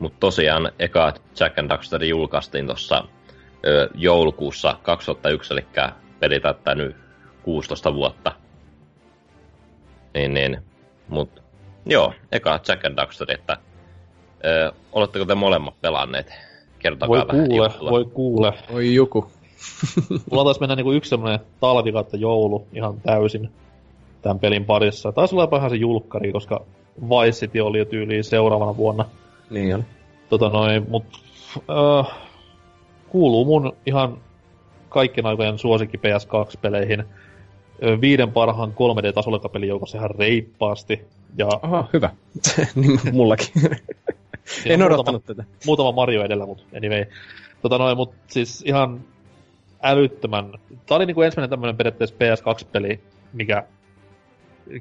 Mutta tosiaan eka Jack and Daxter julkaistiin tuossa joulukuussa 2001, eli peli täyttänyt 16 vuotta niin, niin Mut joo, eka Jack and Daxter, että ö, oletteko te molemmat pelanneet? Kertokaa Voi vähän kuule, juttua. voi kuule. Oi joku. Mulla taisi mennä niinku yksi semmonen talvi joulu ihan täysin tämän pelin parissa. Taisi olla jopa ihan se julkkari, koska Vice City oli jo tyyliin seuraavana vuonna. Niin oli. Tota noin, mut äh, kuuluu mun ihan kaikkien aikojen suosikki PS2-peleihin. Ö, Viiden parhaan 3D-tasolokapelin joukossa ihan reippaasti. Ja Aha, hyvä. niin mullakin. siinä en on odottanut tätä. Muutama, muutama Mario edellä, mut anyway. Tota noin, mut siis ihan älyttömän... Tää oli niinku ensimmäinen tämmönen periaatteessa PS2-peli, mikä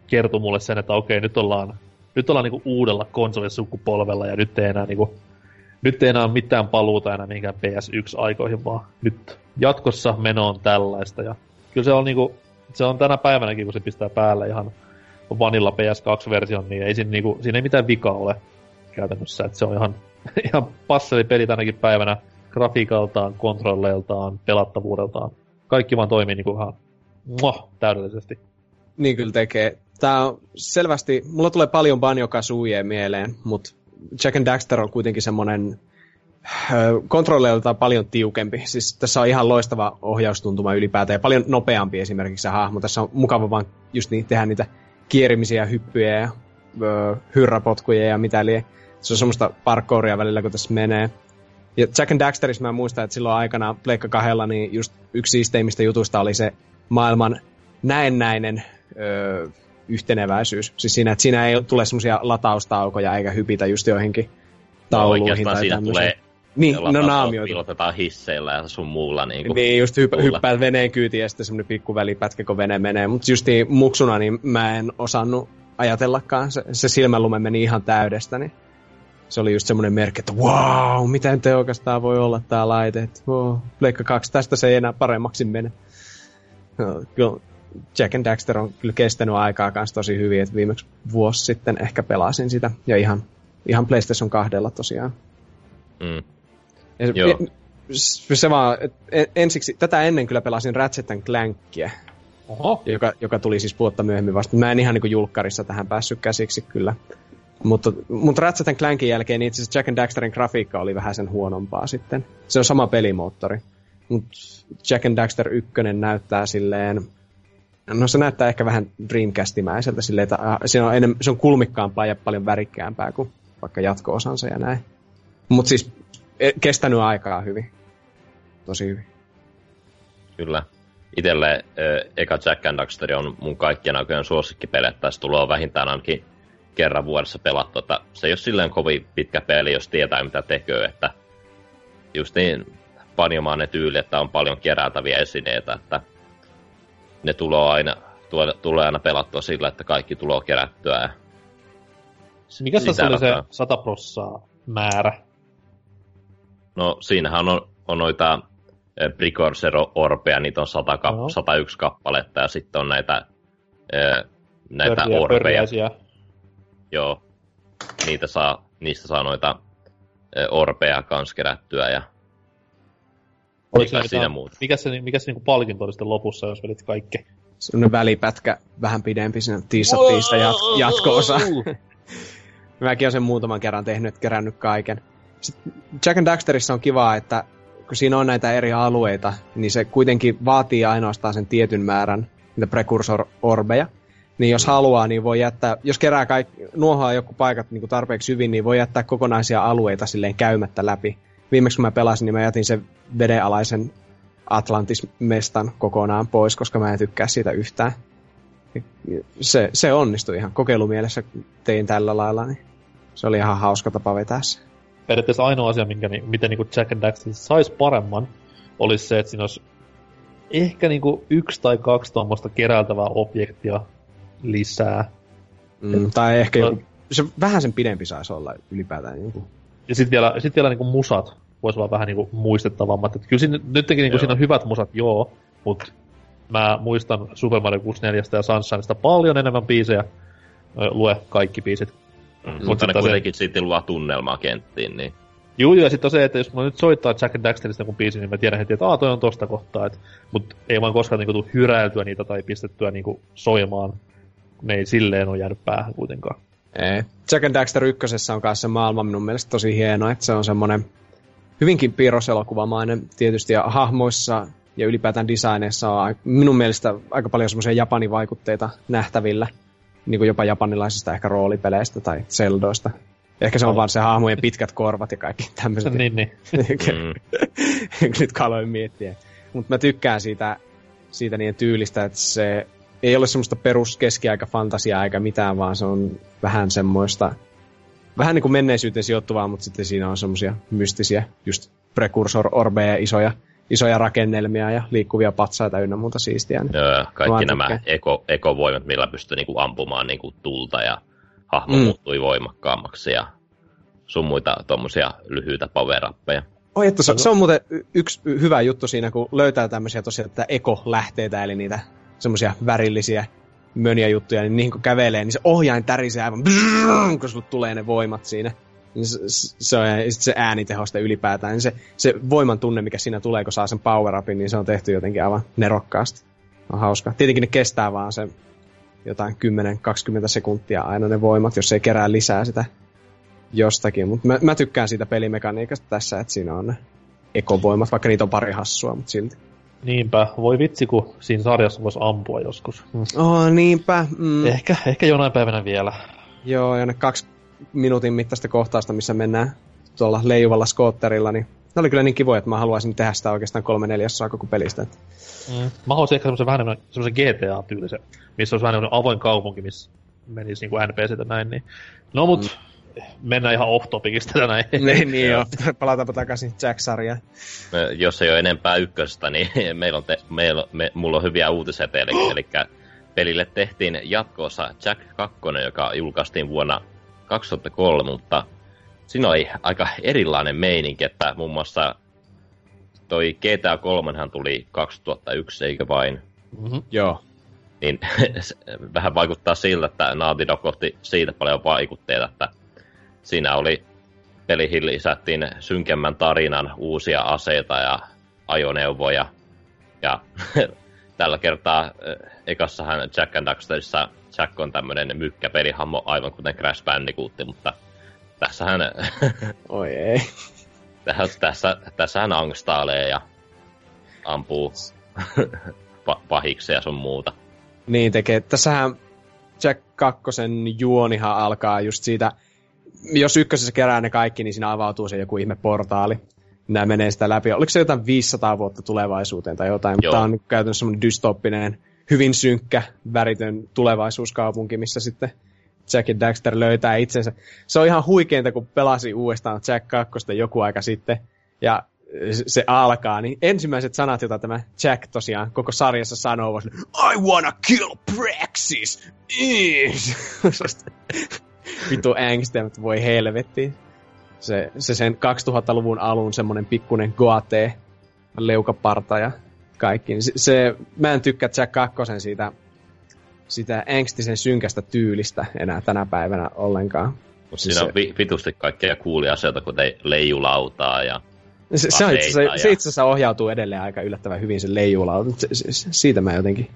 kertoi mulle sen, että okei, nyt ollaan, nyt ollaan niinku uudella konsolisukupolvella ja nyt ei enää niinku, nyt ei enää ole mitään paluuta enää mihinkään PS1-aikoihin, vaan nyt jatkossa meno on tällaista. Ja kyllä se on niinku, se on tänä päivänäkin, kun se pistää päälle ihan vanilla PS2-version, niin ei siinä, niinku, siinä ei mitään vikaa ole käytännössä. Että se on ihan, ihan passeli peli tänäkin päivänä grafiikaltaan, kontrolleiltaan, pelattavuudeltaan. Kaikki vaan toimii niinku ihan muah, täydellisesti. Niin kyllä tekee. Tää on selvästi, mulla tulee paljon Banjo Kazooie mieleen, mutta Jack and Daxter on kuitenkin semmonen ö, kontrolleiltaan paljon tiukempi. Siis tässä on ihan loistava ohjaustuntuma ylipäätään ja paljon nopeampi esimerkiksi se hahmo. Tässä on mukava vaan just niin, tehdä niitä kierimisiä, hyppyjä ja ö, hyrräpotkuja ja mitä lie. Se on semmoista parkouria välillä, kun tässä menee. Ja Jack and Daxterissa mä muistan, että silloin aikana Pleikka kahdella, niin just yksi siisteimmistä jutuista oli se maailman näennäinen öö, yhteneväisyys. Siis siinä, että siinä ei tule semmoisia lataustaukoja eikä hypitä just joihinkin No, tauluihin oikeastaan tai siinä tulee Niin, no naamioitu. piilotetaan hisseillä ja sun muulla niinku. Niin, just hypp- hyppäät veneen kyytiin ja sitten semmoinen pikku välipätkä, kun vene menee. Mutta just niin muksuna, niin mä en osannut ajatellakaan. Se, se silmänlume meni ihan täydestä, niin se oli just semmoinen merkki, että wow, miten tehokasta voi olla tää laite. Että, wow, Pleikka 2, tästä se ei enää paremmaksi mene. No, Jack and Daxter on kyllä kestänyt aikaa kanssa tosi hyvin, että viimeksi vuosi sitten ehkä pelasin sitä. Ja ihan, ihan PlayStation 2 tosiaan. Mm. Ja se, Joo. se, se vaan, ensiksi, tätä ennen kyllä pelasin Ratchet Clankia, Oho. joka, joka tuli siis vuotta myöhemmin vasta. Mä en ihan niin julkkarissa tähän päässyt käsiksi kyllä. Mutta, mutta Ratchet Clankin jälkeen niin itse asiassa Jack and Daxterin grafiikka oli vähän sen huonompaa sitten. Se on sama pelimoottori. Mutta Jack and Daxter 1 näyttää silleen... No se näyttää ehkä vähän Dreamcastimäiseltä silleen, että äh, se on, enem, se on kulmikkaampaa ja paljon värikkäämpää kuin vaikka jatko-osansa ja näin. Mutta siis e- kestänyt aikaa hyvin. Tosi hyvin. Kyllä. Itelle ö, eka Jack and Daxter on mun kaikkien aikojen suosikkipeli, että tässä tulee vähintään ainakin kerran vuodessa pelattu. Että se ei ole silleen kovin pitkä peli, jos tietää mitä tekee, että just niin panjomaan ne tyyli, että on paljon kerätäviä esineitä, että ne tulee aina, tulee, tulee aina pelattua sillä, että kaikki tulee kerättyä. Ja Mikä tässä oli se rataa. 100 prossaa määrä? No siinähän on, on noita eh, Precursor-orpeja, niitä on 100 kap- Joo. 101 kappaletta, ja sitten on näitä, eh, näitä Pörriä- orpeja, joo, niitä saa, niistä saa noita eh, orpeja kans kerättyä, ja Oliko Mikä siinä, mitään- muuta? Mikä se, mikä se niinku palkinto oli sitten lopussa, jos vedit kaikki? Sellainen välipätkä, vähän pidempi, siinä tiissattiin sitä jat- jatko-osa. Mäkin olen sen muutaman kerran tehnyt, kerännyt kaiken. Sitten Jack and Daxterissa on kivaa, että kun siinä on näitä eri alueita, niin se kuitenkin vaatii ainoastaan sen tietyn määrän niitä precursor-orbeja. Niin jos haluaa, niin voi jättää, jos kerää kaikki, nuohoaa joku paikat niin kuin tarpeeksi hyvin, niin voi jättää kokonaisia alueita silleen käymättä läpi. Viimeksi kun mä pelasin, niin mä jätin sen vedenalaisen Atlantis-mestan kokonaan pois, koska mä en tykkää siitä yhtään. Se, se onnistui ihan kokeilumielessä, tein tällä lailla, niin se oli ihan hauska tapa vetää se. Periaatteessa ainoa asia, minkä, miten niinku Jack and Daxter saisi paremman, olisi se, että siinä olisi ehkä niinku yksi tai kaksi tuommoista keräiltävää objektia lisää. Mm, tai ehkä No. joku, se vähän sen pidempi saisi olla ylipäätään. Joku. Ja sitten vielä, sit vielä niinku musat voisi olla vähän niinku muistettavammat. Et kyllä siinä, nytkin niinku siinä on hyvät musat, joo, mutta mä muistan Super Mario 64 ja Sunshineista paljon enemmän biisejä. Lue kaikki biisit. mm, Mut mutta ne sitten se- kuitenkin sitten luo tunnelmaa kenttiin, niin Juu, ja sitten on se, että jos mulla nyt soittaa Jack and Daxterista joku biisi, niin mä tiedän heti, että aah, toi on tosta kohtaa. Et, mut ei vaan koskaan niinku tuu hyräiltyä niitä tai pistettyä niinku soimaan ne ei silleen ole jäänyt päähän kuitenkaan. Ei. Jack and Daxter ykkösessä on kanssa maailma minun mielestä tosi hieno, että se on semmoinen hyvinkin piirroselokuvamainen tietysti, ja hahmoissa ja ylipäätään designeissa on minun mielestä aika paljon semmoisia japanivaikutteita nähtävillä, niin kuin jopa japanilaisista ehkä roolipeleistä tai Zeldoista. Ehkä se on vaan se hahmojen pitkät korvat ja kaikki tämmöiset. niin, niin. Nyt kaloin miettiä. Mutta mä tykkään siitä, siitä niiden tyylistä, että se ei ole semmoista perus keskiaika fantasiaa eikä mitään, vaan se on vähän semmoista, vähän niin kuin menneisyyteen sijoittuvaa, mutta sitten siinä on semmoisia mystisiä, just precursor orbeja, isoja, isoja rakennelmia ja liikkuvia patsaita ynnä muuta siistiä. Niin Joo, kaikki nämä eko, ekovoimat, millä pystyy niinku ampumaan niinku tulta ja hahmo mm. muuttui voimakkaammaksi ja sun muita tuommoisia lyhyitä power Oi, että se, se on muuten yksi hyvä juttu siinä, kun löytää tämmöisiä tosiaan että eko-lähteitä, eli niitä semmoisia värillisiä möniä juttuja, niin niihin kun kävelee, niin se ohjain tärisee aivan brrrr, kun sulle tulee ne voimat siinä. Niin se, se, on, se äänitehosta ylipäätään, niin se, se voiman tunne, mikä siinä tulee, kun saa sen power upin, niin se on tehty jotenkin aivan nerokkaasti. On hauska. Tietenkin ne kestää vaan se jotain 10-20 sekuntia aina ne voimat, jos ei kerää lisää sitä jostakin. Mutta mä, mä, tykkään siitä pelimekaniikasta tässä, että siinä on ne ekovoimat, vaikka niitä on pari hassua, mutta silti. Niinpä, voi vitsi, kun siinä sarjassa voisi ampua joskus. Mm. Oh, niinpä. Mm. Ehkä, ehkä jonain päivänä vielä. Joo, ja ne kaksi minuutin mittaista kohtausta, missä mennään tuolla leijuvalla skootterilla, niin ne oli kyllä niin kivoja, että mä haluaisin tehdä sitä oikeastaan kolme neljäsosaa koko pelistä. Mm. Mä haluaisin ehkä semmoisen vähän semmoisen GTA-tyylisen, missä olisi vähän avoin kaupunki, missä menisi niin kuin NPC näin. Niin. No mut, mm mennään ihan off-topicista näin. niin, niin joo. Palataanpa takaisin Jack-sarjaan. Jos ei ole enempää ykköstä, niin meillä on te, meillä, me, mulla on hyviä uutisia teille. Oh. Eli pelille tehtiin jatkoosa Jack 2, joka julkaistiin vuonna 2003, mutta siinä oli aika erilainen meininki, että muun muassa toi GTA 3 tuli 2001, eikö vain? Mm-hmm. Joo. Niin vähän vaikuttaa siltä, että Naughty Dog otti siitä paljon vaikutteita, että siinä oli pelihin lisättiin synkemmän tarinan, uusia aseita ja ajoneuvoja. Ja tällä kertaa eh, ekassahan Jack and Daxterissa Jack on tämmönen mykkäpelihammo, aivan kuten Crash Bandicoot, mutta tässähän... Oi ei. Tässä, tässä, tässähän angstailee ja ampuu pahiksi ja sun muuta. Niin tekee. Tässähän Jack 2 juonihan alkaa just siitä jos ykkösessä kerää ne kaikki, niin siinä avautuu se joku ihme portaali. Nämä menee sitä läpi. Oliko se jotain 500 vuotta tulevaisuuteen tai jotain, Joo. mutta tämä on käytännössä semmoinen dystoppinen, hyvin synkkä, väritön tulevaisuuskaupunki, missä sitten Jack ja Daxter löytää itsensä. Se on ihan huikeinta, kun pelasi uudestaan Jack 2 joku aika sitten, ja se alkaa, niin ensimmäiset sanat, joita tämä Jack tosiaan koko sarjassa sanoo, on I wanna kill Praxis! vitu ängstiä, että voi helvetti. Se, se sen 2000-luvun alun semmonen pikkunen goate, leukaparta ja kaikki. Se, se, mä en tykkää Jack Kakkosen siitä, sitä ängstisen synkästä tyylistä enää tänä päivänä ollenkaan. Mutta siis siinä on vi- vitusti kaikkea kuulia asioita, kuten leijulautaa ja se, se, itse, se, ja... se itse asiassa ohjautuu edelleen aika yllättävän hyvin se leijulauta. Se, se, siitä mä jotenkin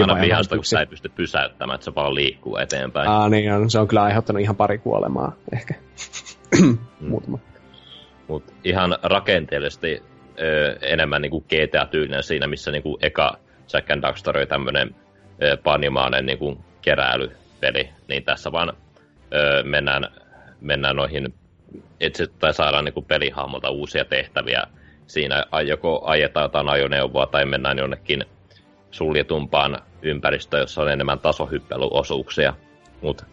aina vihasta, kun sä ei pysty pysäyttämään, että se vaan liikkuu eteenpäin. Aa, niin on. Se on kyllä aiheuttanut ihan pari kuolemaa, ehkä. mm. Muutama. Mut ihan rakenteellisesti ö, enemmän niinku GTA-tyylinen siinä, missä niinku eka Jack and Daxter oli tämmönen ö, panimainen niinku keräilypeli, niin tässä vaan ö, mennään, mennään noihin, etsi, tai saadaan niinku pelihahmolta uusia tehtäviä. Siinä joko ajetaan jotain ajoneuvoa tai mennään jonnekin suljetumpaan ympäristöön, jossa on enemmän tasohyppelyosuuksia. Mutta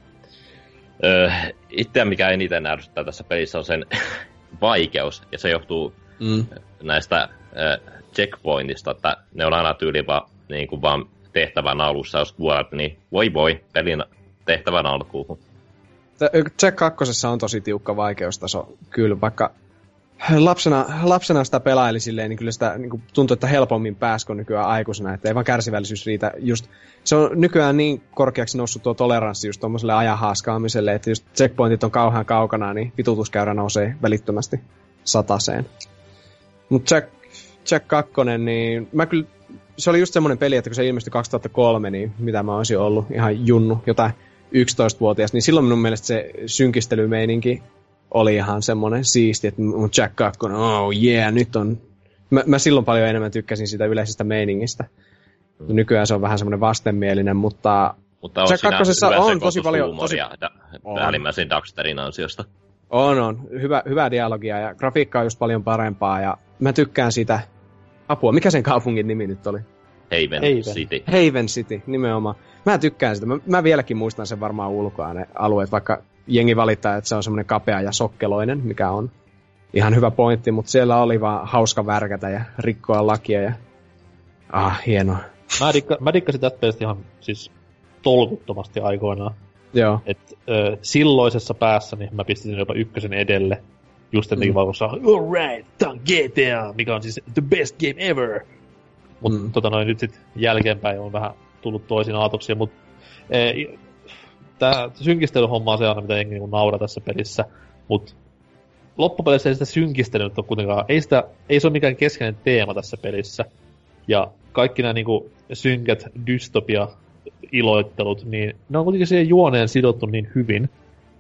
öö, itseä mikä eniten ärsyttää tässä pelissä on sen vaikeus, ja se johtuu mm. näistä ö, checkpointista, että ne on aina tyyli vaan, niin kuin vaan tehtävän alussa, jos kuolet, niin voi voi, pelin tehtävän alkuun. Jack 2 on tosi tiukka vaikeustaso, kyllä, vaikka lapsena, lapsena sitä pelaili silleen, niin kyllä sitä niin kuin tuntuu, että helpommin pääsi kuin nykyään aikuisena, että ei vaan kärsivällisyys riitä. Just, se on nykyään niin korkeaksi noussut tuo toleranssi just tuommoiselle ajan haaskaamiselle, että just checkpointit on kauhean kaukana, niin vitutuskäyrä nousee välittömästi sataseen. Mutta Jack, Jack 2, niin mä kyllä se oli just semmoinen peli, että kun se ilmestyi 2003, niin mitä mä olisin ollut ihan junnu, jotain 11-vuotias, niin silloin minun mielestä se synkistelymeininki oli ihan semmoinen siisti, että mun Jack 2, oh yeah, nyt on... Mä, mä silloin paljon enemmän tykkäsin sitä yleisestä meiningistä. Nykyään se on vähän semmoinen vastenmielinen, mutta... Mutta on Jack 2 on tosi paljon... Tosi... Päällimmäisen Daxterin ansiosta. On, on. Hyvä, hyvää dialogia ja grafiikka on just paljon parempaa ja mä tykkään sitä... Apua, mikä sen kaupungin nimi nyt oli? Haven, Haven. City. Haven City, nimenomaan. Mä tykkään sitä. Mä, mä vieläkin muistan sen varmaan ulkoa ne alueet, vaikka jengi valittaa, että se on semmoinen kapea ja sokkeloinen, mikä on ihan hyvä pointti, mutta siellä oli vaan hauska värkätä ja rikkoa lakia ja... Ah, hienoa. Mä, dikka, mä dikkasin tästä pelistä ihan siis tolkuttomasti aikoinaan. Joo. Et, ö, silloisessa päässä niin mä pistin jopa ykkösen edelle. Just etenkin mm. kun alright, tää on GTA, mikä on siis the best game ever. Mutta mm. tota noin, nyt sit jälkeenpäin on vähän tullut toisin aatoksia, mutta tämä synkistelyhomma on se aina, mitä jengi niin naura tässä pelissä, mutta loppupeleissä ei sitä synkistelyä ole kuitenkaan, ei, sitä, ei se ole mikään keskeinen teema tässä pelissä. Ja kaikki nämä niin synkät dystopia iloittelut, niin ne on kuitenkin siihen juoneen sidottu niin hyvin,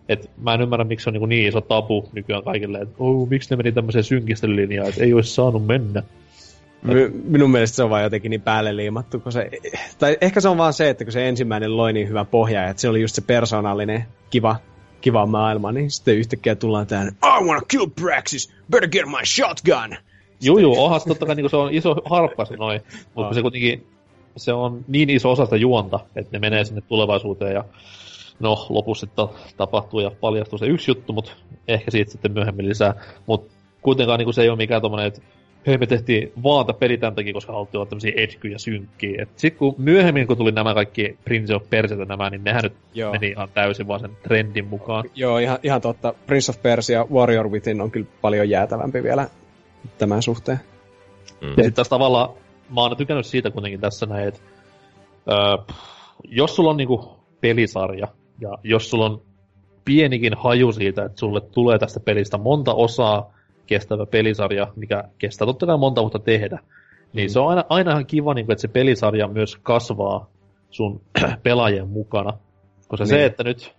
että mä en ymmärrä, miksi se on niin, niin iso tabu nykyään kaikille, että oh, miksi ne meni tämmöiseen synkistelylinjaan, että ei olisi saanut mennä. Minun mielestä se on vaan jotenkin niin päälle liimattu, kun se, tai ehkä se on vaan se, että kun se ensimmäinen loi niin hyvä pohja, että se oli just se persoonallinen kiva, kiva maailma, niin sitten yhtäkkiä tullaan tähän, I wanna kill Praxis, better get my shotgun! Juu, juu, ohas totta kai niin se on iso harppas noin, mutta oh. se kuitenkin, se on niin iso osa sitä juonta, että ne menee sinne tulevaisuuteen ja no, lopussa sitten tapahtuu ja paljastuu se yksi juttu, mutta ehkä siitä sitten myöhemmin lisää. Mutta kuitenkaan niin se ei ole mikään tommonen, että hei me tehtiin vaata peli tämän takia, koska haluttiin olla tämmöisiä etkyjä synkkiä. Sitten kun myöhemmin, kun tuli nämä kaikki Prince of Persia nämä, niin nehän nyt Joo. meni ihan täysin vaan sen trendin mukaan. Joo, ihan, ihan totta. Prince of Persia Warrior Within on kyllä paljon jäätävämpi vielä tämän suhteen. Mm. Ja sitten taas tavallaan, mä oon tykännyt siitä kuitenkin tässä näin, että öö, jos sulla on niinku pelisarja, ja jos sulla on pienikin haju siitä, että sulle tulee tästä pelistä monta osaa, kestävä pelisarja, mikä kestää totta kai monta vuotta tehdä. Niin mm. se on aina, aina ihan kiva, niin kuin, että se pelisarja myös kasvaa sun pelaajien mukana. Koska niin. se, että nyt,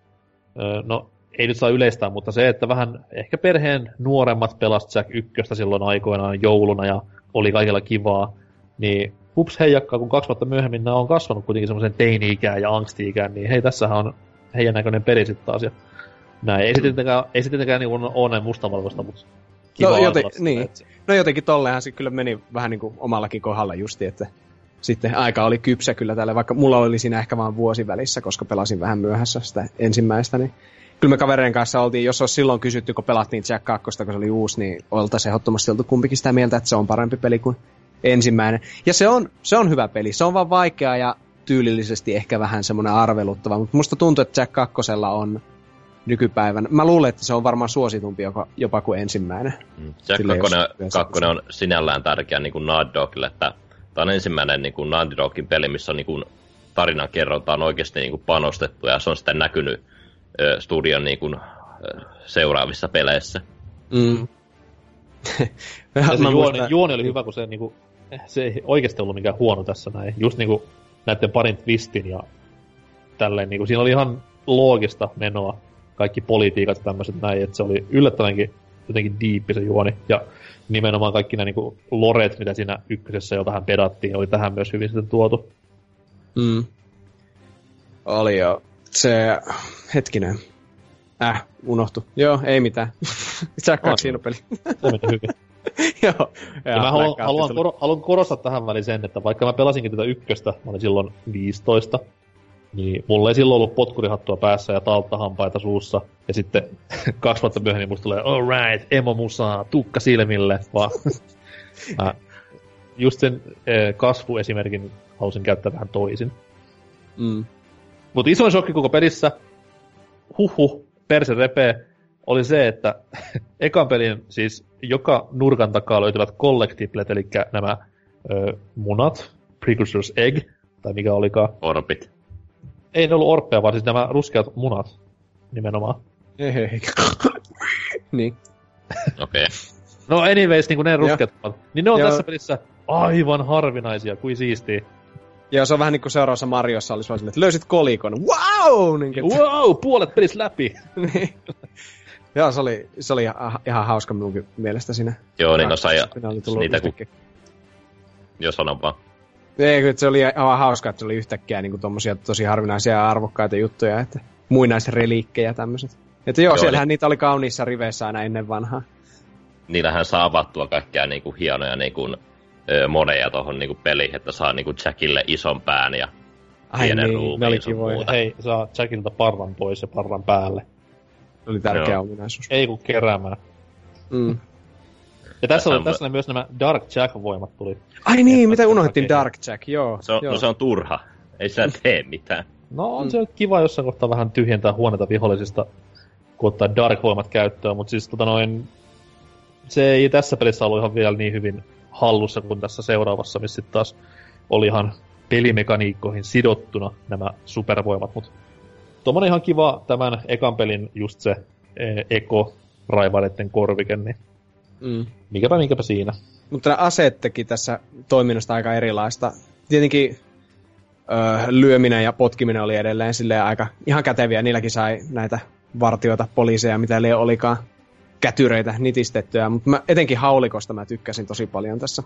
no ei nyt saa yleistää, mutta se, että vähän ehkä perheen nuoremmat pelasivat Jack 1 silloin aikoinaan jouluna ja oli kaikilla kivaa, niin hups heijakkaa, kun kaksi vuotta myöhemmin nämä on kasvanut kuitenkin semmoisen teini-ikään ja angsti-ikään, niin hei, tässähän on heidän näköinen peli sitten taas. Ja näin. Ei se tietenkään, ei se tietenkään niin ole näin mustavalkoista, mutta kiva no, joten, niin. no jotenkin tolleenhan se kyllä meni vähän niin kuin omallakin kohdalla justi, että sitten aika oli kypsä kyllä tälle, vaikka mulla oli siinä ehkä vain vuosi välissä, koska pelasin vähän myöhässä sitä ensimmäistä, niin kyllä me kavereiden kanssa oltiin, jos olisi silloin kysytty, kun pelattiin Jack 2, kun se oli uusi, niin oltaisiin ehdottomasti oltu kumpikin sitä mieltä, että se on parempi peli kuin ensimmäinen. Ja se on, se on hyvä peli, se on vaan vaikea ja tyylillisesti ehkä vähän semmoinen arveluttava, mutta musta tuntuu, että Jack 2 on nykypäivänä. Mä luulen, että se on varmaan suositumpi jopa, jopa kuin ensimmäinen. Mm. Jack 2 on sinällään tärkeä niin kuin Naughty Dogille, että tämä on ensimmäinen niin kuin Naughty Dogin peli, missä on niin kuin, tarinan kerrontaan oikeasti niin kuin panostettu, ja se on sitten näkynyt ö, studion niin kuin, ö, seuraavissa peleissä. Mm. ja se juoni, juoni, oli hyvä, kun se, niin kuin, se ei oikeasti ollut mikään huono tässä näin. Just niin kuin näiden parin twistin ja tälleen, niin kuin, siinä oli ihan loogista menoa kaikki politiikat ja tämmöiset näin, että se oli yllättävänkin jotenkin diippi se juoni. Ja nimenomaan kaikki nämä niin loret, mitä siinä ykkösessä jo vähän pedattiin, oli tähän myös hyvin sitten tuotu. Mm. Oli jo. Se, hetkinen. Äh, unohtu. Joo, ei mitään. Jack 2 peli. se meni hyvin. Joo. Ja, ja mä haluan, haluan, kor- haluan korostaa tähän väliin sen, että vaikka mä pelasinkin tätä ykköstä, mä olin silloin 15, niin mulla ei silloin ollut potkurihattua päässä ja talttahampaita suussa. Ja sitten kaksi vuotta myöhemmin musta tulee, alright, emo musaa, tukka silmille, vaan mä just sen eh, kasvuesimerkin halusin käyttää vähän toisin. Mm. Mutta isoin shokki koko pelissä, huhu, perse repee, oli se, että ekan pelin siis joka nurkan takaa löytyvät collectiblet, eli nämä ö, munat, precursors egg, tai mikä olikaan. Orbit ei ne ollut orppeja, vaan siis nämä ruskeat munat nimenomaan. Ei, ei. niin. Okei. Okay. No anyways, niin kuin ne ruskeat munat. Niin ne on Joo. tässä pelissä aivan harvinaisia, kuin siistiä. Ja se on vähän niin kuin seuraavassa Mariossa olisi vaan silleen, että löysit kolikon. Wow! Niin, että, Wow, puolet pelis läpi! niin. Joo, se oli, se oli ihan, ihan hauska minunkin mielestä siinä. Joo, niin no sai, niitä kun, jos sanon vaan. Ei, se oli aivan hauska, että se oli yhtäkkiä niin kuin tommosia tosi harvinaisia ja arvokkaita juttuja, että muinaisreliikkejä tämmöiset. Että joo, Joo, siellähän niin- niitä oli kauniissa riveissä aina ennen vanhaa. Niillähän saa avattua kaikkia niinku hienoja niinku, ö, moneja tuohon niinku peliin, että saa niinku Jackille ison pään ja Ai Pienen niin, ruumiin sun muuta. Hei, saa Jackilta parran pois ja parran päälle. Se oli tärkeä Joo. ominaisuus. Ei kun keräämään. Mm. Ja tässä, oli, on- tässä oli myös nämä Dark Jack-voimat tuli. Ai niin, mitä unohdettiin. Dark Jack, joo. se on, joo. no se on turha. Ei sitä tee mitään. No on Mm. se kiva jossain kohtaa vähän tyhjentää huoneita vihollisista, kun ottaa Dark-voimat käyttöön, mutta siis tota noin, se ei tässä pelissä ollut ihan vielä niin hyvin hallussa kuin tässä seuraavassa, missä sitten taas oli ihan pelimekaniikkoihin sidottuna nämä supervoimat, mutta tuommoinen ihan kiva tämän ekan pelin just se eh, eko raivaileiden korvike, niin Mm. mikäpä minkäpä siinä. Mutta nämä aseet teki tässä toiminnasta aika erilaista. Tietenkin öö, lyöminen ja potkiminen oli edelleen silleen aika ihan käteviä. Niilläkin sai näitä vartioita, poliiseja, mitä liian olikaan kätyreitä nitistettyä. Mutta mä, etenkin haulikosta mä tykkäsin tosi paljon tässä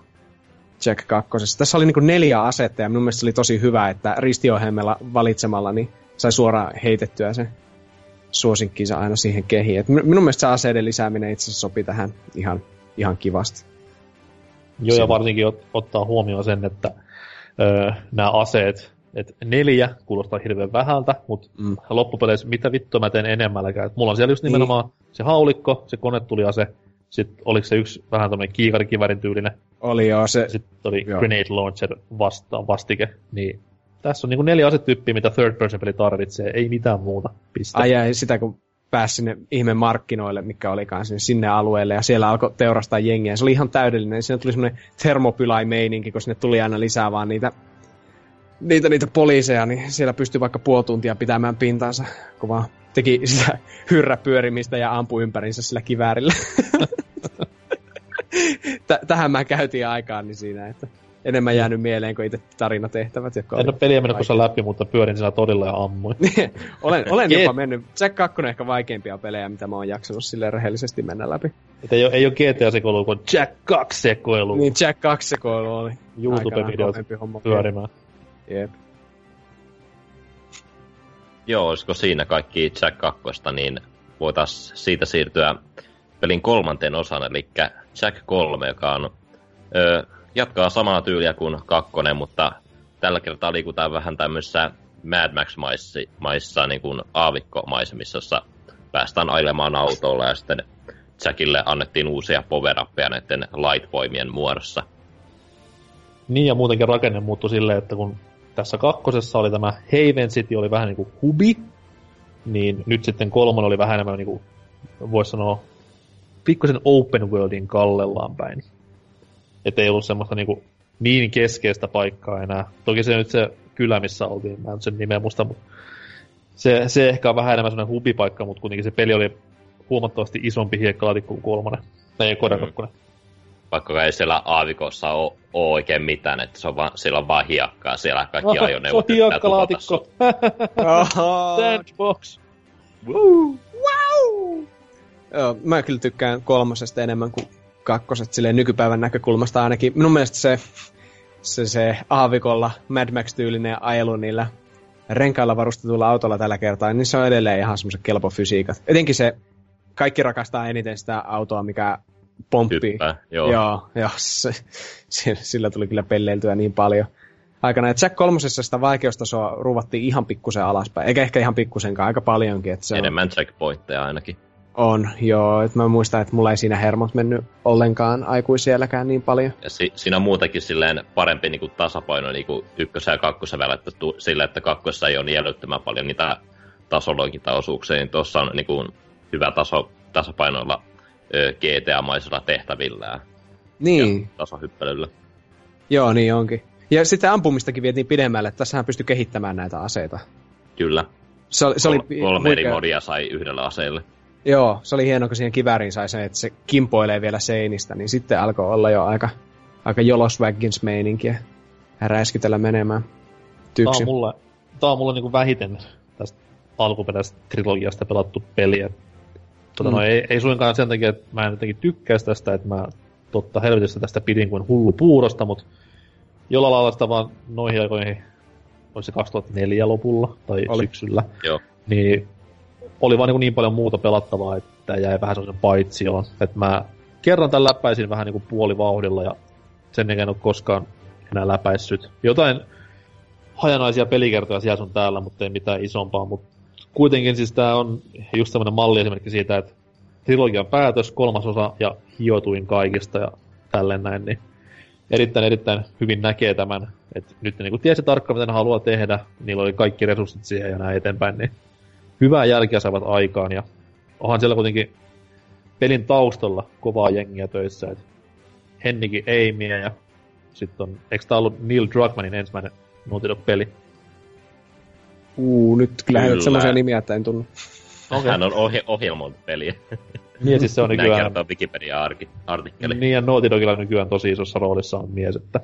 Jack 2. Tässä oli niinku neljä asetta ja minun mielestä se oli tosi hyvä, että ristiohjelmella valitsemalla niin sai suoraan heitettyä se suosikkiinsa aina siihen kehiin. Et min- minun mielestä se aseiden lisääminen itse asiassa sopi tähän ihan, ihan kivasti. Joo, Siinä. ja varsinkin ot, ottaa huomioon sen, että öö, nämä aseet, että neljä kuulostaa hirveän vähältä, mutta Mm. loppupeleissä mitä vittua mä teen enemmälläkään. Et mulla on siellä just nimenomaan Niin. se haulikko, se konetuliase, sitten oliko se yksi vähän tämmöinen kiikarikivärin tyylinen, Oli joo, se, sitten oli Joo. Grenade Launcher vastaan, vastike. Niin tässä on niinku neljä asetyyppiä, mitä third person peli tarvitsee, ei mitään muuta. Piste. ai jäi sitä kun pääsi sinne ihme markkinoille, mikä olikaan sinne, sinne alueelle, ja siellä alkoi teurastaa jengiä. Se oli ihan täydellinen. Siinä tuli semmoinen termopylai-meininki, kun sinne tuli aina lisää vaan niitä, niitä, niitä poliiseja, niin siellä pystyi vaikka puoli tuntia pitämään pintansa, kun vaan teki sitä hyrräpyörimistä ja ampui ympärinsä sillä kiväärillä. Tä- tähän mä käytiin aikaan niin siinä, että enemmän jäänyt mieleen kuin itse tarinatehtävät, jotka En ole peliä mennyt kun läpi, mutta pyörin siinä todella ja ammuin. olen, olen Ket- jopa mennyt. Jack 2 on ehkä vaikeimpia pelejä, mitä mä oon jaksanut silleen rehellisesti mennä läpi. Et ei, ole, ei ole GTA-sekoilu, kun Jack 2 sekoilu Niin Jack 2 sekoilu oli. YouTube-videot pyörimään. Jep. Joo, olisiko siinä kaikki Jack 2, niin voitaisiin siitä siirtyä pelin kolmanteen osaan, eli Jack 3, joka on, ö, jatkaa samaa tyyliä kuin kakkonen, mutta tällä kertaa liikutaan vähän tämmöisissä Mad Max-maissa, niin kuin aavikkomaisemissa, jossa päästään ailemaan autolla ja sitten Jackille annettiin uusia power näiden light-voimien muodossa. Niin ja muutenkin rakenne muuttui silleen, että kun tässä kakkosessa oli tämä Haven City oli vähän niin kuin hubi, niin nyt sitten kolmonen oli vähän enemmän niin kuin, voisi sanoa, pikkusen open worldin kallellaan päin. Että ei ollut semmoista niin, kuin, niin keskeistä paikkaa enää. Toki se nyt se kylä, missä oltiin, mä en sen nimeä muista, mutta se, se ehkä on vähän enemmän semmoinen hubipaikka, mutta kuitenkin se peli oli huomattavasti isompi hiekkalaatikko kuin kolmonen. Tai Koda Mm. Vaikka ei siellä aavikossa ole, ole oikein mitään, että se on vaan, siellä on vaan hiekkaa, siellä kaikki se on ajoneuvot yrittää hiekkalaatikko. Oho. Sandbox. Joo, mä kyllä tykkään kolmosesta enemmän kuin kakkoset silleen nykypäivän näkökulmasta ainakin. Minun mielestä se, se, se aavikolla Mad Max-tyylinen ajelu niillä renkailla varustetulla autolla tällä kertaa, niin se on edelleen ihan semmoiset kelpofysiikat. Etenkin se, kaikki rakastaa eniten sitä autoa, mikä pomppii. Hyppää, joo. Joo, joo se, sillä tuli kyllä pelleiltyä niin paljon. Aikana, että Jack kolmosessa sitä vaikeustasoa ruvattiin ihan pikkusen alaspäin. Eikä ehkä ihan pikkusenkaan, aika paljonkin. Että se on, Enemmän checkpointteja ainakin. On, joo. Et mä muistan, että mulla ei siinä hermot mennyt ollenkaan aikuisielläkään niin paljon. Ja si- siinä on muutenkin silleen parempi niinku tasapaino niinku ykkösen ja kakkosen välillä, että tu- sillä, että kakkosessa ei ole niin älyttömän paljon niitä tasoloikintaosuuksia, niin tuossa on niinku hyvä taso, tasapainoilla ö, GTA-maisilla tehtävillä ja Niin, tasohyppelyllä. joo, niin onkin. Ja sitten ampumistakin vietiin pidemmälle, että tässähän pystyi kehittämään näitä aseita. Kyllä. Se oli, se oli Kol- kolme eri modia sai yhdellä aseella. Joo, se oli hienoa, kun siihen kivääriin sai sen, että se kimpoilee vielä seinistä, niin sitten alkoi olla jo aika, aika Jolos Waggins meininkiä räiskitellä menemään. Tää on Tyksi. mulle, tää on mulle niinku vähiten tästä alkuperäisestä trilogiasta pelattu peli. Et, tota, Mm. no, ei, ei suinkaan sen takia, että mä en jotenkin tykkäisi tästä, että mä totta helvetistä tästä pidin kuin hullu puurosta, mutta jollain lailla sitä vaan noihin aikoihin, olisi se 2004 lopulla tai Oli. syksyllä, Joo. niin oli vaan niin, niin paljon muuta pelattavaa, että jäi vähän sellaisen paitsioon. Että mä kerran tämän läpäisin vähän niin puolivauhdilla ja sen en ole koskaan enää läpäissyt. Jotain hajanaisia pelikertoja siellä sun täällä, mutta ei mitään isompaa. Mutta kuitenkin siis tää on just semmoinen malliesimerkki siitä, että trilogian päätös, kolmas osa ja hiotuin kaikista ja tälleen näin, niin erittäin erittäin hyvin näkee tämän, että nyt ne niin tiesi tarkkaan, mitä ne haluaa tehdä, niillä oli kaikki resurssit siihen ja näin eteenpäin, niin hyvää jälkeä saavat aikaan ja onhan siellä kuitenkin pelin taustalla kovaa jengiä töissä, että Hennikin Amyä ja sitten on, eikö tää ollut Neil Druckmannin ensimmäinen Naughty Dog-peli? Uu, nyt kyllä Kyllä. semmoisia nimiä, että en tunnu. Okei. Hän on ohje- ohjelmoinut peliä. Niin, siis se on Näin nykyään... kertoo Wikipedia-artikkeli. Niin, ja Naughty Dogilla nykyään tosi isossa roolissa on mies, että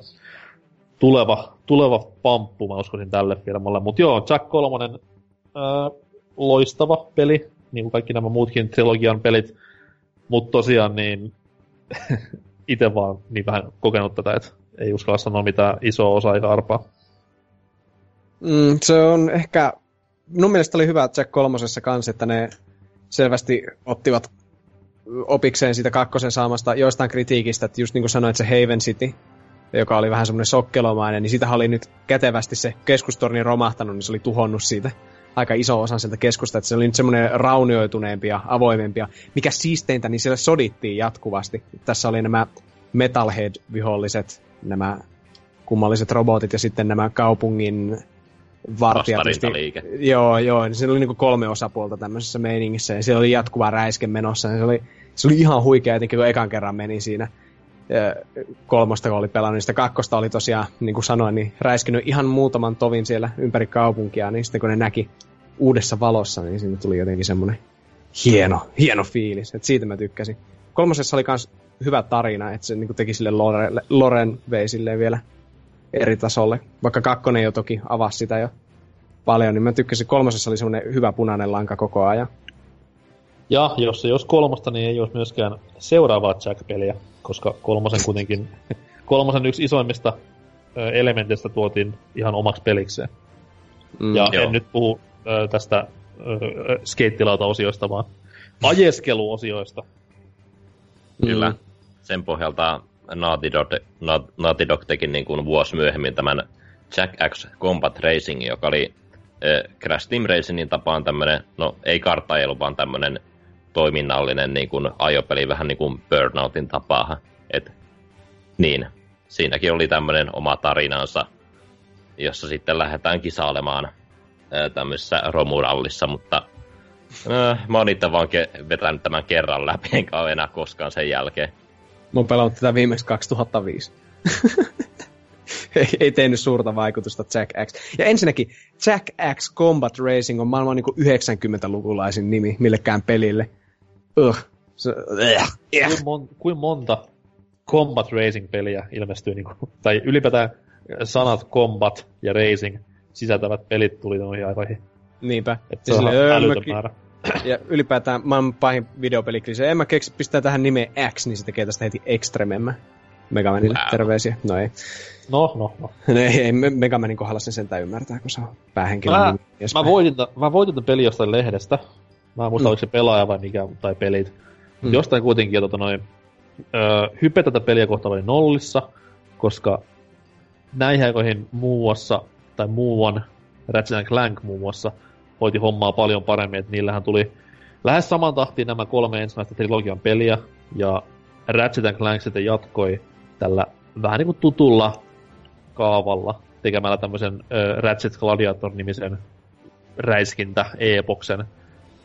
tuleva, tuleva pamppu, mä uskoisin tälle firmalle. Mutta joo, Jack kolmonen ää, loistava peli, niin kuin kaikki nämä muutkin trilogian pelit. Mutta tosiaan niin itse vaan niin vähän kokenut tätä, että ei uskalla sanoa mitään isoa osaa eikä arpaa. Mm, se on ehkä... Minun mielestä oli hyvä Jack kolmosessa kanssa, että ne selvästi ottivat opikseen siitä kakkosen saamasta joistain kritiikistä, että just niin kuin sanoit, se Haven City, joka oli vähän semmoinen sokkelomainen, niin siitä oli nyt kätevästi se keskustorni romahtanut, niin se oli tuhonnut siitä aika iso osan sieltä keskusta, että se oli nyt semmoinen raunioituneempi ja avoimempi, ja mikä siisteintä, niin siellä sodittiin jatkuvasti. Tässä oli nämä Metalhead-viholliset, nämä kummalliset robotit ja sitten nämä kaupungin vartijat. Joo, joo. Niin siinä oli niinku kolme osapuolta tämmöisessä meiningissä ja siellä oli jatkuva räiske menossa. Ja se, oli, se oli ihan huikea jotenkin, kun ekan kerran meni siinä kolmosta, kun oli pelannut, niin sitä kakkosta oli tosiaan, niin kuin sanoin, niin räiskinyt ihan muutaman tovin siellä ympäri kaupunkia, niin sitten kun ne näki uudessa valossa, niin sinne tuli jotenkin semmoinen hieno, hieno fiilis. Et siitä mä tykkäsin. Kolmosessa oli myös hyvä tarina, että se niin teki sille Lore, Loren vei silleen vielä eri tasolle. Vaikka kakkonen jo toki avasi sitä jo paljon, niin mä tykkäsin. Kolmosessa oli semmoinen hyvä punainen lanka koko ajan. Ja jos ei olisi kolmosta, niin ei olisi myöskään seuraavaa Jack-peliä, koska kolmosen kuitenkin, kolmosen yksi isoimmista elementeistä tuotiin ihan omaksi pelikseen. Mm. Ja Joo. en nyt puhu ö, tästä ö, skeittilauta-osioista, vaan ajeskeluosioista. Kyllä. Mm. Sen pohjalta Naughty Dog, Naughty- Naughty Dog teki niin kuin vuosi myöhemmin tämän Jack X Combat Racing, joka oli äh, Crash Team Racingin tapaan tämmönen, no ei karttailu, vaan tämmönen toiminnallinen niin kuin ajopeli, vähän niin kuin Burnoutin tapaa. Et, niin, siinäkin oli tämmönen oma tarinansa, jossa sitten lähdetään kisailemaan tämmöisessä romurallissa, mutta äh, mä oon itse vaan ke- vetänyt tämän kerran läpi, enkä ole enää koskaan sen jälkeen. Mä oon pelannut tätä viimeksi 2005. ei, ei tehnyt suurta vaikutusta Jack X. Ja ensinnäkin, Jack X Combat Racing on maailman niin 90-lukulaisin nimi millekään pelille. Ugh. Se, äh, yeah. Kuin, mon, kuin monta Combat Racing-peliä ilmestyy, niin kuin, tai ylipäätään sanat Combat ja Racing sisältävät pelit tuli noihin aikoihin. Niinpä. Että se Ja on silleen, öö, älytön mäkin- määrä. Ja ylipäätään maailman pahin videopelikriisi. En mä keksi pistää tähän nimeen X, niin se tekee tästä heti Extrememmä. Megamanille Wow. terveisiä. No ei. No, no, no. No ei, ei Me- Megamanin kohdalla sen sentään ymmärtää, kun se on päähenkilön Mä, mä, voitin, mä voitin tämän peli jostain lehdestä. Mä en muista, Mm. oliko se pelaaja vai mikä, tai pelit. Mm. Jostain kuitenkin, tota noin, öö, hype tätä peliä kohta oli nollissa, koska näihin aikoihin muassa, tai muuan, Ratchet Clank muun muassa, hoiti hommaa paljon paremmin, että niillähän tuli lähes saman tahtiin nämä kolme ensimmäistä trilogian peliä, ja Ratchet Clank sitten jatkoi tällä vähän niin kuin tutulla kaavalla tekemällä tämmöisen äh, Ratchet Gladiator-nimisen räiskintä-epoksen.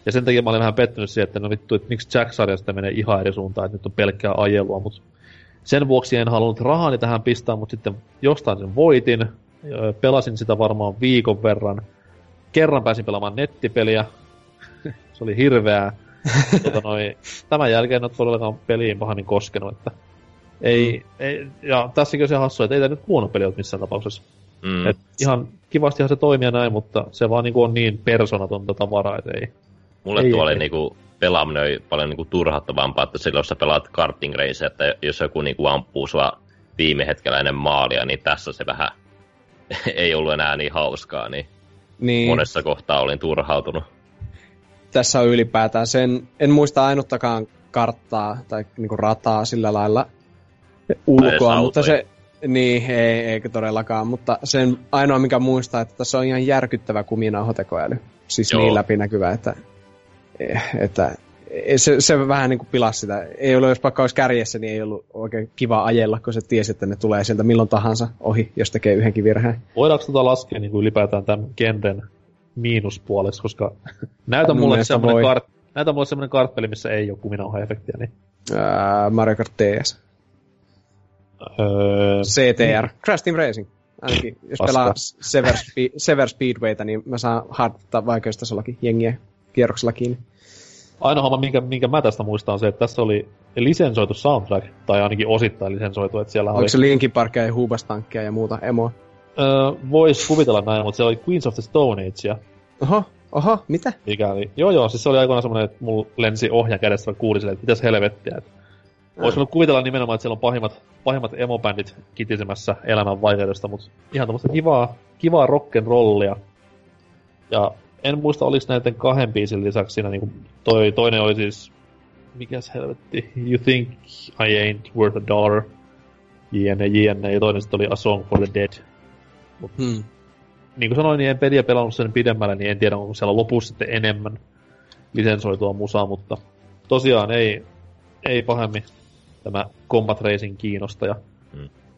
Ja sen takia mä olin vähän pettynyt siihen, että no vittu, että miksi Jack-sarjasta menee ihan eri suuntaan, että nyt on pelkkää ajelua, mutta sen vuoksi en halunnut rahani tähän pistää, mutta sitten jostain sen voitin. Pelasin sitä varmaan viikon verran. Kerran pääsin pelaamaan nettipeliä. Se oli hirveää. tota noi, tämän jälkeen en ole todellakaan peliin pahemmin koskenut, että Ei, ei, ja tässäkin on se hassu, että ei tämä nyt huono peli ole missään tapauksessa. Mm. Et ihan kivastihan se toimii näin, mutta se vaan niinku on niin persoonatonta tavaraa, että ei. Mulle Ei, tuo oli niinku pelaaminen oli paljon niinku turhauttavampaa, että silloin jos sä pelaat karting race, että jos joku niinku ampuu sua viime hetkellä ennen maalia, niin tässä se vähän ei ollut enää niin hauskaa, niin Niin, monessa kohtaa olin turhautunut. tässä on ylipäätään sen, en muista ainuttakaan karttaa tai niinku rataa sillä lailla ulkoa, mutta se, niin, ei, eikä todellakaan, mutta sen ainoa mikä muistaa, että tässä on ihan järkyttävä kuminauhotekoäly. Siis Joo. niin läpinäkyvä, että, että se, se vähän niin kuin pilasi sitä. Ei ollut, jos vaikka olisi kärjessä, niin ei ollut oikein kiva ajella, kun se tiesi, että ne tulee sieltä milloin tahansa ohi, jos tekee yhdenkin virheen. Voidaanko tota laskea niin kuin ylipäätään tämän genren miinuspuoleksi, koska näytä mulle semmoinen kart, näytä mulle semmoinen kartpeli, missä ei ole kuminauha-efektiä, niin Ää, Mario Kart DS. öö, CTR. Crash Team Racing. Ainakin, jos Paska. pelaa Sever, Spe- Sever Speedwayta, niin mä saan hard vaikeustasollakin jengiä kierroksella kiinni. ainoa homma, minkä, minkä mä tästä muistan, on se, että tässä oli lisensoitu soundtrack, tai ainakin osittain lisensoitu, että siellä oli... Onko se Linkin Parkia ja Hubastankkia ja muuta emoa? Öö, Voisi kuvitella näin, mutta siellä oli Queens of the Stone Age, ja Oho, oho, mitä? mikä oli... Joo joo, siis se oli aikoinaan semmoinen, että mulla lensi ohjan kädestä, mä kuulin silleen, että mitäs helvettiä. Että Voisi voinut kuvitella nimenomaan, että siellä on pahimmat, pahimmat emobändit kitisemässä elämän vaikeudesta, mutta ihan tämmöistä kivaa, kivaa rock'n'rollia. Ja en muista, oliko näiden kahden biisin lisäksi siinä niinku toi, toinen oli siis, mikäs helvetti, You Think I Ain't Worth a Dollar, jne, jne, ja toinen sitten oli A Song for the Dead. Hmm. Niin kuin sanoin, niin en peliä pelannut sen pidemmälle, niin en tiedä, onko siellä lopussa sitten enemmän lisensoitua musaa, mutta tosiaan ei, ei pahemmin tämä Combat Racing kiinnosta, ja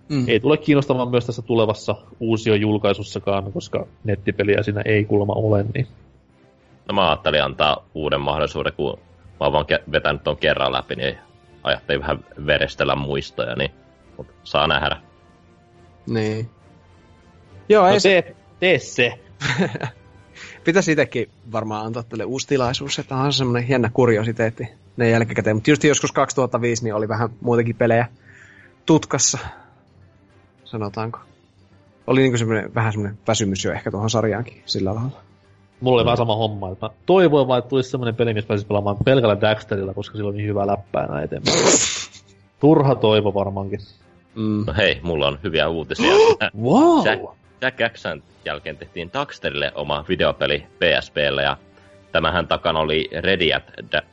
Mm. ei tule kiinnostamaan myös tässä tulevassa uusio julkaisussakaan, koska nettipeliä siinä ei kuulemma ole, niin No mä ajattelin antaa uuden mahdollisuuden, kun mä oon vaan ke- vetänyt ton kerran läpi, niin ajattelin vähän verestellä muistoja, niin mut saa nähdä. Niin. Joo, ei no se, tee, tee se. pitäisi itsekin varmaan antaa tälle uusi tilaisuus, että on semmoinen jännä kuriositeetti ne jälkikäteen. Mutta just joskus 2005 niin oli vähän muutenkin pelejä tutkassa, sanotaanko. Oli niinku semmoinen, vähän semmoinen väsymys jo ehkä tuohon sarjaankin sillä lailla. Mulla oli vähän sama homma, että mä toivoin vaan, että tulisi semmoinen peli, missä pääsisi pelaamaan pelkällä Daxterilla, koska sillä on niin hyvä läppää näin eteenpäin. Turha toivo varmaankin. Mm. No hei, mulla on hyviä uutisia. Wow! Jack, Jack Jackson jälkeen tehtiin Daxterille oma videopeli PSPlle ja tämähän takana oli Ready at,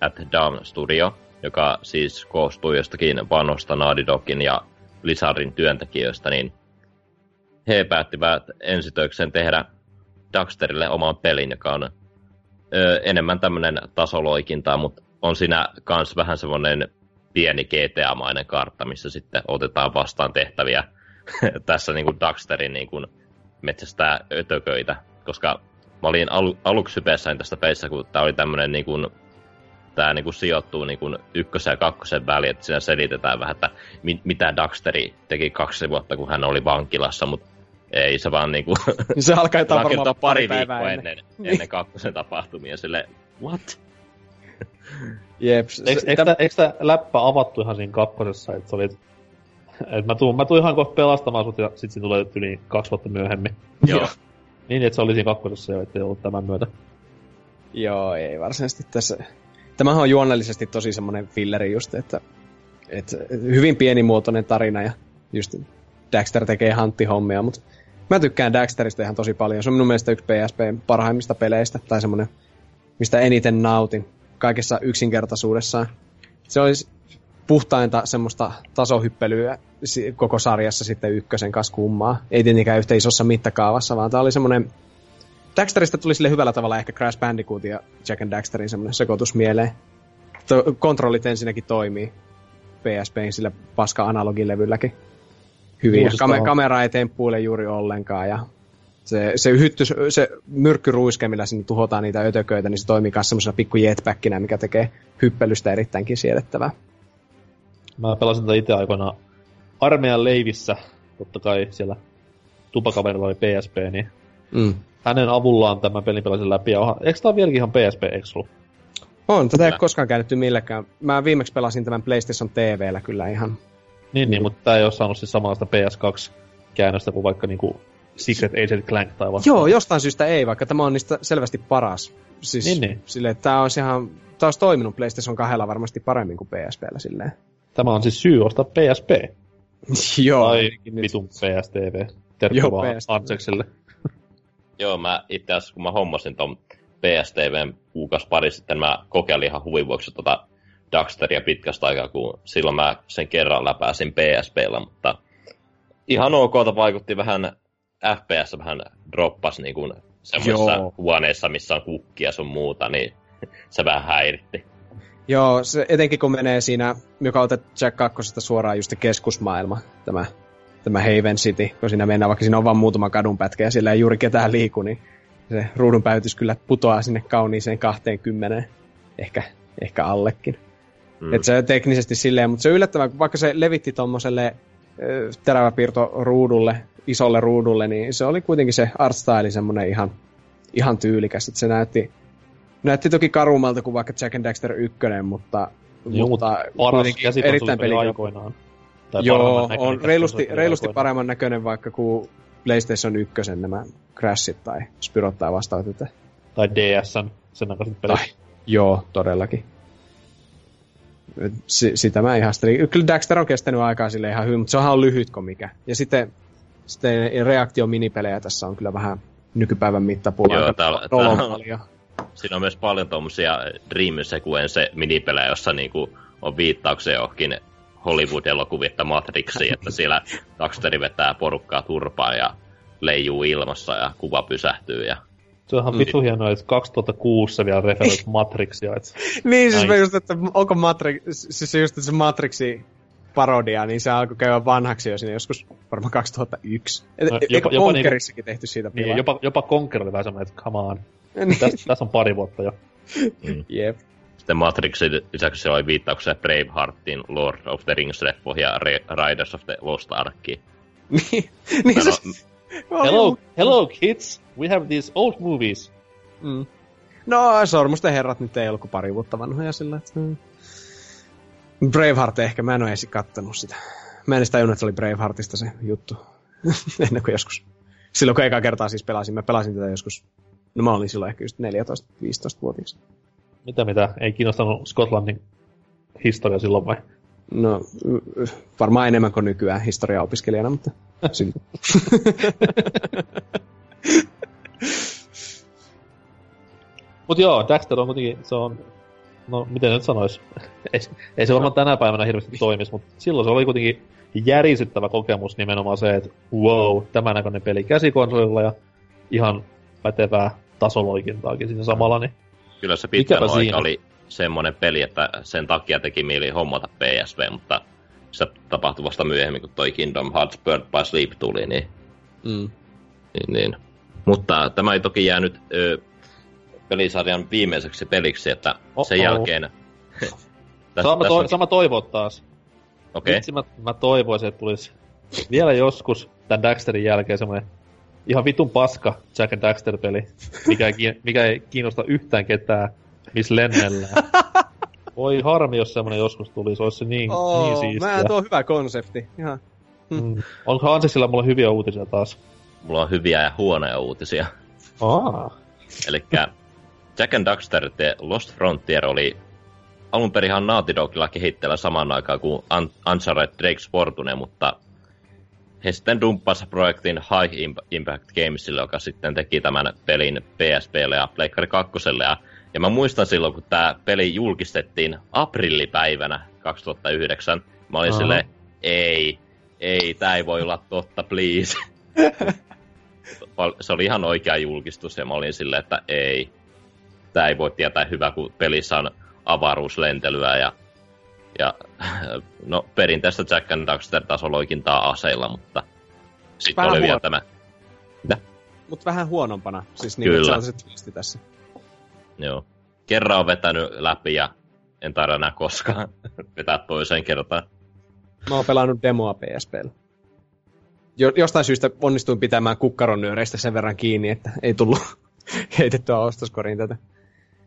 at Dawn Studio, joka siis koostuu jostakin vanhosta Naughty Dogin ja Blizzardin työntekijöistä, niin he päättivät ensitöikseen tehdä Daxterille oman pelin, joka on ö, enemmän tämmönen tasoloikintaa, mutta on siinä kans vähän semmonen pieni GTA-mainen kartta, missä sitten otetaan vastaan tehtäviä tässä niin kuin Daxterin niin kuin metsästää ötököitä, koska mä olin alu, aluksi hypeessäni tästä pelissä, kun tää oli tämmönen niin kuin, tää niin kuin sijoittuu niin kuin ykkösen ja kakkosen väliin, että siinä selitetään vähän, että mi, mitä Daxteri teki kaksi vuotta, kun hän oli vankilassa, mutta ei se vaan niinku... Se alkaa jotain varmaan pari pari viikkoa ennen, ennen. ennen, ennen kakkosen tapahtumia, sille what? Jep. se- Eikö, eikö, eikö läppä avattu ihan siinä kakkosessa, että sä olit... Et mä tuun, mä tuun ihan kohta pelastamaan sut ja sit siinä tulee yli kaksi vuotta myöhemmin. Joo. Niin, että se oli siinä kakkosessa jo, ettei ollut tämän myötä. Joo, ei varsinaisesti tässä. Tämähän on juonellisesti tosi semmoinen filleri just, että, että hyvin pienimuotoinen tarina ja just Daxter tekee hanttihommia, mutta mä tykkään Daxterista ihan tosi paljon. Se on minun mielestä yksi PSPn parhaimmista peleistä, tai semmoinen, mistä eniten nautin kaikessa yksinkertaisuudessaan. Se olisi puhtainta semmoista tasohyppelyä koko sarjassa sitten ykkösen kanssa kummaa. Ei tietenkään yhtä isossa mittakaavassa, vaan tämä oli semmoinen Daxterista tuli sille hyvällä tavalla ehkä Crash Bandicoot ja Jack and Daxterin semmoinen sekoitus mieleen. To- kontrollit ensinnäkin toimii PSPin sillä paska analogilevylläkin hyvin. Ja. Kam- kamera ei temppuile juuri ollenkaan ja se, se, hytty, se myrkkyruiske, millä sinne tuhotaan niitä ötököitä, niin se toimii myös semmoisena pikku jetpackinä, mikä tekee hyppelystä erittäinkin siedettävää. Mä pelasin tätä itse aikoinaan armeijan leivissä. Totta kai siellä tupakaverilla oli PSP, niin Mm. Hänen avullaan tämän pelin pelasin läpi. Ja onhan, eikö tää ole vieläkin ihan PSP Exclu? On, tätä ei ole koskaan käännetty millekään. Mä viimeksi pelasin tämän PlayStation TVllä kyllä ihan Niin, niin, mutta tää ei oo saanut siis samanlaista PS2-käännöstä kuin vaikka niinku Secret Agent Clank tai vasta. Joo, jostain syystä ei, vaikka tämä on niistä selvästi paras. Siis Niin, niin. Silleen, että tää olisi ihan, tää olisi toiminut PlayStation 2 varmasti paremmin kuin PSPllä silleen. Tämä on siis syy ostaa PSP. Joo. tai vitun PSTV. PSTV. Antsekselle. Joo, mä itse asiassa kun mä hommasin ton PSTVn kuukaus pari sitten, mä kokeilin ihan huvin vuoksi tota Daxteria pitkästä aikaa, kun silloin mä sen kerran läpäisin PSPllä, mutta ihan okolta vaikutti vähän, FPS vähän droppas niin kuin semmoisissa Joo. huoneissa, missä on kukkia sun muuta, niin se vähän häiritti. Joo, se, etenkin kun menee siinä, joka otet Jack 2 suoraan just keskusmaailma, tämä, tämä Haven City, kun siinä mennään, vaikka siinä on vain muutama kadunpätkä ja siellä ei juuri ketään liiku, niin se ruudun päytys kyllä putoaa sinne kauniiseen 20, ehkä, ehkä allekin. Mm. Et se on teknisesti silleen, mutta se on yllättävän, kun vaikka se levitti tommoselle ö, teräväpiirto ruudulle, isolle ruudulle, niin se oli kuitenkin se art style semmonen ihan, ihan tyylikäs. Et se näytti, näytti toki karummalta kuin vaikka Jack and Daxter 1, mutta, Joo, mutta paras erittäin peli. aikoinaan. Tai Joo, näköinen on reilusti, reilusti paremman näköinen vaikka kuin PlayStation 1 nämä Crashit tai Spyrot tai vastaavat. Että... Tai DSn, sen aikaiset pelit. Ai, joo, todellakin. Si- sitä mä ihastelin. Kyllä Daxter on kestänyt aikaa sille ihan hyvin, mutta se onhan lyhyt kuin mikä. Ja sitten, sitten reaktio minipelejä tässä on kyllä vähän nykypäivän mittapuulla. Joo, täällä- täällä on- paljon. Siinä on myös paljon tuommoisia Dream Sequence minipelejä, jossa niinku on viittauksia johonkin Hollywood-elokuvia että Matrixiin, että siellä Daxteri vetää porukkaa turpaan ja leijuu ilmassa ja kuva pysähtyy. Ja... Se on ihan Mm. vittu hienoa, että 2006 se vielä referoit Matrixia. Et... Niin, siis mä just, että onko Matrix, siis just, että se Matrixi parodia, niin se alkoi käydä vanhaksi jo siinä joskus varmaan 2001. Et, No, jopa- eikö jopa Conkerissakin tehty siitä Niin, pilaa? jopa, jopa Conker oli vähän semmoinen, että come on. Niin. Tässä täs on pari vuotta jo. Jep. Sitten Matrixin lisäksi siellä oli viittauksia Braveheartin, Lord of the Rings-leffoihin ja Riders of the Lost Arkiin. niin, niin se... no- Hello, hello kids! We have these old movies. Mm. No, Sormusten herrat nyt ei ollut kuin pari vuotta vanhoja sillä, että... mm. Braveheart ehkä, mä en ole edes kattonut sitä. Mä en edes tajunnut, että se oli Braveheartista se juttu. Ennen kuin joskus. Silloin kun eka kertaa siis pelasin, mä pelasin tätä joskus. No mä olin silloin ehkä just 14-15-vuotias. Mitä mitä? Ei kiinnostanut Skotlannin historia silloin vai? No, varmaan enemmän kuin nykyään historiaopiskelijana, mutta silti. Mut joo, Daxter on kuitenkin, se on, no miten nyt sanois, ei, ei se varmaan tänä päivänä hirveästi toimisi, mutta silloin se oli kuitenkin järisyttävä kokemus nimenomaan se, että wow, tämän näköinen peli käsikonsolilla ja ihan pätevää tasoloikintaakin siinä samalla, niin Kyllä se pitkän Mikäpä aika siinä? oli semmoinen peli, että sen takia teki mieli hommata PSV, mutta se tapahtui vasta myöhemmin, kun toi Kingdom Hearts Bird by Sleep tuli, niin, Mm. niin, niin. Mutta tämä ei toki jäänyt ö, pelisarjan viimeiseksi peliksi, että Oh-oh. sen jälkeen... Täs- sama, tässä to, onkin- sama toivot taas. Okei, Vitsi, mä, mä toivoisin, että tulisi vielä joskus tämän Daxterin jälkeen semmoinen ihan vitun paska Jack and Daxter-peli, mikä ei, mikä ei kiinnosta yhtään ketään, missä lennellään. Voi harmi, jos semmoinen joskus tulisi, olisi se niin, Oh, niin siistiä. mä tuo on hyvä konsepti. Ihan. Mm. Onko Hansesilla mulle hyviä uutisia taas? mulla on hyviä ja huonoja uutisia. Aa. Eli Jack and Daxter The Lost Frontier oli alun perin ihan Naughty Dogilla kehitteellä samaan aikaan kuin Un- Uncharted Drake's Fortune, mutta he sitten dumppasivat projektin High Imp- Impact Gamesille, joka sitten teki tämän pelin PSPlle ja Pleikkari 2. Ja, ja mä muistan silloin, kun tämä peli julkistettiin aprillipäivänä 2009, mä olin Aha. silleen, ei, ei, tää ei voi olla totta, please. se oli ihan oikea julkistus ja mä olin silleen, että ei, tää ei voi tietää hyvä, kun pelissä on avaruuslentelyä ja, ja no perinteistä Jack and Daxter tasoloikintaa aseilla, mutta sitten oli vielä huono. tämä, Mutta vähän huonompana. Siis niin, Kyllä. että se on se twisti tässä. joo, kerran on vetänyt läpi ja en taida enää koskaan vetää toiseen kertaan. Mä oon pelannut demoa PSPllä. Jo, jostain syystä onnistuin pitämään kukkaron nyöreistä sen verran kiinni, että ei tullut heitettyä ostoskoriin tätä.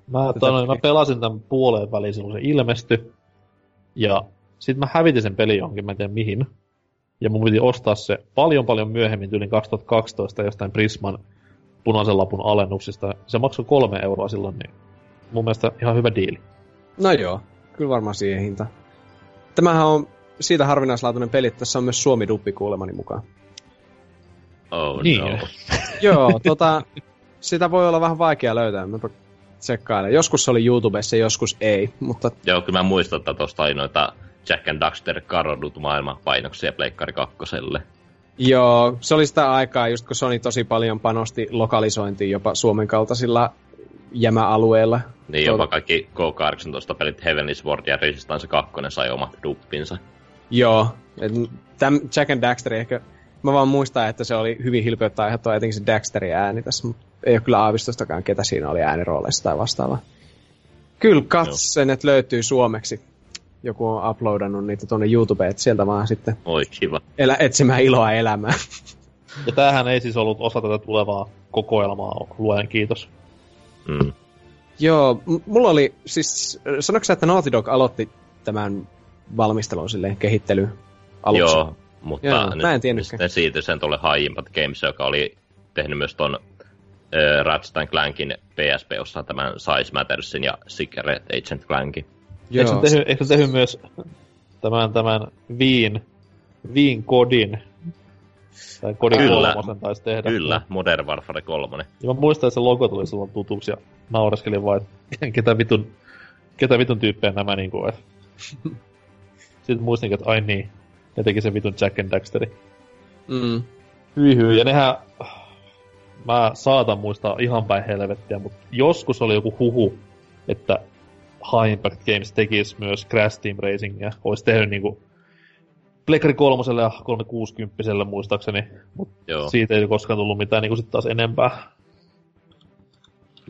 Mä, tota, noin, mä pelasin tämän puoleen väliin silloin se ilmestyi. Ja Sitten mä hävitin sen pelin johonkin, mä en tiedä mihin. Ja mun piti ostaa se paljon paljon myöhemmin, yli 2012 jostain Prisman punaisen lapun alennuksista. Se maksoi kolme euroa silloin, niin mun mielestä ihan hyvä diili. No joo, kyllä varmaan siihen hinta. Tämähän on siitä harvinaislaatuinen peli, että tässä on myös Suomi-duppi kuulemani mukaan. Oh Niin. no. Joo, tota, sitä voi olla vähän vaikea löytää, mä tsekkailen. Joskus se oli YouTubessa, joskus ei, mutta Joo, kyllä mä muistan, että tuosta oli noita Jack and Daxter Karodut maailman painoksia Pleikkari kakkoselle. joo, se oli sitä aikaa, just kun Sony tosi paljon panosti lokalisointiin jopa Suomen kaltaisilla jämäalueilla. Niin jopa kaikki K18 pelit Heavenly Sword ja Resistance 2 sai omat duppinsa. Joo, et täm Jack and Daxter ehkä, mä vaan muistan, että se oli hyvin hilpeyttä aiheuttava etenkin se Daxterin ääni tässä, mutta ei ole kyllä aavistustakaan, ketä siinä oli äänirooleissa tai vastaava. Kyllä katsen, että löytyy suomeksi. Joku on uploadannut niitä tuonne YouTubeen, että sieltä vaan sitten Oi kiva. elä, etsimään iloa elämään. Ja tämähän ei siis ollut osa tätä tulevaa kokoelmaa, luojan kiitos. Mm. Joo, m- mulla oli siis, sanoiko sä, että Naughty Dog aloitti tämän valmistelun silleen kehittely aluksi? Joo, mutta Joo, nyt mä en tiennytkään. sitten siirtyi sen tuolle High Games, joka oli tehnyt myös ton äh, Ratchet Clankin PSP-osan tämän Size Mattersin ja Secret Agent Clankin. Eikö se, tehnyt, eikö se tehnyt myös tämän, tämän Viin, Viin kodin, tai kodin Kyllä. kolmosen taisi tehdä. Kyllä, Modern Warfare 3. Ja mä muistan, että se logo tuli silloin tutuksi ja naureskelin vaan, että ketä vitun, ketä vitun tyyppejä nämä niinku. Sitten muistin, että ai niin, ne teki sen vitun Jack and Daxteri. Mm. Hyi hyi, ja nehän, mä saatan muistaa ihan päin helvettiä, mutta joskus oli joku huhu, että High Impact Games tekisi myös Crash Team Racingia, olisi tehnyt niinku Plekkari kolmoselle ja 360 muistaakseni, mutta Joo, siitä ei koskaan tullut mitään niinku sit taas enempää.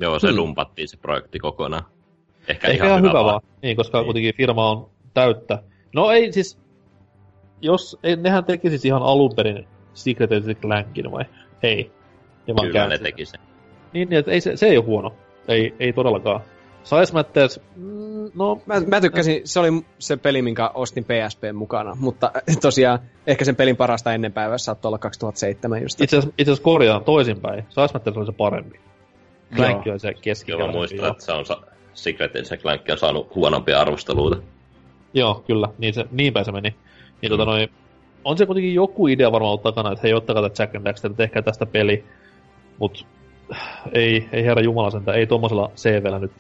Joo se Hmm. dumpattiin se projekti kokonaan. Ehkä, Ehkä ihan hyvä vaan. Niin, koska Niin. kuitenkin firma on täyttä. No ei siis, jos, nehän teki siis ihan alun perin Secret Agent Clankin vai? Ei. Ne vaan Kyllä ne teki sen. Niin, niin että ei, se, se ei ole huono. Ei, ei todellakaan. Size Matters, mm, no, Mä, mä tykkäsin, se oli se peli, minkä ostin PSP mukana, mutta tosiaan ehkä sen pelin parasta ennen päivää saattoi olla 2007 just. itse asiassa, korjaan toisinpäin. Size Matters oli se parempi. Clank on se Joo, mä muistan, että se on sa- Secret Agent Clank on saanut huonompia arvosteluita. Joo, kyllä. Niin, se, niin päin se meni. Niin tota noin, on se kuitenkin joku idea varmaan ollut takana, että hei, ottakaa tätä Jack and Daxter, tehkää tästä peli. Mut ei, ei herra jumala sentään, ei tuommoisella CVllä nyt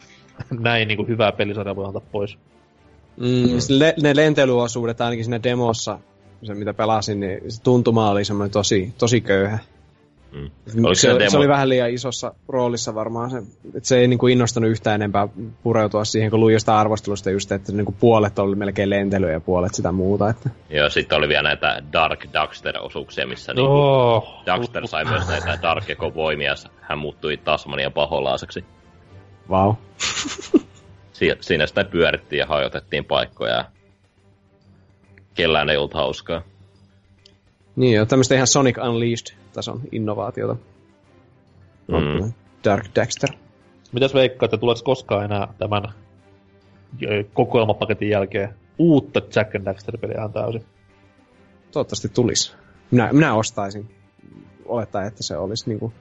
näin niin kuin hyvää pelisarjaa voi antaa pois. Mm, siis le, ne lentelyosuudet ainakin siinä demossa, se mitä pelasin, niin se tuntuma oli semmoinen tosi, tosi köyhä. Mm. Oliko Se, se, se, demo? oli vähän liian isossa roolissa varmaan. Se, että se ei niinku innostanut yhtään enempää pureutua siihen, kun luin jostain arvostelusta just, että niinku puolet oli melkein lentelyä ja puolet sitä muuta. Että. Joo, sitten oli vielä näitä Dark Daxter-osuuksia, missä niinku Oh, Daxter sai myös näitä Dark voimia, hän muuttui Tasmanian paholaiseksi. Wow. Si- siinä sitä pyörittiin ja hajotettiin paikkoja. ja Kellään ei ollut hauskaa. Niin joo, tämmöistä ihan Sonic Unleashed-tason innovaatiota. Mm. Dark Dexter. Mitäs veikkaatte, tuleeko koskaan enää tämän kokoelmapaketin jälkeen uutta Jack and Daxter-peliä ihan täysin? Toivottavasti tulisi. Minä, minä ostaisin. Olettaa, että se olisi niinku...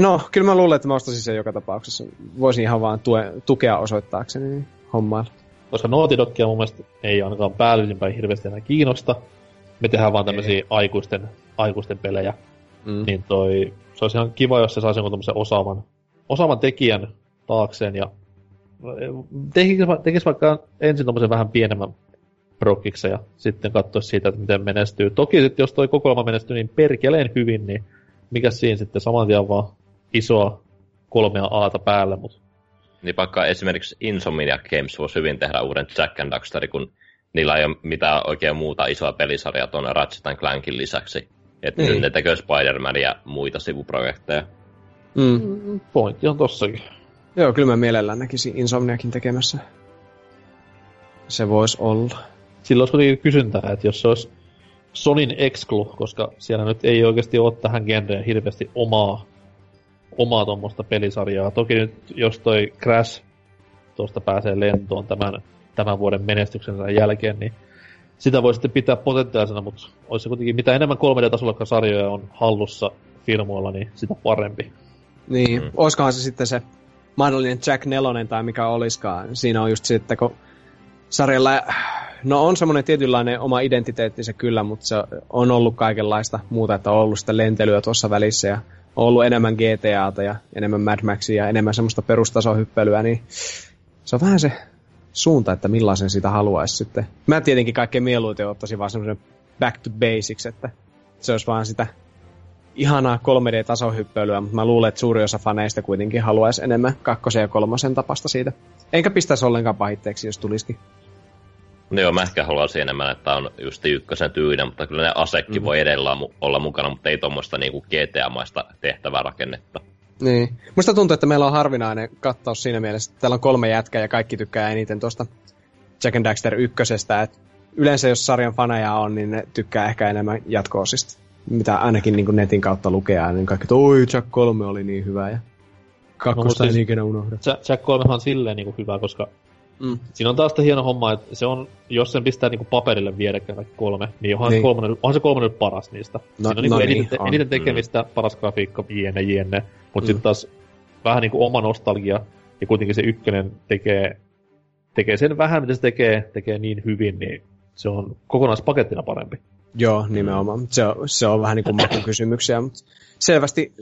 No, kyllä mä luulen, että mä ostaisin sen joka tapauksessa. Voisin ihan vaan tue, tukea osoittaakseni niin hommailla. Koska Naughty Dogia mun mielestä ei ainakaan päällisinpäin hirveästi enää kiinnosta. Me tehdään vaan tämmöisiä aikuisten, aikuisten pelejä. Mm. Niin toi, se olisi ihan kiva, jos se saisi jonkun osaavan, osaavan tekijän taakseen ja tekisi, tekisi vaikka ensin tommosen vähän pienemmän prokkiksen ja sitten katsoisi siitä, että miten menestyy. Toki sitten jos toi kokoelma menestyy niin perkeleen hyvin, niin mikä siinä sitten saman tien vaan isoa kolmea aata päälle, mutta Niin vaikka esimerkiksi Insomniac Games voisi hyvin tehdä uuden Jack and Daxter, kun niillä ei ole mitään oikein muuta isoa pelisarjaa tuonne Ratchet Clankin lisäksi. Että Niin. nyt ne tekee Spider-Man ja muita sivuprojekteja. Mm. pointti on tossakin. Joo, kyllä mä mielellään näkisin Insomniakin tekemässä. Se voisi olla. Sillä olisi kuitenkin kysyntää, että jos se olisi Sonin exclu, koska siellä nyt ei oikeasti ole tähän genreen hirveästi omaa, omaa tuommoista pelisarjaa. Toki nyt, jos toi Crash tuosta pääsee lentoon tämän tämän vuoden menestyksensä jälkeen, niin sitä voi sitten pitää potentiaalisena, mutta olisi se kuitenkin, mitä enemmän 3D-tasolla sarjoja on hallussa firmoilla, niin sitä parempi. Niin, mm. olisikohan se sitten se mahdollinen Jack Nelonen tai mikä olisikaan. Siinä on just sitten, kun sarjalla, no on semmoinen tietynlainen oma identiteetti se kyllä, mutta se on ollut kaikenlaista muuta, että on ollut sitä lentelyä tuossa välissä ja on ollut enemmän GTAta ja enemmän Mad Maxia ja enemmän semmoista perustasohyppelyä, niin se on vähän se suunta, että millaisen sitä haluaisi sitten. Mä tietenkin kaikkein mieluiten ottaisin vaan semmoisen back to basics, että se olisi vaan sitä ihanaa 3D-tasohyppelyä, mutta mä luulen, että suuri osa faneista kuitenkin haluaisi enemmän kakkosen ja kolmosen tapasta siitä. Enkä pistäisi ollenkaan pahitteeksi, jos tulisikin. No joo, mä ehkä haluaisin enemmän, että on just ykkösen tyynä, mutta kyllä ne asekki mm. voi edellä olla mukana, mutta ei tuommoista niinku GTA-maista tehtävää rakennetta. Niin. Musta tuntuu, että meillä on harvinainen kattaus siinä mielessä, että täällä on kolme jätkää ja kaikki tykkää eniten tuosta Jack and Daxter ykkösestä. Et yleensä jos sarjan faneja on, niin ne tykkää ehkä enemmän jatko-osista. Mitä ainakin niin netin kautta lukea, niin kaikki, että oi Jack 3 oli niin hyvä ja kakkosta no, siis, ikinä unohda. Jack 3 on silleen niin kuin hyvä, koska Mm. Siinä on taas sitä hieno homma, että se on, jos sen pistää niinku paperille vierekkäin kaikki kolme, niin onhan, niin. Se, kolmonen, onhan se kolmonen paras niistä. No, Siinä on niinku no eniten, niin, eniten tekemistä, mm. paras grafiikka, jne, jne. Mutta mm. sitten taas vähän niinku oma nostalgia, ja kuitenkin se ykkönen tekee, tekee sen vähän, mitä se tekee, tekee niin hyvin, niin se on kokonaispakettina parempi. Joo, nimenomaan. Se on, se on vähän niin kuin makukysymyksiä, mutta selvästi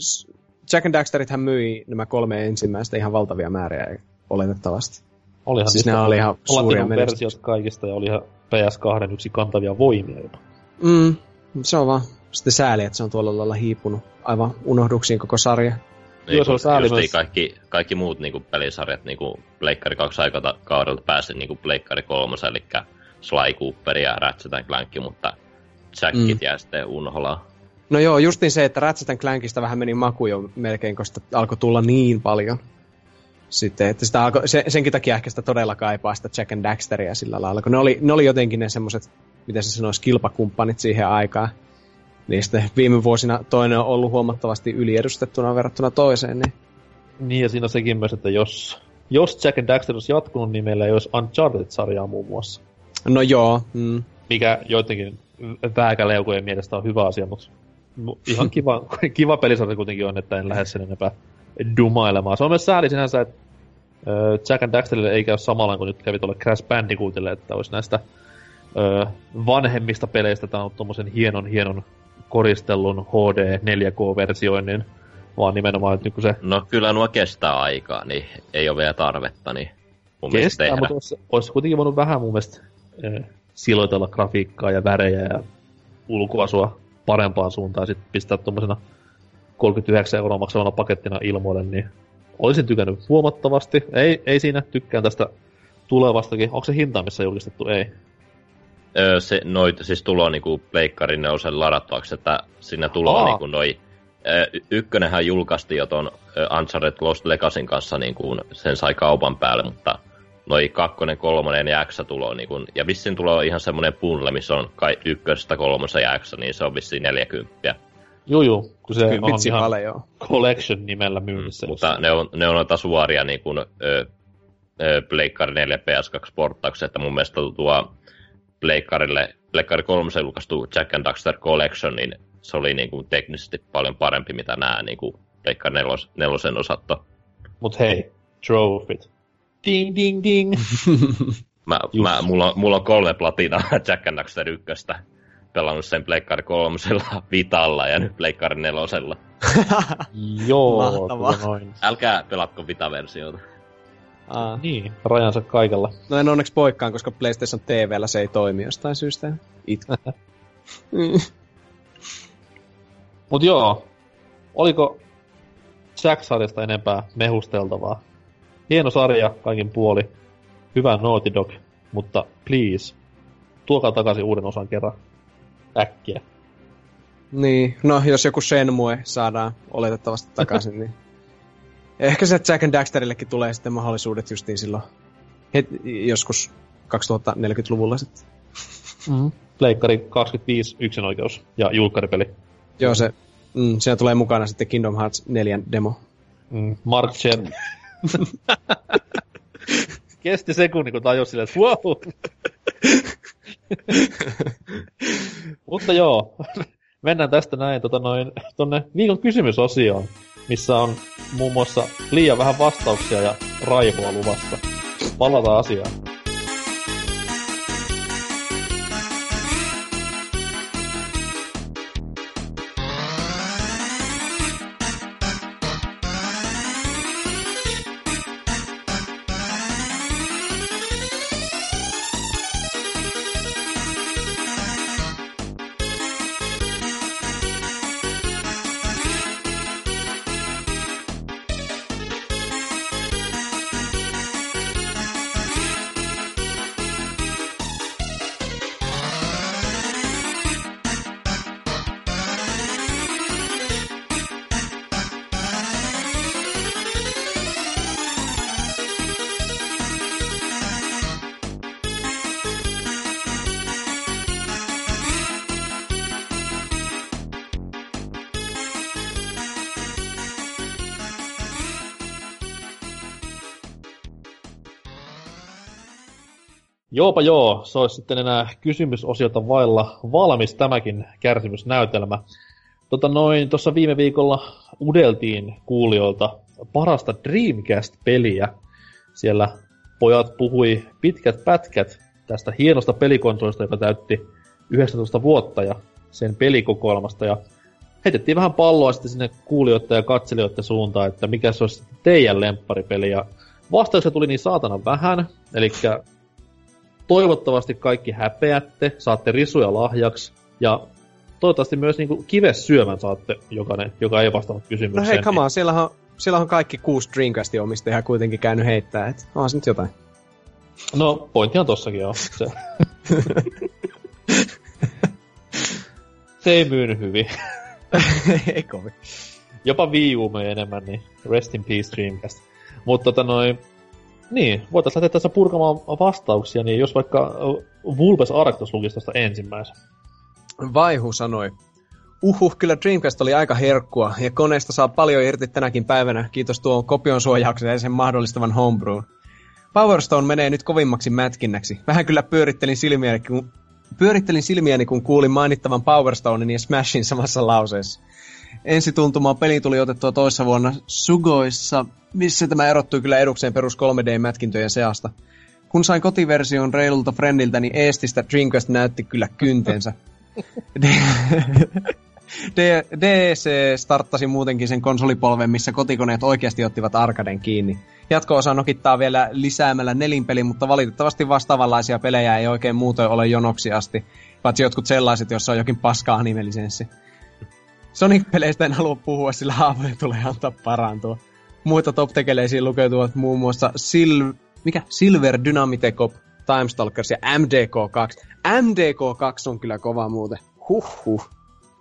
Jack and Daxterit myi nämä kolme ensimmäistä ihan valtavia määriä oletettavasti. Olihan siis ne oli ihan suuria versiot kaikista ja oli ihan PS2 yksi kantavia voimia jopa. Mm, se on vaan sitten sääli, että se on tuolla lailla hiipunut aivan unohduksiin koko sarja. Niin, Joo, se on sääli myös. kaikki, kaikki muut niinku pelisarjat niinku Pleikkari 2 aikakaudelta pääsi niinku Pleikkari 3, eli Sly Cooper ja Ratchet Clank, mutta Jackit mm. jää sitten unholaan. No joo, justiin se, että Ratchet Clankista vähän meni maku jo melkein, koska alkoi tulla niin paljon sitten, että sitä alko, se, senkin takia ehkä sitä todella kaipaa sitä Jack and Daxteria sillä lailla, kun ne oli, ne oli jotenkin ne semmoiset, miten se sanoisi, kilpakumppanit siihen aikaan. Niin sitten viime vuosina toinen on ollut huomattavasti yliedustettuna verrattuna toiseen. Niin, niin ja siinä on sekin myös, että jos, jos Jack and Daxter olisi jatkunut, niin meillä ei olisi Uncharted-sarjaa muun muassa. No joo. Mm. Mikä joidenkin vääkäleukojen mielestä on hyvä asia, mutta ihan kiva, kiva pelisarja kuitenkin on, että en lähde sen enempää dumailemaan. Se on myös sääli sinänsä, että Jack and Daxterille ei käy samalla kuin nyt kävi tuolle Crash Bandicootille, että olisi näistä vanhemmista peleistä tämä on tuommoisen hienon, hienon koristellun HD 4K-versioinnin, vaan nimenomaan, että niin se... No kyllä nuo kestää aikaa, niin ei ole vielä tarvetta, niin mun kestää, tehdä. mutta olisi, olisi kuitenkin voinut vähän mun mielestä siloitella grafiikkaa ja värejä ja ulkoasua parempaan suuntaan sitten pistää tuommoisena 39 euroa maksavana pakettina ilmoille, niin olisin tykännyt huomattavasti. Ei, ei siinä, tykkään tästä tulevastakin. Onko se hinta, missä julkistettu? Ei. Öö, se noit, siis tulo niinku pleikkarin neusen ladattavaksi, että siinä tulo niinku noi... Öö, ykkönenhän julkaistiin jo ton Uncharted Lost Legacyn kanssa, niinku, sen sai kaupan päälle, mutta noi kakkonen, kolmonen ja X tulo, niinku, ja vissiin tulo ihan semmonen bundle, missä on kai ykkösestä, kolmosen ja X, niin se on vissiin 40. Joo, joo, kun se Kyllä, on ihan vale, joo. collection nimellä myynnissä. Mm, mutta ne on, ne on noita suoria niin kuin, ö, ö, Pleikkari 4 PS2 porttauksia, että mun mielestä tuo Pleikkarille, Pleikkari 3 julkaistu Jack and Daxter Collection, niin se oli niin kuin, teknisesti paljon parempi, mitä nämä niin kuin, Pleikkari 4, nelosen osatto. Mut hei, trofit. Ding, ding, ding. mä, mä, mulla, mulla on kolme platinaa Jack and Daxter ykköstä pelannut sen Pleikkari kolmosella Vitalla ja nyt Pleikkari nelosella. Joo, noin. Älkää pelatko Vita-versiota. Ah. Niin, rajansa kaikella. No en onneksi poikkaan, koska PlayStation TVllä se ei toimi jostain syystä. Itku. Mut joo, oliko Jack-sarjasta enempää mehusteltavaa? Hieno sarja kaikin puoli. Hyvä Naughty Dog, mutta please, tuokaa takaisin uuden osan kerran äkkiä. Niin, no jos joku Shenmue saadaan oletettavasti takaisin, niin ehkä se Jack and Daxterillekin tulee sitten mahdollisuudet justiin silloin het, joskus 2040-luvulla sitten. Mm-hmm. Pleikkari 25 yksinoikeus ja julkkaripeli. Joo, se, mm, siellä tulee mukana sitten Kingdom Hearts 4 demo. Mm, Mark Chen. kesti sekunnin, kun tajus silleen, että wow. Mutta joo, mennään tästä näin tota noin, tonne viikon kysymysosioon, missä on muun muassa liian vähän vastauksia ja raivoa luvassa. Palataan asiaan. Joopa joo, se olisi sitten enää kysymysosiota vailla valmis tämäkin kärsimysnäytelmä. Tota noin, tuossa viime viikolla udeltiin kuulijoilta parasta Dreamcast-peliä. Siellä pojat puhui pitkät pätkät tästä hienosta pelikonsolista, joka täytti 19 vuotta ja sen pelikokoelmasta. Ja heitettiin vähän palloa sitten sinne kuulijoiden ja katselijoiden suuntaan, että mikä se olisi teidän lempparipeli. Ja vastauksia tuli niin saatana vähän, eli toivottavasti kaikki häpeätte, saatte risuja lahjaksi, ja toivottavasti myös niinku kives syömän saatte jokainen, joka ei vastannut kysymykseen. No hei, come on, siellä on, siellä on kaikki kuusi Dreamcastin omistajaa kuitenkin käynyt heittää, että onhan se nyt jotain. No, pointti on tossakin joo. Se, se ei myynyt hyvin. ei kovin. Jopa Wii U enemmän, niin rest in peace Dreamcast. Mutta tota noin, niin, voitaisiin lähteä tässä purkamaan vastauksia, niin jos vaikka Vulpes Arctos lukisi tuosta ensimmäisen. Vaihu sanoi, Uhuh, kyllä Dreamcast oli aika herkkua, ja koneesta saa paljon irti tänäkin päivänä, kiitos tuon kopion suojauksen ja sen mahdollistavan homebrew. Power Stone menee nyt kovimmaksi mätkinnäksi. Vähän kyllä pyörittelin silmiäni, kun, pyörittelin silmiäni, kun kuulin mainittavan Power Stonein ja Smashin samassa lauseessa. Ensituntuma peli tuli otettua toissa vuonna Sugoissa, missä tämä erottui kyllä edukseen perus 3D-mätkintöjen seasta. Kun sain kotiversion reilulta friendiltä, niin Eestistä Dreamcast näytti kyllä kyntensä. DC starttasi muutenkin sen konsolipolven, missä kotikoneet oikeasti ottivat arkaden kiinni. Jatko-osa nokittaa vielä lisäämällä nelinpeli, mutta valitettavasti vastaavanlaisia pelejä ei oikein muuten ole jonoksi asti, paitsi jotkut sellaiset, joissa on jokin paska animelisenssi. Sonic-peleistä en halua puhua, sillä haavoja tulee antaa parantua. Muita top-tekeleisiin lukeutuvat muun muassa Sil... Mikä? Silver Dynamite Cop, Timestalkers ja MDK2. MDK2 on kyllä kova muuten. Huhhuh.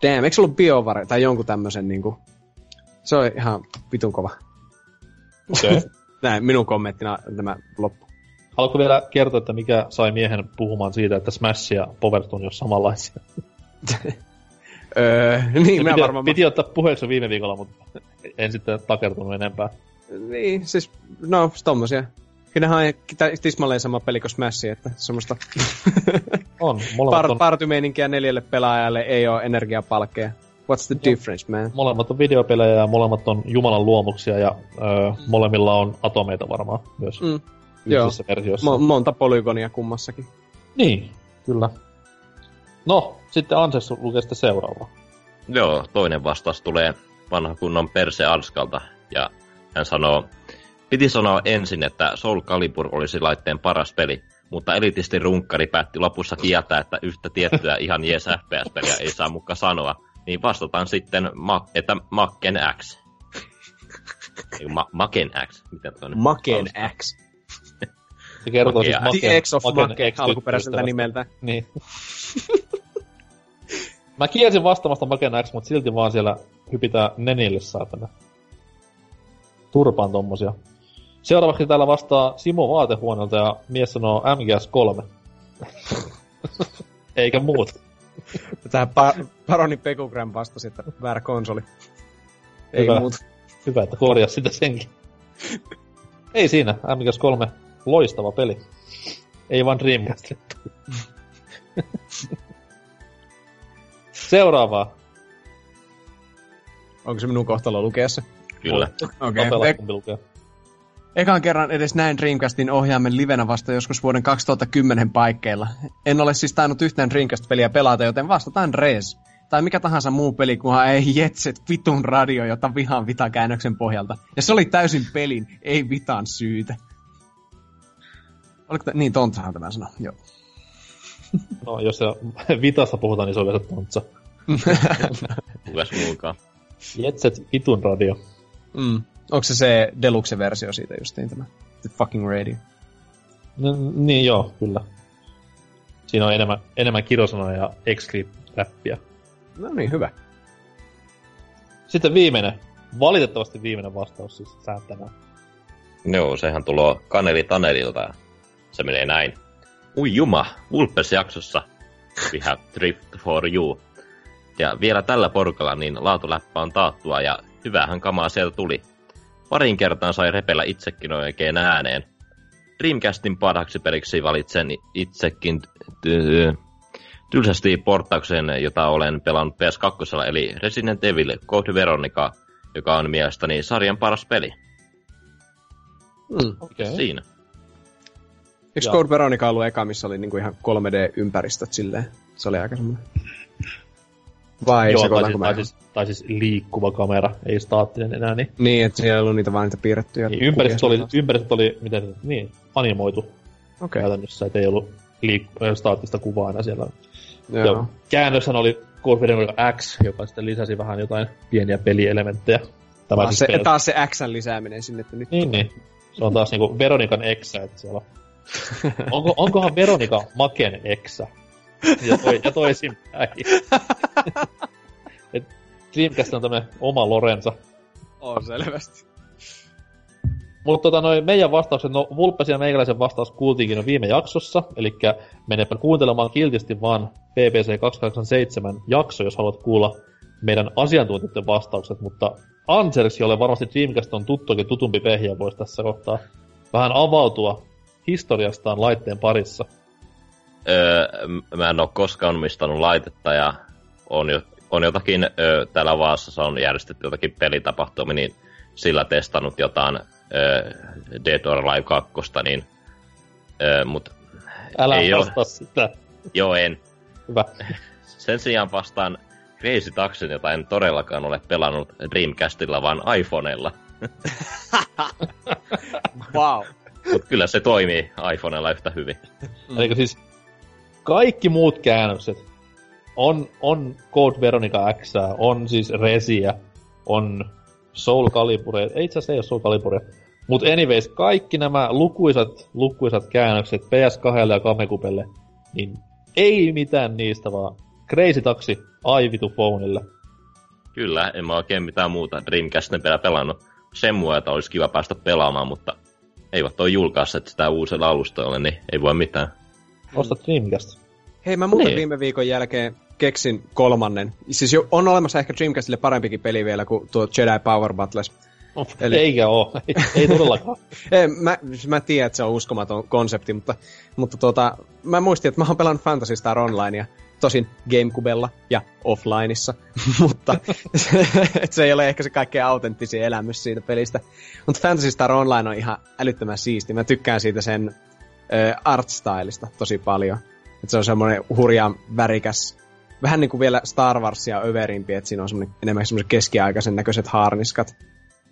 Damn, eikö se ollut BioVare tai jonkun tämmösen niinku... Se on ihan vitun kova. Okay. Näin, minun kommenttina tämä loppu. Haluatko vielä kertoa, että mikä sai miehen puhumaan siitä, että Smash ja Powerstone on samanlaisia? öö, niin, piti, varmaan... Piti ottaa puheeksi viime viikolla, mutta en sitten takertunut enempää. Niin, siis, no, tommosia. Kyllähän on tismalleen sama peli kuin Smash, että semmoista... on, molemmat Par- on... Partymeininkiä neljälle pelaajalle ei ole energiapalkkeja. What's the difference, man? Molemmat on videopelejä ja molemmat on Jumalan luomuksia ja öö, molemmilla on atomeita varmaan myös. Mm. Joo, Mo- monta polygonia kummassakin. Niin, kyllä. No, sitten Anses lukee sitten seuraava. Joo, toinen vastaus tulee vanha kunnon Perse Anskalta. Ja hän sanoo, piti sanoa ensin, että Soul Calibur olisi laitteen paras peli, mutta elitisti runkkari päätti lopussa kieltää, että yhtä tiettyä ihan jees FPS-peliä ei saa mukaan sanoa. Niin vastataan sitten, ma- että Macken X. Ma- Maken X. Miten Maken X. Se kertoo siis Maken, The X of Maken alkuperäiseltä nimeltä. Niin. Mä kielsin vastaamasta Maken X, mutta silti vaan siellä hypitään nenille saatana. Turpaan tommosia. Seuraavaksi täällä vastaa Simo Vaatehuoneelta ja mies sanoo MGS3. Eikä muut. Tähän pa- Paroni Pekugram vastasi, että väärä konsoli. Ei Hyvä. muut. Hyvä, että korjaa sitä senkin. Ei siinä, MGS3 loistava peli. Ei vaan Dreamcastille. Seuraavaa. Onko se minun kohtalo lukea se? Kyllä. Okei. E- kumpi lukee. ekan kerran edes näin Dreamcastin ohjaamen livenä vasta joskus vuoden 2010 paikkeilla. En ole siis tainnut yhtään Dreamcast-peliä pelata, joten vastataan Res. Tai mikä tahansa muu peli, kunhan ei Jetset vitun radio, jota vihaan vitan käännöksen pohjalta. Ja se oli täysin pelin, ei vitan syytä. Oliko t- niin, Tontsahan tämä sanoi. Joo. No, jos se vitasta puhutaan, niin se on yleensä tontsa. Kukas muukaan. Jetset vitun radio. mm. Onko se se deluxe-versio siitä justiin tämä? The fucking radio. N- niin joo, kyllä. Siinä on enemmän, enemmän kirosanoja ja exclip-räppiä. No niin, hyvä. Sitten viimeinen, valitettavasti viimeinen vastaus siis säättämään. Joo, sehän tulo Kaneli Tanelilta. ja Se menee näin. Ui juma, Vulpes-jaksossa. We have drift for you. Ja vielä tällä porukalla niin laatuläppä on taattua ja hyvähän kamaa sieltä tuli. Parin kertaan sai repellä itsekin oikein ääneen. Dreamcastin parhaaksi peliksi valitsen itsekin ty- tylsästi portauksen, jota olen pelannut PS2, eli Resident Evil Code Veronica, joka on mielestäni sarjan paras peli. Mm. Okei. Okay. Siinä. Eikö. Code Veronica ollut eka, missä oli niinku ihan 3D-ympäristöt silleen? Se oli aika semmoinen. Vai Joo, tai siis, tai, siis, tai siis liikkuva kamera, ei staattinen enää, niin, Niin, että siellä ei ollut niitä vaan niitä piirrettyjä. niin ympäristöt, oli, ympäristöt oli, miten niin, animoitu okay. käytännössä, et ei ollut liik- äh, staattista kuvaa enää siellä. joo. Ja käännöshän oli Code X, joka sitten lisäsi vähän jotain pieniä pelielementtejä. Tämä Taas siis se, taas se Xn lisääminen sinne, että nyt... Niin, niin. Se on taas niinku Veronikan eksä, että siellä on. Onko, onkohan Veronika Maken eksä? Ja, toi, ja toisinpäin. Et Dreamcast on tämmönen oma Lorenza. On selvästi. Mutta tota, noin meidän vastaukset, no Vulpes ja meikäläisen vastaus kuultiinkin jo viime jaksossa, eli menepä kuuntelemaan kiltisti vaan BBC 287 jakso, jos haluat kuulla meidän asiantuntijoiden vastaukset, mutta Anserks, jolle varmasti Dreamcast on tuttuakin tutumpi pehjä, voisi tässä kohtaa vähän avautua historiastaan laitteen parissa. Öö, mä en oo koskaan omistanut laitetta ja on, jo, on jotakin, öö, täällä Vaasassa on järjestetty jotakin pelitapahtumia, niin sillä testannut jotain öö, Dead or Alive 2, niin öö, mut Älä Ei oo. vastaa sitä. joo en. Hyvä. Sen sijaan vastaan Crazy Taxin, jota en todellakaan ole pelannut Dreamcastilla, vaan iPhoneella. Wow. Mut kyllä se toimii iPhoneella yhtä hyvin. Mm. Eli siis kaikki muut käännökset on, on Code Veronica X, on siis Resiä, on Soul Calibure, ei itse asiassa ei ole Soul Calibure, mutta anyways, kaikki nämä lukuisat, lukuisat käännökset PS2 ja Kamekupelle, niin ei mitään niistä, vaan Crazy Taxi Aivitu Phoneille. Kyllä, en mä oikein mitään muuta Dreamcastin vielä pelannut. Sen myötä olisi kiva päästä pelaamaan, mutta eivät ole julkaisseet sitä uusilla alustoilla, niin ei voi mitään. Osta Dreamcast. Hei, mä muuten Niin. viime viikon jälkeen keksin kolmannen. Siis jo, on olemassa ehkä Dreamcastille parempikin peli vielä kuin tuo Jedi Power Battles. Oh, Eli- Eikä oo, ei, ei todellakaan. Ei, mä, siis mä tiedän, että se on uskomaton konsepti, mutta, mutta tuota, mä muistin, että mä oon pelannut Fantasy Star Onlinea, tosin Gamecubella ja offlineissa, mutta et se ei ole ehkä se kaikkein autenttisin elämys siitä pelistä. Mutta Fantasy Star Online on ihan älyttömän siisti. Mä tykkään siitä sen artstylista tosi paljon. Et se on semmoinen hurjan värikäs, vähän niin kuin vielä Star Warsia överimpi, että siinä on semmoinen, enemmän semmoiset keskiaikaisen näköiset haarniskat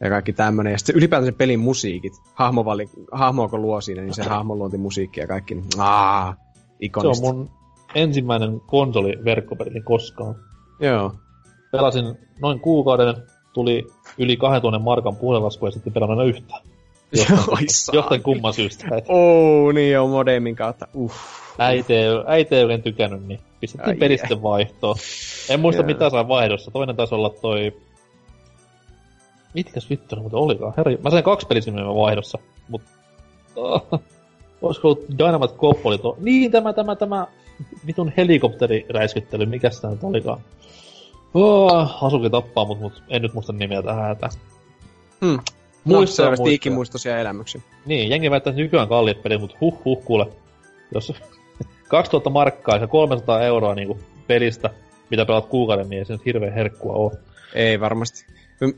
ja kaikki tämmönen. Ja sitten ylipäätään se pelin musiikit. Hahmo, vali, hahmo kun luo siinä, niin se hahmon luontimusiikki ja kaikki. Niin, aa, Se on ikonista. mun ensimmäinen konsoliverkkopeli koskaan. Joo. Pelasin noin kuukauden, tuli yli 2000 markan puhelasku ja sitten pelannut yhtään. Jostain, jostain kumman syystä. Oo, niin joo, modemin kautta. Uh. äiti, äiti ei oikein tykännyt, niin pistettiin Ai peli jee. sitten vaihtoon. En muista Joo. mitä sai vaihdossa. Toinen taisi olla toi... Mitkäs vittu ne muuten olikaan? Herra, mä sain kaksi pelisimeä vaihdossa, mut... Oh, olisiko ollut Dynamite Cop oli tuo... Niin, tämä, tämä, tämä... Vitun helikopteriräiskyttely, mikä sitä nyt olikaan? Oh, Asuki tappaa mut, mut en nyt muista nimeä tähän. Hmm. Muistaa. ikimuistoisia elämyksiä. Niin, jengi väittää, että nykyään kalliit pelit, mutta huh huh kuule. Jos 2000 markkaa ja 300 euroa niinku pelistä, mitä pelaat kuukauden, niin ei se nyt hirveän herkkua oo. Ei varmasti.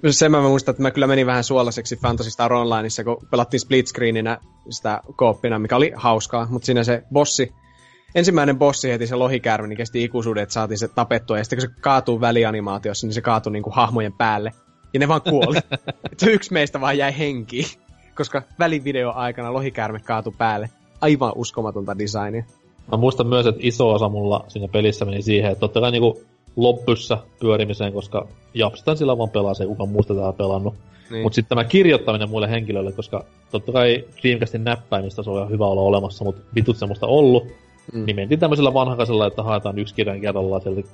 Sen mä muistan, että mä kyllä menin vähän suolaiseksi Fantasy Star Onlineissa, kun pelattiin split screeninä sitä kooppina, mikä oli hauskaa, mutta siinä se bossi, ensimmäinen bossi heti se lohikäärme, niin kesti ikuisuuden, että saatiin se tapettua, ja sitten kun se kaatuu välianimaatiossa, niin se kaatui niinku hahmojen päälle. Ja ne vaan kuoli. Yksi meistä vaan jäi henkiin, koska välivideo aikana lohikäärme kaatui päälle. Aivan uskomatonta designia. Mä muistan myös, että iso osa mulla siinä pelissä meni siihen, että totta kai niinku loppyssä pyörimiseen, koska japstan sillä vaan pelaa se, kuka muusta täällä pelannut. Niin. Mutta sitten tämä kirjoittaminen muille henkilöille, koska totta kai Dreamcastin näppäimistä se on ihan hyvä olla olemassa, mutta vitut semmoista ollut. Mm. Mm. Niin mentiin tämmöisellä vanhakaisella, että haetaan yksi kirjan kerrallaan sieltä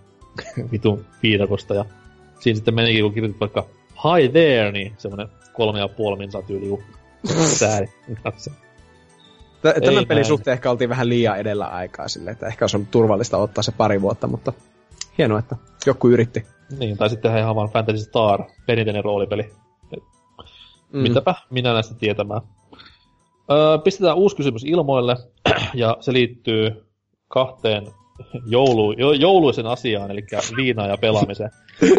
vitun viidakosta. Ja siinä sitten menikin, kun kirjoitit vaikka Hi there, niin semmoinen kolme ja puoli minsaa tyyli sääri. Tämän Ei pelin näin. suhteen ehkä oltiin vähän liian edellä aikaa sille, että ehkä olisi ollut turvallista ottaa se pari vuotta, mutta hienoa, että joku yritti. Niin, tai sitten ihan vaan Fantasy Star, perinteinen roolipeli. Mm. Mitäpä minä näistä tietämään. Öö, pistetään uusi kysymys ilmoille, ja se liittyy kahteen joulu, jo, jouluisen asiaan, eli viinaan ja pelaamiseen.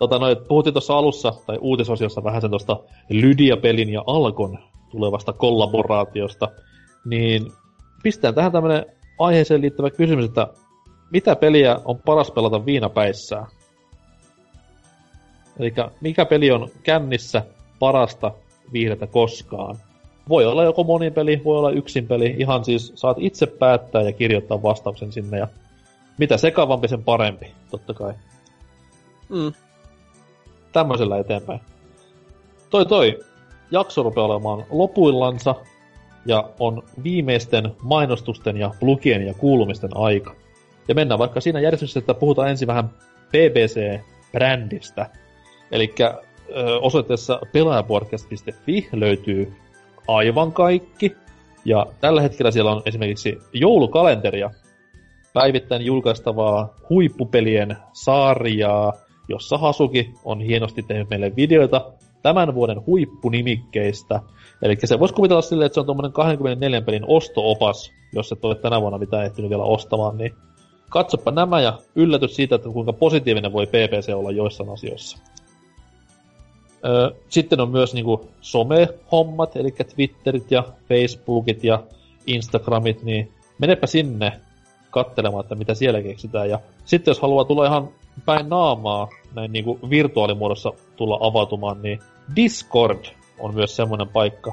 tota, noin, puhuttiin tuossa alussa, tai uutisosiossa vähän sen tuosta Lydia-pelin ja Alkon tulevasta kollaboraatiosta, niin pistetään tähän tämmönen aiheeseen liittyvä kysymys, että mitä peliä on paras pelata viinapäissään? Eli mikä peli on kännissä parasta viihdettä koskaan? Voi olla joko monin peli, voi olla yksin peli. Ihan siis saat itse päättää ja kirjoittaa vastauksen sinne. Ja mitä sekavampi, sen parempi, totta kai. Mm. Tämmöisellä eteenpäin. Toi toi, jakso rupeaa olemaan lopuillansa ja on viimeisten mainostusten ja plugien ja kuulumisten aika. Ja mennään vaikka siinä järjestyksessä, että puhutaan ensin vähän BBC-brändistä. Eli osoitteessa pelaajapodcast.fi löytyy aivan kaikki. Ja tällä hetkellä siellä on esimerkiksi joulukalenteria, päivittäin julkaistavaa huippupelien sarjaa, jossa Hasuki on hienosti tehnyt meille videoita tämän vuoden huippunimikkeistä. Eli se voisi kuvitella silleen, että se on tuommoinen 24 pelin ostoopas, jos et ole tänä vuonna mitään ehtinyt vielä ostamaan, niin katsoppa nämä ja yllätys siitä, että kuinka positiivinen voi PPC olla joissain asioissa. Öö, sitten on myös niinku some-hommat, eli Twitterit ja Facebookit ja Instagramit, niin menepä sinne katselemaan, että mitä siellä keksitään. Ja sitten jos haluaa tulla ihan päin naamaa, näin niinku virtuaalimuodossa tulla avautumaan, niin Discord on myös semmoinen paikka,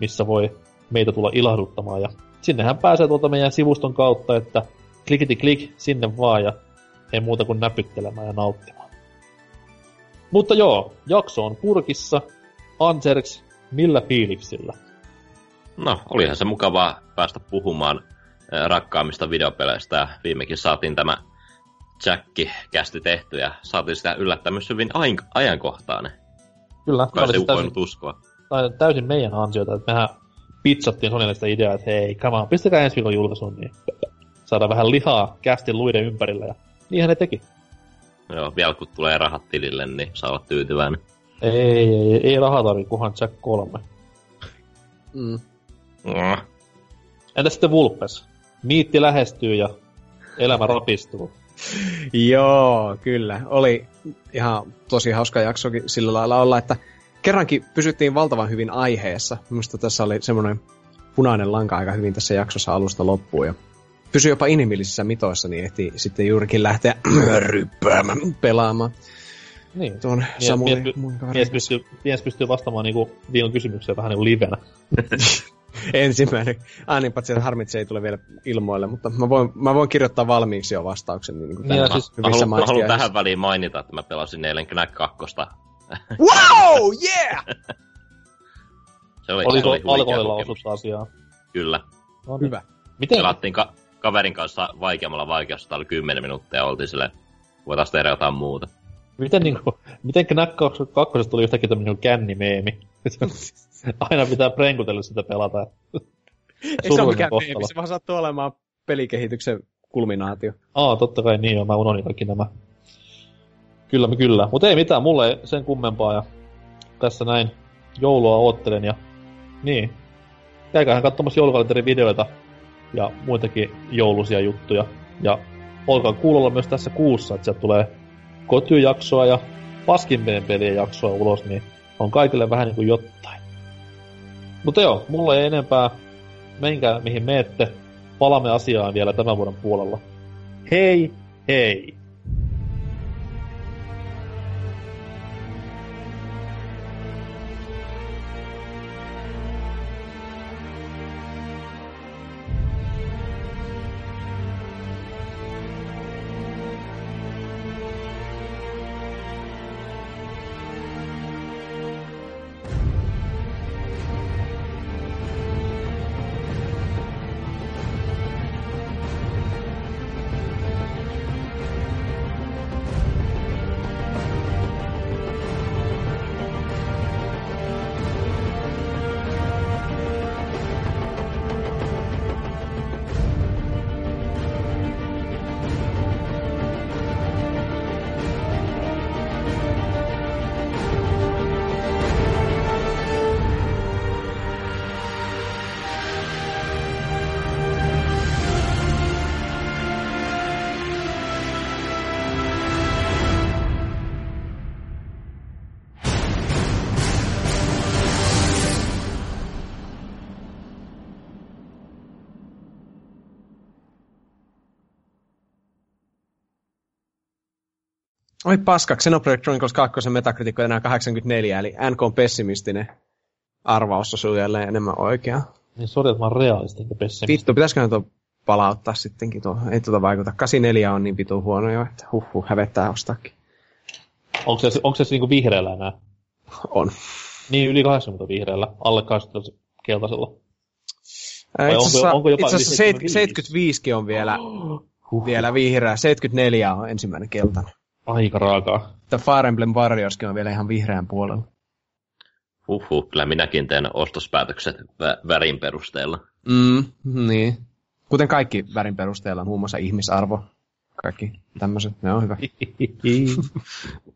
missä voi meitä tulla ilahduttamaan. Ja sinnehän pääsee tuolta meidän sivuston kautta, että klikiti klik sinne vaan ja ei muuta kuin näpyttelemään ja nauttimaan. Mutta joo, jakso on purkissa. Anserks, millä fiiliksillä? No, olihan se mukavaa päästä puhumaan äh, rakkaammista videopeleistä viimekin saatiin tämä Jacki kästi tehty ja saatiin sitä yllättäen myös hyvin ain- ajankohtainen. Kyllä, Kuka olisi täysin, voinut uskoa. tai täysin meidän ansiota, että mehän pizzattiin Sonylle sitä ideaa, että hei, come on, pistäkää ensi viikon julkaisuun, niin saadaan vähän lihaa kästin luiden ympärillä, ja niinhän ne teki. Joo, vielä kun tulee rahat tilille, niin saa olla tyytyväinen. Ei, ei, ei, ei rahaa tarvii, kunhan Jack 3. Mm. Mm. Entä sitten Vulpes? Niitti lähestyy ja elämä rapistuu. Joo, kyllä. Oli ihan tosi hauska jaksokin sillä lailla olla, että kerrankin pysyttiin valtavan hyvin aiheessa. Minusta tässä oli semmoinen punainen lanka aika hyvin tässä jaksossa alusta loppuun. Ja pysyi jopa inhimillisissä mitoissa, niin ehti sitten juurikin lähteä ryppäämään pelaamaan Niin. tuon Samuli mies, mies, pystyy, mies pystyy vastaamaan niinku viikon kysymykseen vähän niinku livenä. Ensimmäinen. Ah niin, paitsi että harmitse ei tule vielä ilmoille, mutta mä voin, mä voin kirjoittaa valmiiksi jo vastauksen. Niin kuin Niin, ja tänään siis Mä hyvissä haluan, mä haluan tähän väliin mainita, että mä pelasin eilen Knack 2. Wow, yeah! Se oli, Oliko se oli huikea alkoholilla osuutta asiaa? Kyllä. No niin. Hyvä. Miten? Pelattiin ka- kaverin kanssa vaikeammalla vaikeudella, oli 10 minuuttia ja oltiin silleen, voitaisiin tehdä jotain muuta. Miten, niinku, miten Knack 2 tuli yhtäkkiä tämmönen niinku kännimeemi? Aina pitää prenkutella sitä pelata. Ei se ole mikään meemi, se vaan sattuu olemaan pelikehityksen kulminaatio. Aa, totta kai niin on, mä unohdin kaikki nämä. Kyllä, kyllä. Mutta ei mitään, mulle ei sen kummempaa. Ja tässä näin joulua oottelen ja niin. Käykäähän katsomassa joulukalenterin videoita ja muitakin joulusia juttuja. Ja olkaa kuulolla myös tässä kuussa, että sieltä tulee kotyjaksoa ja paskimpien pelien jaksoa ulos, niin on kaikille vähän niin kuin jotain. Mutta joo, mulla ei enempää. Menkää mihin meette. Palaamme asiaan vielä tämän vuoden puolella. Hei, hei! Oi paska, Xenoblade Chronicles 2 Metacritic on enää 84, eli NK on pessimistinen arvaus osuu jälleen enemmän oikea. Niin sori, että mä oon realisti enkä pessimisti. Vittu, pitäisikö tuo palauttaa sittenkin tuo? Ei tuota vaikuta. 84 on niin vitu huono jo, että huh, huh hävettää ostaakin. Onko se, onko se niinku vihreällä enää? On. Niin, yli 80 vihreällä, alle 80 keltaisella. Ää, Itse asiassa, onko jopa itse asiassa yli 75? 75? on vielä, vielä vihreä. 74 on ensimmäinen keltainen. Aika raakaa. Tämä Fire Emblem Warriorskin on vielä ihan vihreän puolella. Huhhuh, kyllä minäkin teen ostospäätökset vä- värin perusteella. Mm, niin. Kuten kaikki värin perusteella, muun muassa ihmisarvo. Kaikki tämmöiset, ne on hyvä.